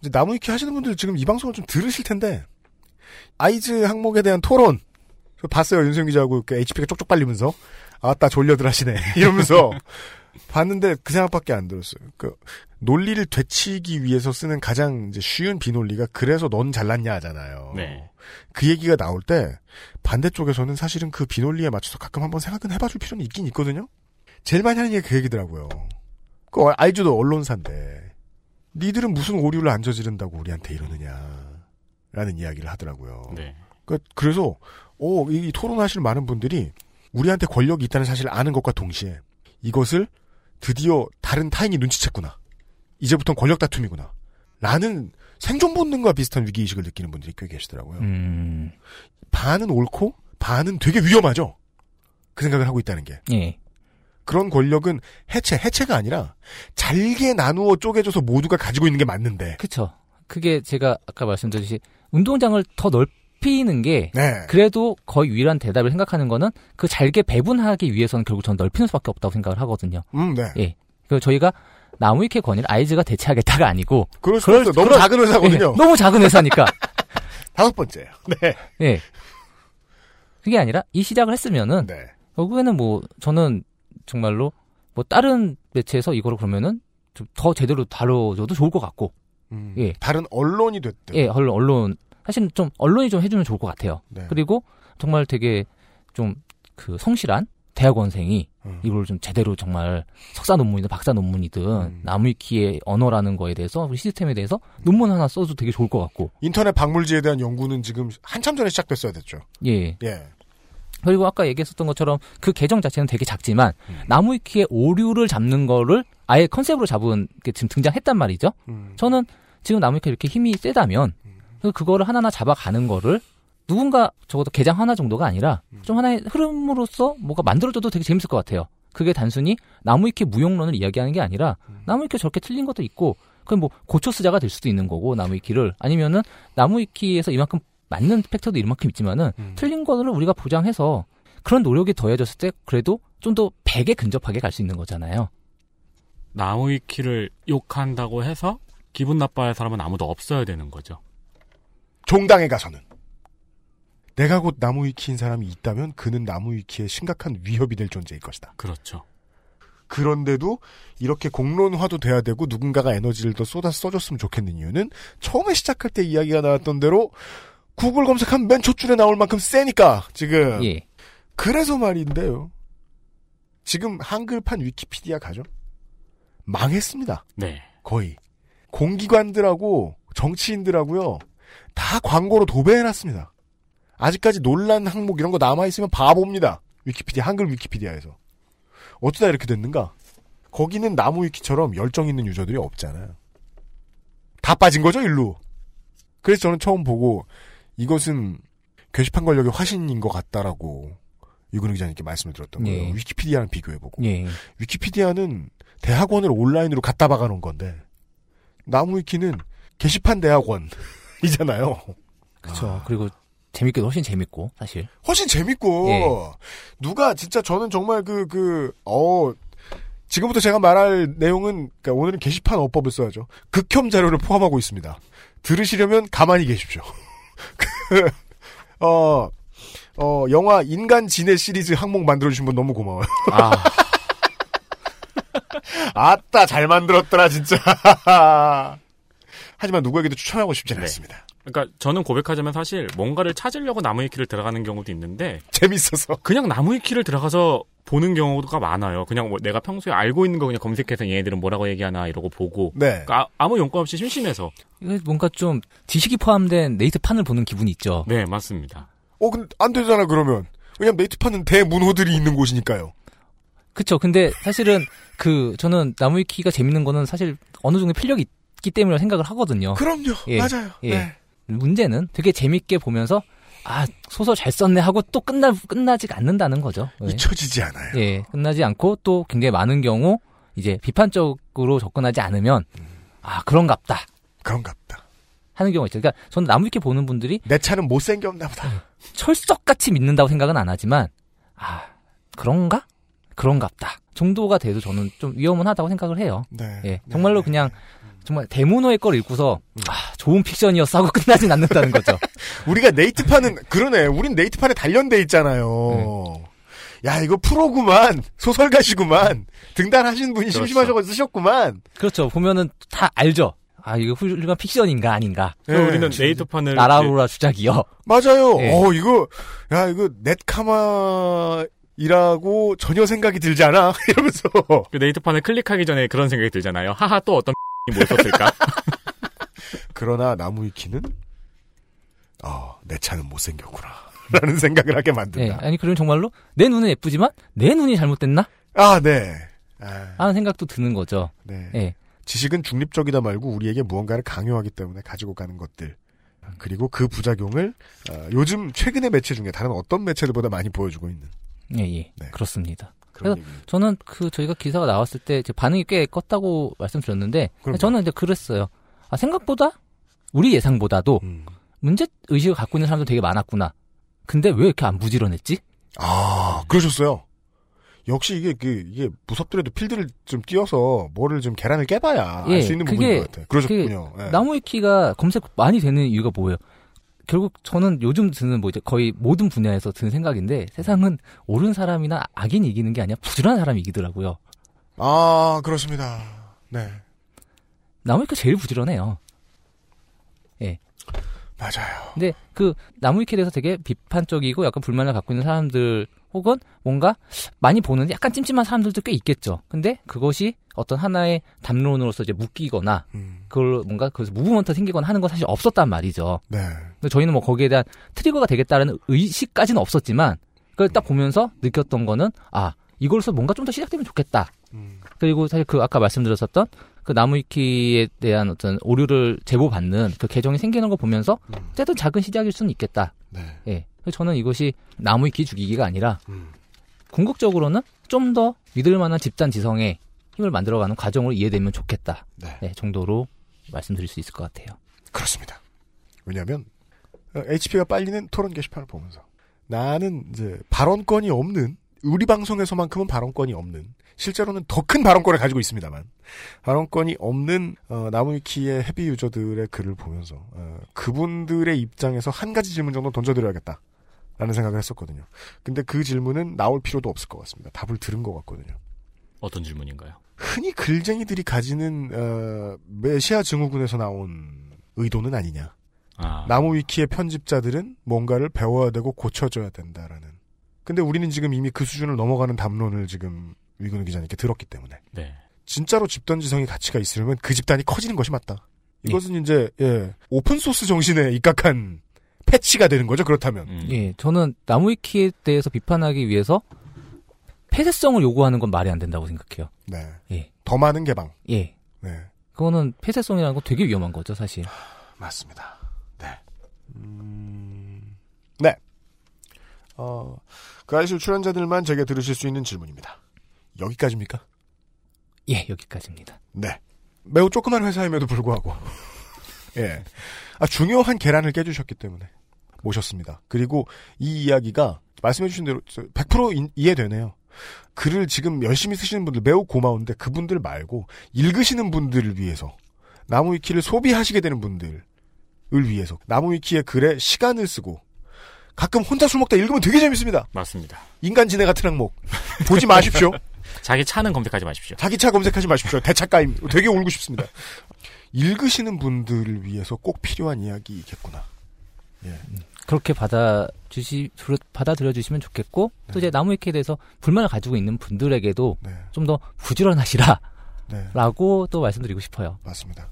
이제 나무위키 하시는 분들 지금 이 방송을 좀 들으실 텐데, 아이즈 항목에 대한 토론, 저 봤어요. 윤수영 기자하고 이렇게 HP가 쪽쪽 빨리면서, 아따 졸려들 하시네. 이러면서, 봤는데 그 생각밖에 안 들었어요. 그, 논리를 되치기 위해서 쓰는 가장 이제 쉬운 비논리가 그래서 넌 잘났냐 하잖아요. 네. 그 얘기가 나올 때 반대쪽에서는 사실은 그 비논리에 맞춰서 가끔 한번 생각은 해봐줄 필요는 있긴 있거든요. 제일 많이 하는 얘기가 그 얘기더라고요. 그 아이즈도 언론사인데 니들은 무슨 오류를 안 저지른다고 우리한테 이러느냐라는 이야기를 하더라고요. 네. 그 그래서 오, 이, 이 토론하실 많은 분들이 우리한테 권력이 있다는 사실을 아는 것과 동시에 이것을 드디어 다른 타인이 눈치챘구나. 이제부터는 권력 다툼이구나. 라는 생존 본능과 비슷한 위기의식을 느끼는 분들이 꽤 계시더라고요. 음. 반은 옳고 반은 되게 위험하죠. 그 생각을 하고 있다는 게. 예. 그런 권력은 해체, 해체가 아니라 잘게 나누어 쪼개져서 모두가 가지고 있는 게 맞는데. 그쵸. 그게 제가 아까 말씀드렸듯이 운동장을 더 넓히는 게 네. 그래도 거의 유일한 대답을 생각하는 거는 그 잘게 배분하기 위해서는 결국 저는 넓히는 수밖에 없다고 생각을 하거든요. 음, 네. 예. 그 저희가 나무위키 권위를 아이즈가 대체하겠다가 아니고 그럴 수 없어요. 너무 작은 회사거든요. 예, 너무 작은 회사니까. 다섯 번째예요. 네. 예. 그게 아니라 이 시작을 했으면은 네. 결국에는 뭐 저는 정말로 뭐 다른 매체에서 이거를 그러면은 좀 더 제대로 다뤄줘도 좋을 것 같고. 음, 예. 다른 언론이 됐든. 예, 언론, 언론. 사실은 좀 언론이 좀 해주면 좋을 것 같아요. 네. 그리고 정말 되게 좀 그 성실한 대학원생이 음. 이걸 좀 제대로 정말 석사 논문이든 박사 논문이든 음. 나무위키의 언어라는 거에 대해서 그 시스템에 대해서 논문 하나 써도 되게 좋을 것 같고. 인터넷 박물지에 대한 연구는 지금 한참 전에 시작됐어야 됐죠. 예. 예. 그리고 아까 얘기했었던 것처럼 그 계정 자체는 되게 작지만 음. 나무위키의 오류를 잡는 거를 아예 컨셉으로 잡은 게 지금 등장했단 말이죠. 음. 저는 지금 나무위키가 이렇게 힘이 세다면 그 그거를 하나하나 잡아가는 거를 누군가 적어도 계장 하나 정도가 아니라 음. 좀 하나의 흐름으로서 뭐가 만들어줘도 되게 재밌을 것 같아요. 그게 단순히 나무위키 무용론을 이야기하는 게 아니라 음. 나무위키 저렇게 틀린 것도 있고 그건 뭐 고쳐 쓰자가 될 수도 있는 거고 나무위키를 아니면은 나무위키에서 이만큼 맞는 팩터도 이만큼 있지만은 음. 틀린 거를 우리가 보장해서 그런 노력이 더해졌을 때 그래도 좀 더 100에 근접하게 갈 수 있는 거잖아요. 나무위키를 욕한다고 해서 기분 나빠할 사람은 아무도 없어야 되는 거죠. 종당에 가서는. 내가 곧 나무위키인 사람이 있다면 그는 나무위키에 심각한 위협이 될 존재일 것이다. 그렇죠. 그런데도 이렇게 공론화도 돼야 되고 누군가가 에너지를 더 쏟아 써줬으면 좋겠는 이유는 처음에 시작할 때 이야기가 나왔던 대로 구글 검색하면 맨 첫 줄에 나올 만큼 세니까 지금. 예. 그래서 말인데요. 지금 한글판 위키피디아 가죠? 망했습니다. 네. 거의. 공기관들하고 정치인들하고요. 다 광고로 도배해놨습니다. 아직까지 논란 항목 이런 거 남아있으면 바보입니다. 위키피디아, 한글 위키피디아에서. 어쩌다 이렇게 됐는가? 거기는 나무 위키처럼 열정 있는 유저들이 없잖아요. 다 빠진 거죠, 일로. 그래서 저는 처음 보고 이것은 게시판 권력의 화신인 것 같다라고 유근우 기자님께 말씀을 드렸던 거예요. 예. 위키피디아랑 비교해보고. 예. 위키피디아는 대학원을 온라인으로 갖다 박아놓은 건데 나무위키는 게시판 대학원이잖아요. 그렇죠. 그리고 재밌게 훨씬 재밌고 사실. 훨씬 재밌고 예. 누가 진짜 저는 정말 그 그 어 지금부터 제가 말할 내용은 그러니까 오늘은 게시판 어법을 써야죠. 극혐 자료를 포함하고 있습니다. 들으시려면 가만히 계십시오. 그, 어, 어, 영화 인간 진해 시리즈 항목 만들어주신 분 너무 고마워요. 아. 아따, 잘 만들었더라, 진짜. 하지만 누구에게도 추천하고 싶지는 않습니다. 그러니까 저는 고백하자면 사실 뭔가를 찾으려고 나무위키를 들어가는 경우도 있는데 재밌어서 그냥 나무위키를 들어가서 보는 경우가 많아요. 그냥 뭐 내가 평소에 알고 있는 거 그냥 검색해서 얘네들은 뭐라고 얘기하나 이러고 보고 네. 그러니까 아, 무 용건 없이 심심해서 뭔가 좀 지식이 포함된 네이트 판을 보는 기분이 있죠. 네 맞습니다. 어, 근데 안 되잖아, 그러면. 왜냐면 네이트 판은 대문호들이 있는 곳이니까요. 그쵸. 근데 사실은 그 저는 나무위키가 재밌는 거는 사실 어느 정도 필력이 있기 때문에 생각을 하거든요. 그럼요. 예. 맞아요. 예. 네. 문제는 되게 재밌게 보면서 아 소설 잘 썼네 하고 또 끝나 끝나지가 않는다는 거죠. 예. 잊혀지지 않아요. 예, 끝나지 않고 또 굉장히 많은 경우 이제 비판적으로 접근하지 않으면 아 그런갑다 그런갑다 하는 경우가 있죠. 그러니까 저는 나무위키 보는 분들이 내 차는 못생겼나 보다. 철석같이 믿는다고 생각은 안 하지만 아 그런가 그런갑다 정도가 돼도 저는 좀 위험은 하다고 생각을 해요. 네. 예, 정말로 그냥 정말 대문호의 걸 읽고서 아 좋은 픽션이었어 하고 끝나진 않는다는 거죠. 우리가 네이트판은, 그러네. 우린 네이트판에 단련돼 있잖아요. 야, 이거 프로구만. 소설가시구만. 등단하신 분이 그렇죠. 심심하셔서 쓰셨구만. 그렇죠. 보면은 다 알죠. 아 이거 훌륭한 픽션인가 아닌가. 그래서 우리는 네이트판을 나라로라 주작이요. 맞아요. 예. 어, 이거, 야, 이거 넷카마 이라고 전혀 생각이 들지 않아? 이러면서. 그 네이트판을 클릭하기 전에 그런 생각이 들잖아요. 하하 또 어떤 뭘 썼을까? 그러나 나무위키는, 어, 내 차는 못생겼구나. 라는 생각을 하게 예, 만든다. 아니 그러면 정말로 내 눈은 예쁘지만 내 눈이 잘못됐나? 아, 네. 아, 하는 생각도 드는 거죠. 네. 예. 지식은 중립적이다 말고 우리에게 무언가를 강요하기 때문에 가지고 가는 것들. 그리고 그 부작용을 어, 요즘 최근의 매체 중에 다른 어떤 매체들보다 많이 보여주고 있는. 예, 예. 그렇습니다. 그래서 저는 그 저희가 기사가 나왔을 때제 반응이 꽤 컸다고 말씀드렸는데 그럼요. 저는 이제 그랬어요. 아 생각보다 우리 예상보다도 음. 문제 의식을 갖고 있는 사람도 되게 많았구나. 근데 왜 이렇게 안 부지런했지? 아, 그러셨어요. 역시 이게 그 이게 무섭더라도 필드를 좀 띄워서 뭐를 좀 계란을 깨봐야 알수 있는 부분인 것 같아요. 그러셨군요. 예. 나무위키가 검색 많이 되는 이유가 뭐예요? 결국 저는 요즘 드는 뭐 이제 거의 모든 분야에서 드는 생각인데 세상은 옳은 사람이나 악인이 이기는 게 아니라 부지런한 사람이 이기더라고요. 아, 그렇습니다. 네. 나무위키가 제일 부지런해요. 예. 맞아요. 근데 그 나무위키에 대해서 되게 비판적이고 약간 불만을 갖고 있는 사람들 혹은 뭔가 많이 보는데 약간 찜찜한 사람들도 꽤 있겠죠. 근데 그것이 어떤 하나의 담론으로서 이제 묶이거나 그걸 뭔가 그래서 무브먼트 생기거나 하는 건 사실 없었단 말이죠. 네. 근데 저희는 뭐 거기에 대한 트리거가 되겠다는 의식까지는 없었지만 그걸 딱 보면서 느꼈던 거는 아 이걸로서 뭔가 좀 더 시작되면 좋겠다. 그리고 사실 그 아까 말씀드렸었던 그 나무위키에 대한 어떤 오류를 제보받는 그 계정이 생기는 거 보면서 어쨌든 작은 시작일 수는 있겠다. 예. 그래서 저는 이것이 나무위키 죽이기가 아니라 궁극적으로는 좀 더 믿을 만한 집단 지성의 힘을 만들어가는 과정으로 이해되면 좋겠다. 예, 정도로 말씀드릴 수 있을 것 같아요. 그렇습니다. 왜냐하면 HP가 빨리는 토론 게시판을 보면서 나는 이제 발언권이 없는 우리 방송에서만큼은 발언권이 없는 실제로는 더 큰 발언권을 가지고 있습니다만 발언권이 없는 어, 나무위키의 헤비 유저들의 글을 보면서 어, 그분들의 입장에서 한 가지 질문 정도 던져드려야겠다. 라는 생각을 했었거든요. 근데 그 질문은 나올 필요도 없을 것 같습니다. 답을 들은 것 같거든요. 어떤 질문인가요? 흔히 글쟁이들이 가지는 어, 메시아 증후군에서 나온 의도는 아니냐. 아. 나무 위키의 편집자들은 뭔가를 배워야 되고 고쳐줘야 된다라는. 근데 우리는 지금 이미 그 수준을 넘어가는 담론을 지금 위근우 기자님께 들었기 때문에 네. 진짜로 집단 지성의 가치가 있으려면 그 집단이 커지는 것이 맞다. 이것은 이제 예, 오픈 소스 정신에 입각한 패치가 되는 거죠. 그렇다면. 음. 예, 저는 나무위키에 대해서 비판하기 위해서 폐쇄성을 요구하는 건 말이 안 된다고 생각해요. 네. 예. 더 많은 개방. 예. 네. 그거는 폐쇄성이라는 건 되게 위험한 거죠, 사실. 맞습니다. 네. 음, 네. 어, 그 아이실 출연자들만 제게 들으실 수 있는 질문입니다. 여기까지입니까? 예, 여기까지입니다. 네. 매우 조그만 회사임에도 불구하고. 예. 아, 중요한 계란을 깨주셨기 때문에 모셨습니다. 그리고 이 이야기가 말씀해주신 대로 100% 인- 이해되네요. 글을 지금 열심히 쓰시는 분들 매우 고마운데 그분들 말고 읽으시는 분들을 위해서 나무위키를 소비하시게 되는 분들을 위해서 나무위키의 글에 시간을 쓰고 가끔 혼자 술 먹다 읽으면 되게 재밌습니다. 맞습니다. 인간 지네 같은 항목 보지 마십시오. 자기 차는 검색하지 마십시오. 자기 차 검색하지 마십시오. 대차가임 되게 울고 싶습니다. 읽으시는 분들을 위해서 꼭 필요한 이야기겠구나. 예. 그렇게 받아 주시 받아들여 주시면 좋겠고 또 네. 이제 나무위키에 대해서 불만을 가지고 있는 분들에게도 네. 좀더 부지런하시라라고 네. 또 말씀드리고 싶어요. 맞습니다.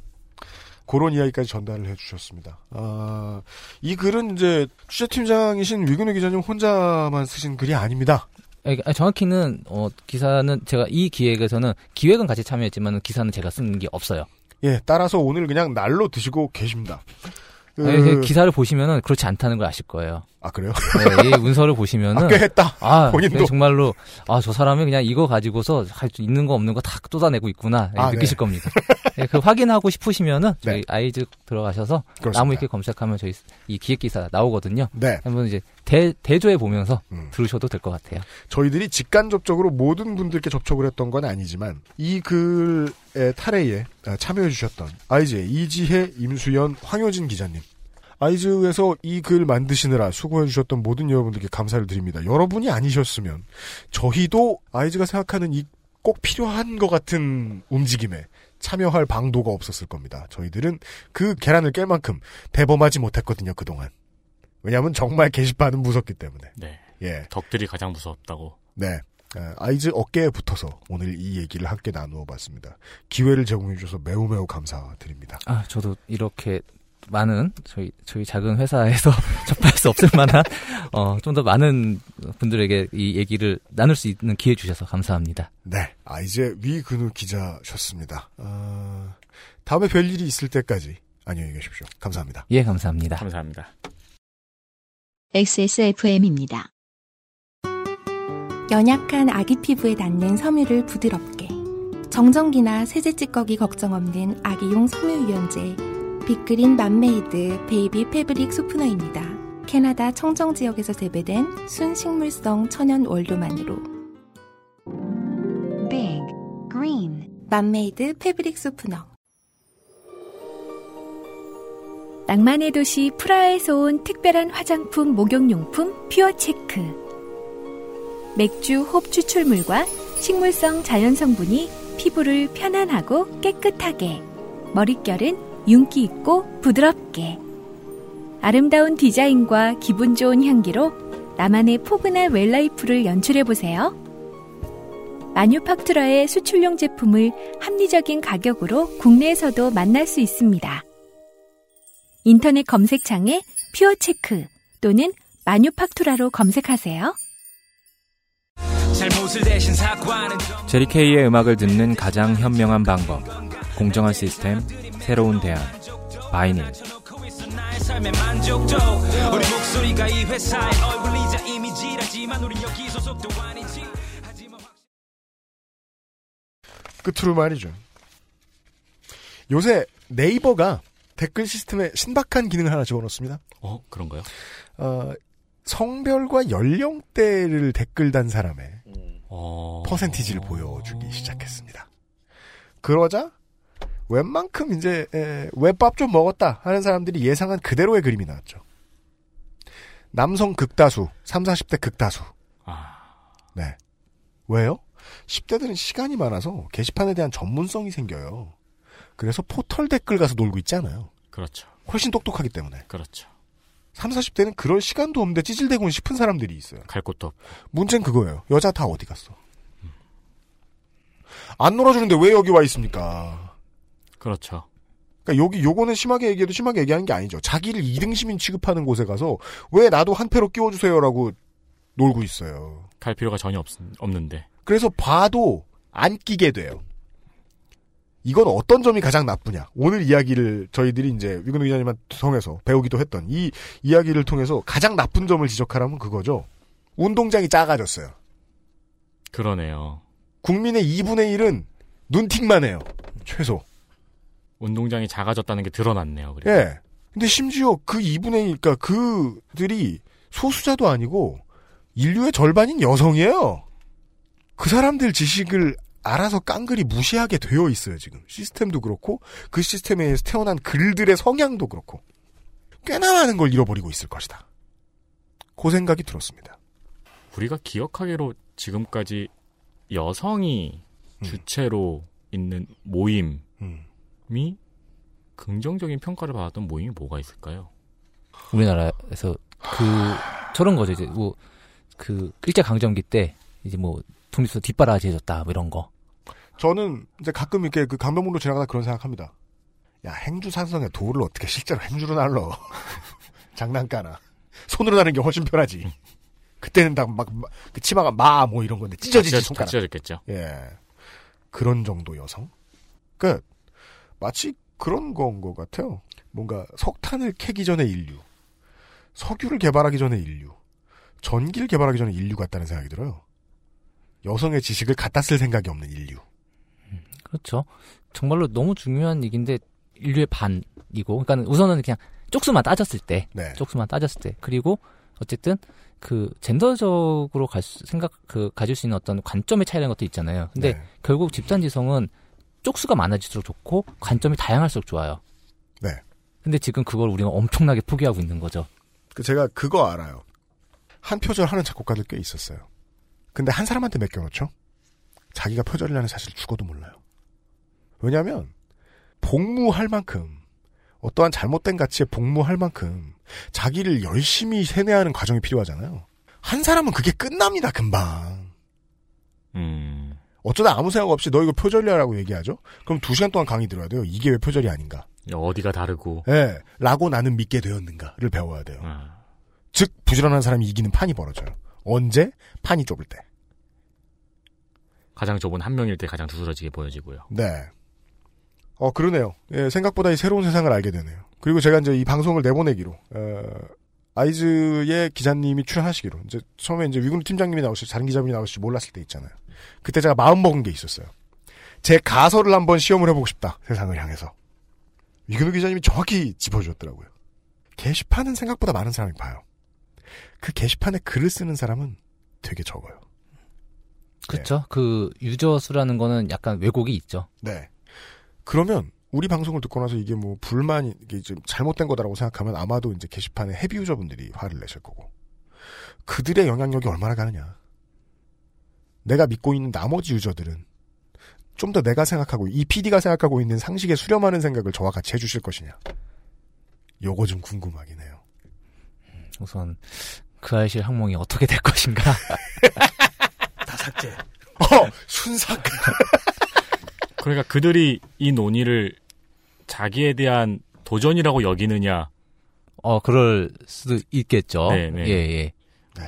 그런 이야기까지 전달을 해주셨습니다. 아, 이 글은 이제 취재팀장이신 위근우 기자님 혼자만 쓰신 글이 아닙니다. 예, 아니, 정확히는 어, 기사는 제가 이 기획에서는 기획은 같이 참여했지만 기사는 제가 쓴 게 없어요. 예, 따라서 오늘 그냥 날로 드시고 계십니다. 그- 아니, 그 기사를 보시면은 그렇지 않다는 걸 아실 거예요. 아 그래요? 네, 이 문서를 보시면은 아, 꽤 했다. 아, 본인도. 네, 정말로 아 저 사람이 그냥 이거 가지고서 할수 있는 거 없는 거 다 쏟아내고 있구나 예, 아, 느끼실 네. 겁니다. 예, 그 확인하고 싶으시면은 저희 네. 아이즈 들어가셔서 그렇습니다. 나무 이렇게 검색하면 저희 이 기획 기사 나오거든요. 네. 한번 이제 대 대조해 보면서 음. 들으셔도 될 것 같아요. 저희들이 직간접적으로 모든 분들께 접촉을 했던 건 아니지만 이 글의 탈회에 참여해 주셨던 아이즈의 이지혜, 임수연, 황효진 기자님 아이즈에서 이 글 만드시느라 수고해 주셨던 모든 여러분들께 감사를 드립니다. 여러분이 아니셨으면 저희도 아이즈가 생각하는 이 꼭 필요한 것 같은 움직임에 참여할 방도가 없었을 겁니다. 저희들은 그 계란을 깰 만큼 대범하지 못했거든요, 그동안. 왜냐하면 정말 게시판은 무섭기 때문에. 네. 예. 덕들이 가장 무섭다고. 네. 아, 아이즈 어깨에 붙어서 오늘 이 얘기를 함께 나누어 봤습니다. 기회를 제공해 주셔서 매우 매우 감사드립니다. 아 저도 이렇게 많은 저희 저희 작은 회사에서 접할 수 없을 만한 어, 좀 더 많은 분들에게 이 얘기를 나눌 수 있는 기회 주셔서 감사합니다. 네. 아이즈의 위근우 기자셨습니다. 아, 다음에 별 일이 있을 때까지 안녕히 계십시오. 감사합니다. 예, 감사합니다. 감사합니다. XSFM입니다. 연약한 아기 피부에 닿는 섬유를 부드럽게 정전기나 세제 찌꺼기 걱정 없는 아기용 섬유 유연제 빅그린 맘메이드 베이비 패브릭 소프너입니다. 캐나다 청정 지역에서 재배된 순식물성 천연 원료만으로. Big Green. 맘메이드 패브릭 소프너. 낭만의 도시 프라하에서 온 특별한 화장품 목욕용품 퓨어체크. 맥주 홉 추출물과 식물성 자연 성분이 피부를 편안하고 깨끗하게. 머릿결은 윤기 있고 부드럽게 아름다운 디자인과 기분 좋은 향기로 나만의 포근한 웰라이프를 연출해보세요. 마뉴팍투라의 수출용 제품을 합리적인 가격으로 국내에서도 만날 수 있습니다. 인터넷 검색창에 퓨어체크 또는 마뉴팍투라로 검색하세요. 제리 케이의 음악을 듣는 가장 현명한 방법. 공정한 시스템, 새로운 대안. 바이닐. 끝으로 말이죠. 요새 네이버가 댓글 시스템에 신박한 기능을 하나 집어넣습니다. 어, 그런가요? 어, 성별과 연령대를 댓글 단 사람의 어... 퍼센티지를 보여주기 시작했습니다. 그러자 웬만큼 이제 에, 웹밥 좀 먹었다 하는 사람들이 예상한 그대로의 그림이 나왔죠. 남성 극다수, 3, 40대 극다수. 네. 왜요? 10대들은 시간이 많아서 게시판에 대한 전문성이 생겨요. 그래서 포털 댓글 가서 놀고 있잖아요. 그렇죠. 훨씬 똑똑하기 때문에. 그렇죠. 3, 40대는 그럴 시간도 없는데 찌질대고 싶은 사람들이 있어요. 갈 곳도 없고. 문제는 그거예요. 여자 다 어디 갔어? 안 놀아주는데 왜 여기 와 있습니까? 그렇죠. 그러니까 여기 요거는 심하게 얘기해도 심하게 얘기하는 게 아니죠. 자기를 2등 시민 취급하는 곳에 가서 왜 나도 한 패로 끼워 주세요라고 놀고 있어요. 갈 필요가 전혀 없, 없는데. 그래서 봐도 안 끼게 돼요. 이건 어떤 점이 가장 나쁘냐? 오늘 이야기를 저희들이 이제 위근우 기자님한테 통해서 배우기도 했던 이 이야기를 통해서 가장 나쁜 점을 지적하라면 그거죠. 운동장이 작아졌어요. 그러네요. 국민의 2분의 1은 눈팅만 해요. 최소. 운동장이 작아졌다는 게 드러났네요. 그리고. 예. 근데 심지어 그 2분의 1, 그니까 그들이 소수자도 아니고 인류의 절반인 여성이에요. 그 사람들 지식을 알아서 깡그리 무시하게 되어 있어요, 지금. 시스템도 그렇고, 그 시스템에 의해서 태어난 글들의 성향도 그렇고. 꽤나 많은 걸 잃어버리고 있을 것이다. 그 생각이 들었습니다. 우리가 기억하기로 지금까지 여성이 주체로 있는 모임 이 긍정적인 평가를 받았던 모임이 뭐가 있을까요? 우리나라에서 그 저런 거죠 이제 뭐 그 일제 강점기 때 이제 뭐 독립서 뒷바라지 해줬다 뭐 이런 거. 저는 이제 가끔 이렇게 그 강변북로 지나가다 그런 생각합니다. 야 행주 산성에 돌을 어떻게 실제로 행주로 날러 장난까나 손으로 나는 게 훨씬 편하지. 그때는 다 막 그 치마가 마 뭐 이런 건데 찢어지지 찢어지- 손가락. 찢어졌겠죠. 예, 그런 정도 여성. 그 마치 그런 건 것 같아요. 뭔가 석탄을 캐기 전에 인류, 석유를 개발하기 전에 인류, 전기를 개발하기 전에 인류 같다는 생각이 들어요. 여성의 지식을 갖다 쓸 생각이 없는 인류. 그렇죠. 정말로 너무 중요한 얘기인데 인류의 반이고, 그러니까 우선은 그냥 쪽수만 따졌을 때, 네. 쪽수만 따졌을 때, 그리고 어쨌든 그 젠더적으로 갈 수, 생각 그 가질 수 있는 어떤 관점의 차이라는 것도 있잖아요. 근데 네. 결국 집단지성은 쪽수가 많아질수록 좋고 관점이 다양할수록 좋아요. 네. 근데 지금 그걸 우리가 엄청나게 포기하고 있는 거죠. 그 제가 그거 알아요. 한 표절 하는 작곡가들 꽤 있었어요. 근데 한 사람한테 맡겨놓죠? 자기가 표절이라는 사실 죽어도 몰라요. 왜냐하면 복무할 만큼 어떠한 잘못된 가치에 복무할 만큼 자기를 열심히 세뇌하는 과정이 필요하잖아요. 한 사람은 그게 끝납니다, 금방. 음. 어쩌다 아무 생각 없이 너 이거 표절이야라고 얘기하죠? 그럼 두 시간 동안 강의 들어야 돼요. 이게 왜 표절이 아닌가? 어디가 다르고. 예, 라고 나는 믿게 되었는가를 배워야 돼요. 아. 즉, 부지런한 사람이 이기는 판이 벌어져요. 언제? 판이 좁을 때. 가장 좁은 한 명일 때 가장 두드러지게 보여지고요. 네. 어, 그러네요. 예, 생각보다 이 새로운 세상을 알게 되네요. 그리고 제가 이제 이 방송을 내보내기로, 어, 아이즈의 기자님이 출연하시기로, 이제 처음에 이제 위군 팀장님이 나오실지 다른 기자분이 나오실지 몰랐을 때 있잖아요. 그때 제가 마음 먹은 게 있었어요. 제 가설을 한번 시험을 해보고 싶다. 세상을 향해서. 위근우 기자님이 정확히 짚어주었더라고요. 게시판은 생각보다 많은 사람이 봐요. 그 게시판에 글을 쓰는 사람은 되게 적어요. 그렇죠. 그 유저 수라는 거는 약간 왜곡이 있죠. 네. 그러면 우리 방송을 듣고 나서 이게 뭐 불만이 이게 좀 잘못된 거다라고 생각하면 아마도 이제 게시판에 헤비 유저분들이 화를 내실 거고 그들의 영향력이 얼마나 가느냐. 내가 믿고 있는 나머지 유저들은 좀 더 내가 생각하고 이 PD가 생각하고 있는 상식에 수렴하는 생각을 저와 같이 해주실 것이냐. 요거 좀 궁금하긴 해요. 우선 그 알실 항목이 어떻게 될 것인가. 다 삭제. 어, 순삭. 그러니까 그들이 이 논의를 자기에 대한 도전이라고 여기느냐. 어, 그럴 수도 있겠죠. 네, 네. 예, 예.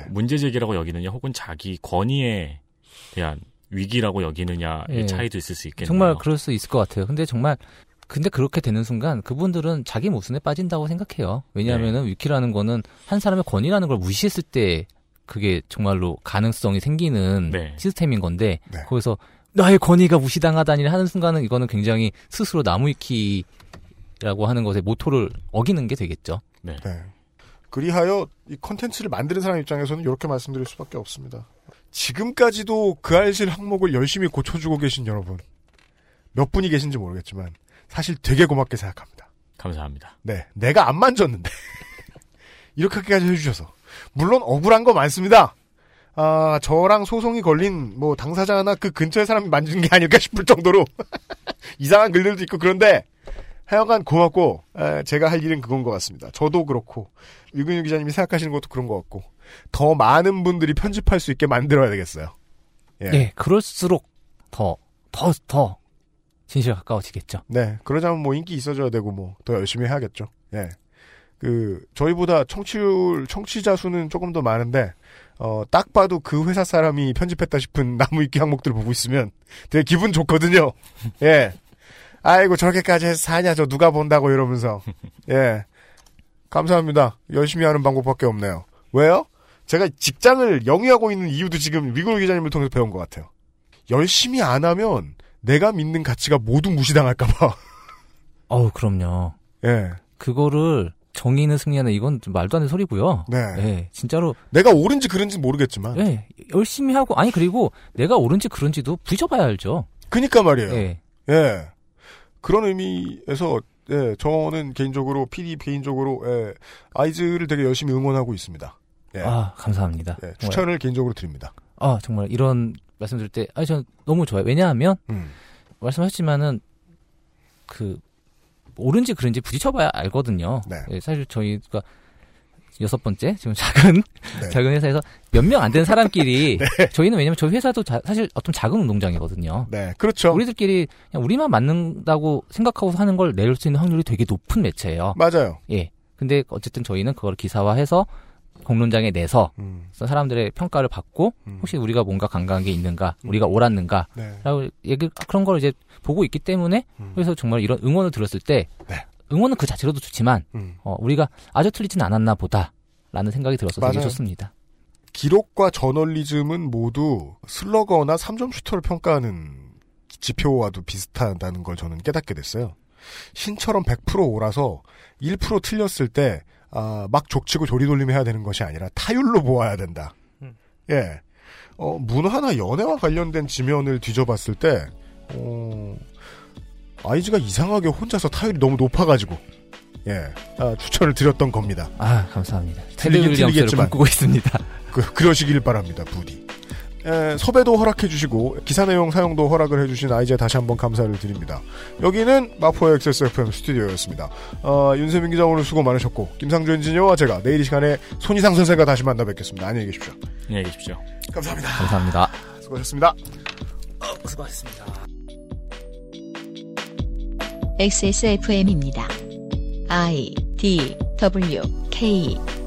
문제 제기라고 여기느냐, 혹은 자기 권위에 대한 위기라고 여기느냐의 예. 차이도 있을 수 있겠네요. 정말 그럴 수 있을 것 같아요. 근데 정말 근데 그렇게 되는 순간 그분들은 자기 모순에 빠진다고 생각해요. 왜냐하면은 네. 위키라는 거는 한 사람의 권위라는 걸 무시했을 때 그게 정말로 가능성이 생기는 네. 시스템인 건데 거기서 나의 권위가 무시당하다니 하는 순간은 이거는 굉장히 스스로 나무위키라고 하는 것의 모토를 어기는 게 되겠죠. 네. 그리하여 이 컨텐츠를 만드는 사람 입장에서는 이렇게 말씀드릴 수밖에 없습니다. 지금까지도 그 알실 항목을 열심히 고쳐주고 계신 여러분 몇 분이 계신지 모르겠지만 사실 되게 고맙게 생각합니다. 감사합니다. 네, 내가 안 만졌는데 이렇게까지 해주셔서 물론 억울한 거 많습니다. 아 저랑 소송이 걸린 뭐 당사자나 그 근처의 사람이 만진 게 아닐까 싶을 정도로 이상한 글들도 있고 그런데 하여간 고맙고 에, 제가 할 일은 그건 것 같습니다. 저도 그렇고 유근유 기자님이 생각하시는 것도 그런 것 같고 더 많은 분들이 편집할 수 있게 만들어야 되겠어요. 예. 예, 그럴수록 더, 더, 더 진실에 가까워지겠죠. 네, 그러자면 뭐 인기 있어져야 되고 뭐 더 열심히 해야겠죠. 예. 그 저희보다 청취율 청취자 수는 조금 더 많은데 어 딱 봐도 그 회사 사람이 편집했다 싶은 나무 위키 항목들 보고 있으면 되게 기분 좋거든요. 예. 아이고 저렇게까지 해서 사냐 저 누가 본다고 이러면서 예. 감사합니다. 열심히 하는 방법밖에 없네요. 왜요? 제가 직장을 영위하고 있는 이유도 지금 위글 기자님을 통해서 배운 것 같아요. 열심히 안 하면 내가 믿는 가치가 모두 무시당할까봐. 어우, 그럼요. 예. 그거를 정의는 승리하는 이건 좀 말도 안 되는 소리고요. 네. 진짜로 내가 옳은지 그른지 모르겠지만. 네, 열심히 하고 아니 그리고 내가 옳은지 그른지도 부딪혀봐야 알죠. 그니까 말이에요. 예. 예. 그런 의미에서 예, 저는 개인적으로 PD 개인적으로 예, 아이즈를 되게 열심히 응원하고 있습니다. 예. 아 감사합니다. 예, 추천을 개인적으로 드립니다. 아 정말 이런 말씀 드릴 때, 아, 전 너무 좋아요. 왜냐하면 음. 말씀하셨지만은 그 옳은지 그른지 부딪혀봐야 알거든요. 네. 예, 사실 저희가 여섯 번째 지금 작은 작은 회사에서 몇 명 안 되는 사람끼리 저희는 왜냐면 저희 회사도 자- 사실 어떤 작은 운동장이거든요. 네, 그렇죠. 우리들끼리 그냥 우리만 맞는다고 생각하고 하는 걸 내릴 수 있는 확률이 되게 높은 매체예요. 맞아요. 예. 근데 어쨌든 저희는 그걸 기사화해서 공론장에 내서 음. 사람들의 평가를 받고 혹시 우리가 뭔가 강간한 게 있는가, 우리가 네. 옳았는가라고 얘기 그런 걸 이제 보고 있기 때문에 음. 그래서 정말 이런 응원을 들었을 때 네. 응원은 그 자체로도 좋지만 어, 우리가 아주 틀리진 않았나 보다라는 생각이 들어서 맞아요. 좋습니다. 기록과 저널리즘은 모두 슬러거나 3점 슈터를 평가하는 지표와도 비슷하다는 걸 저는 깨닫게 됐어요. 신처럼 100% 오라서 1% 틀렸을 때, 아, 막 족치고 조리돌림 해야 되는 것이 아니라 타율로 보아야 된다. 예. 어, 문화나 연애와 관련된 지면을 뒤져봤을 때, 어, 아이즈가 이상하게 혼자서 타율이 너무 높아가지고, 예, 아, 추천을 드렸던 겁니다. 아 감사합니다. 틀리긴 틀리겠지만. 꿈꾸고 있습니다. 그, 그러시길 바랍니다, 부디. 에, 섭외도 허락해주시고, 기사 내용 사용도 허락을 해주신 아이제 다시 한번 감사를 드립니다. 여기는 마포의 XSFM 스튜디오였습니다. 어, 윤세민 기자 오늘 수고 많으셨고, 김상조 엔지니어와 제가 내일 이 시간에 손희상 선생과 다시 만나 뵙겠습니다. 안녕히 계십시오. 안녕히 계십시오. 감사합니다. 감사합니다. 수고하셨습니다. 수고하셨습니다. XSFM입니다. I D W K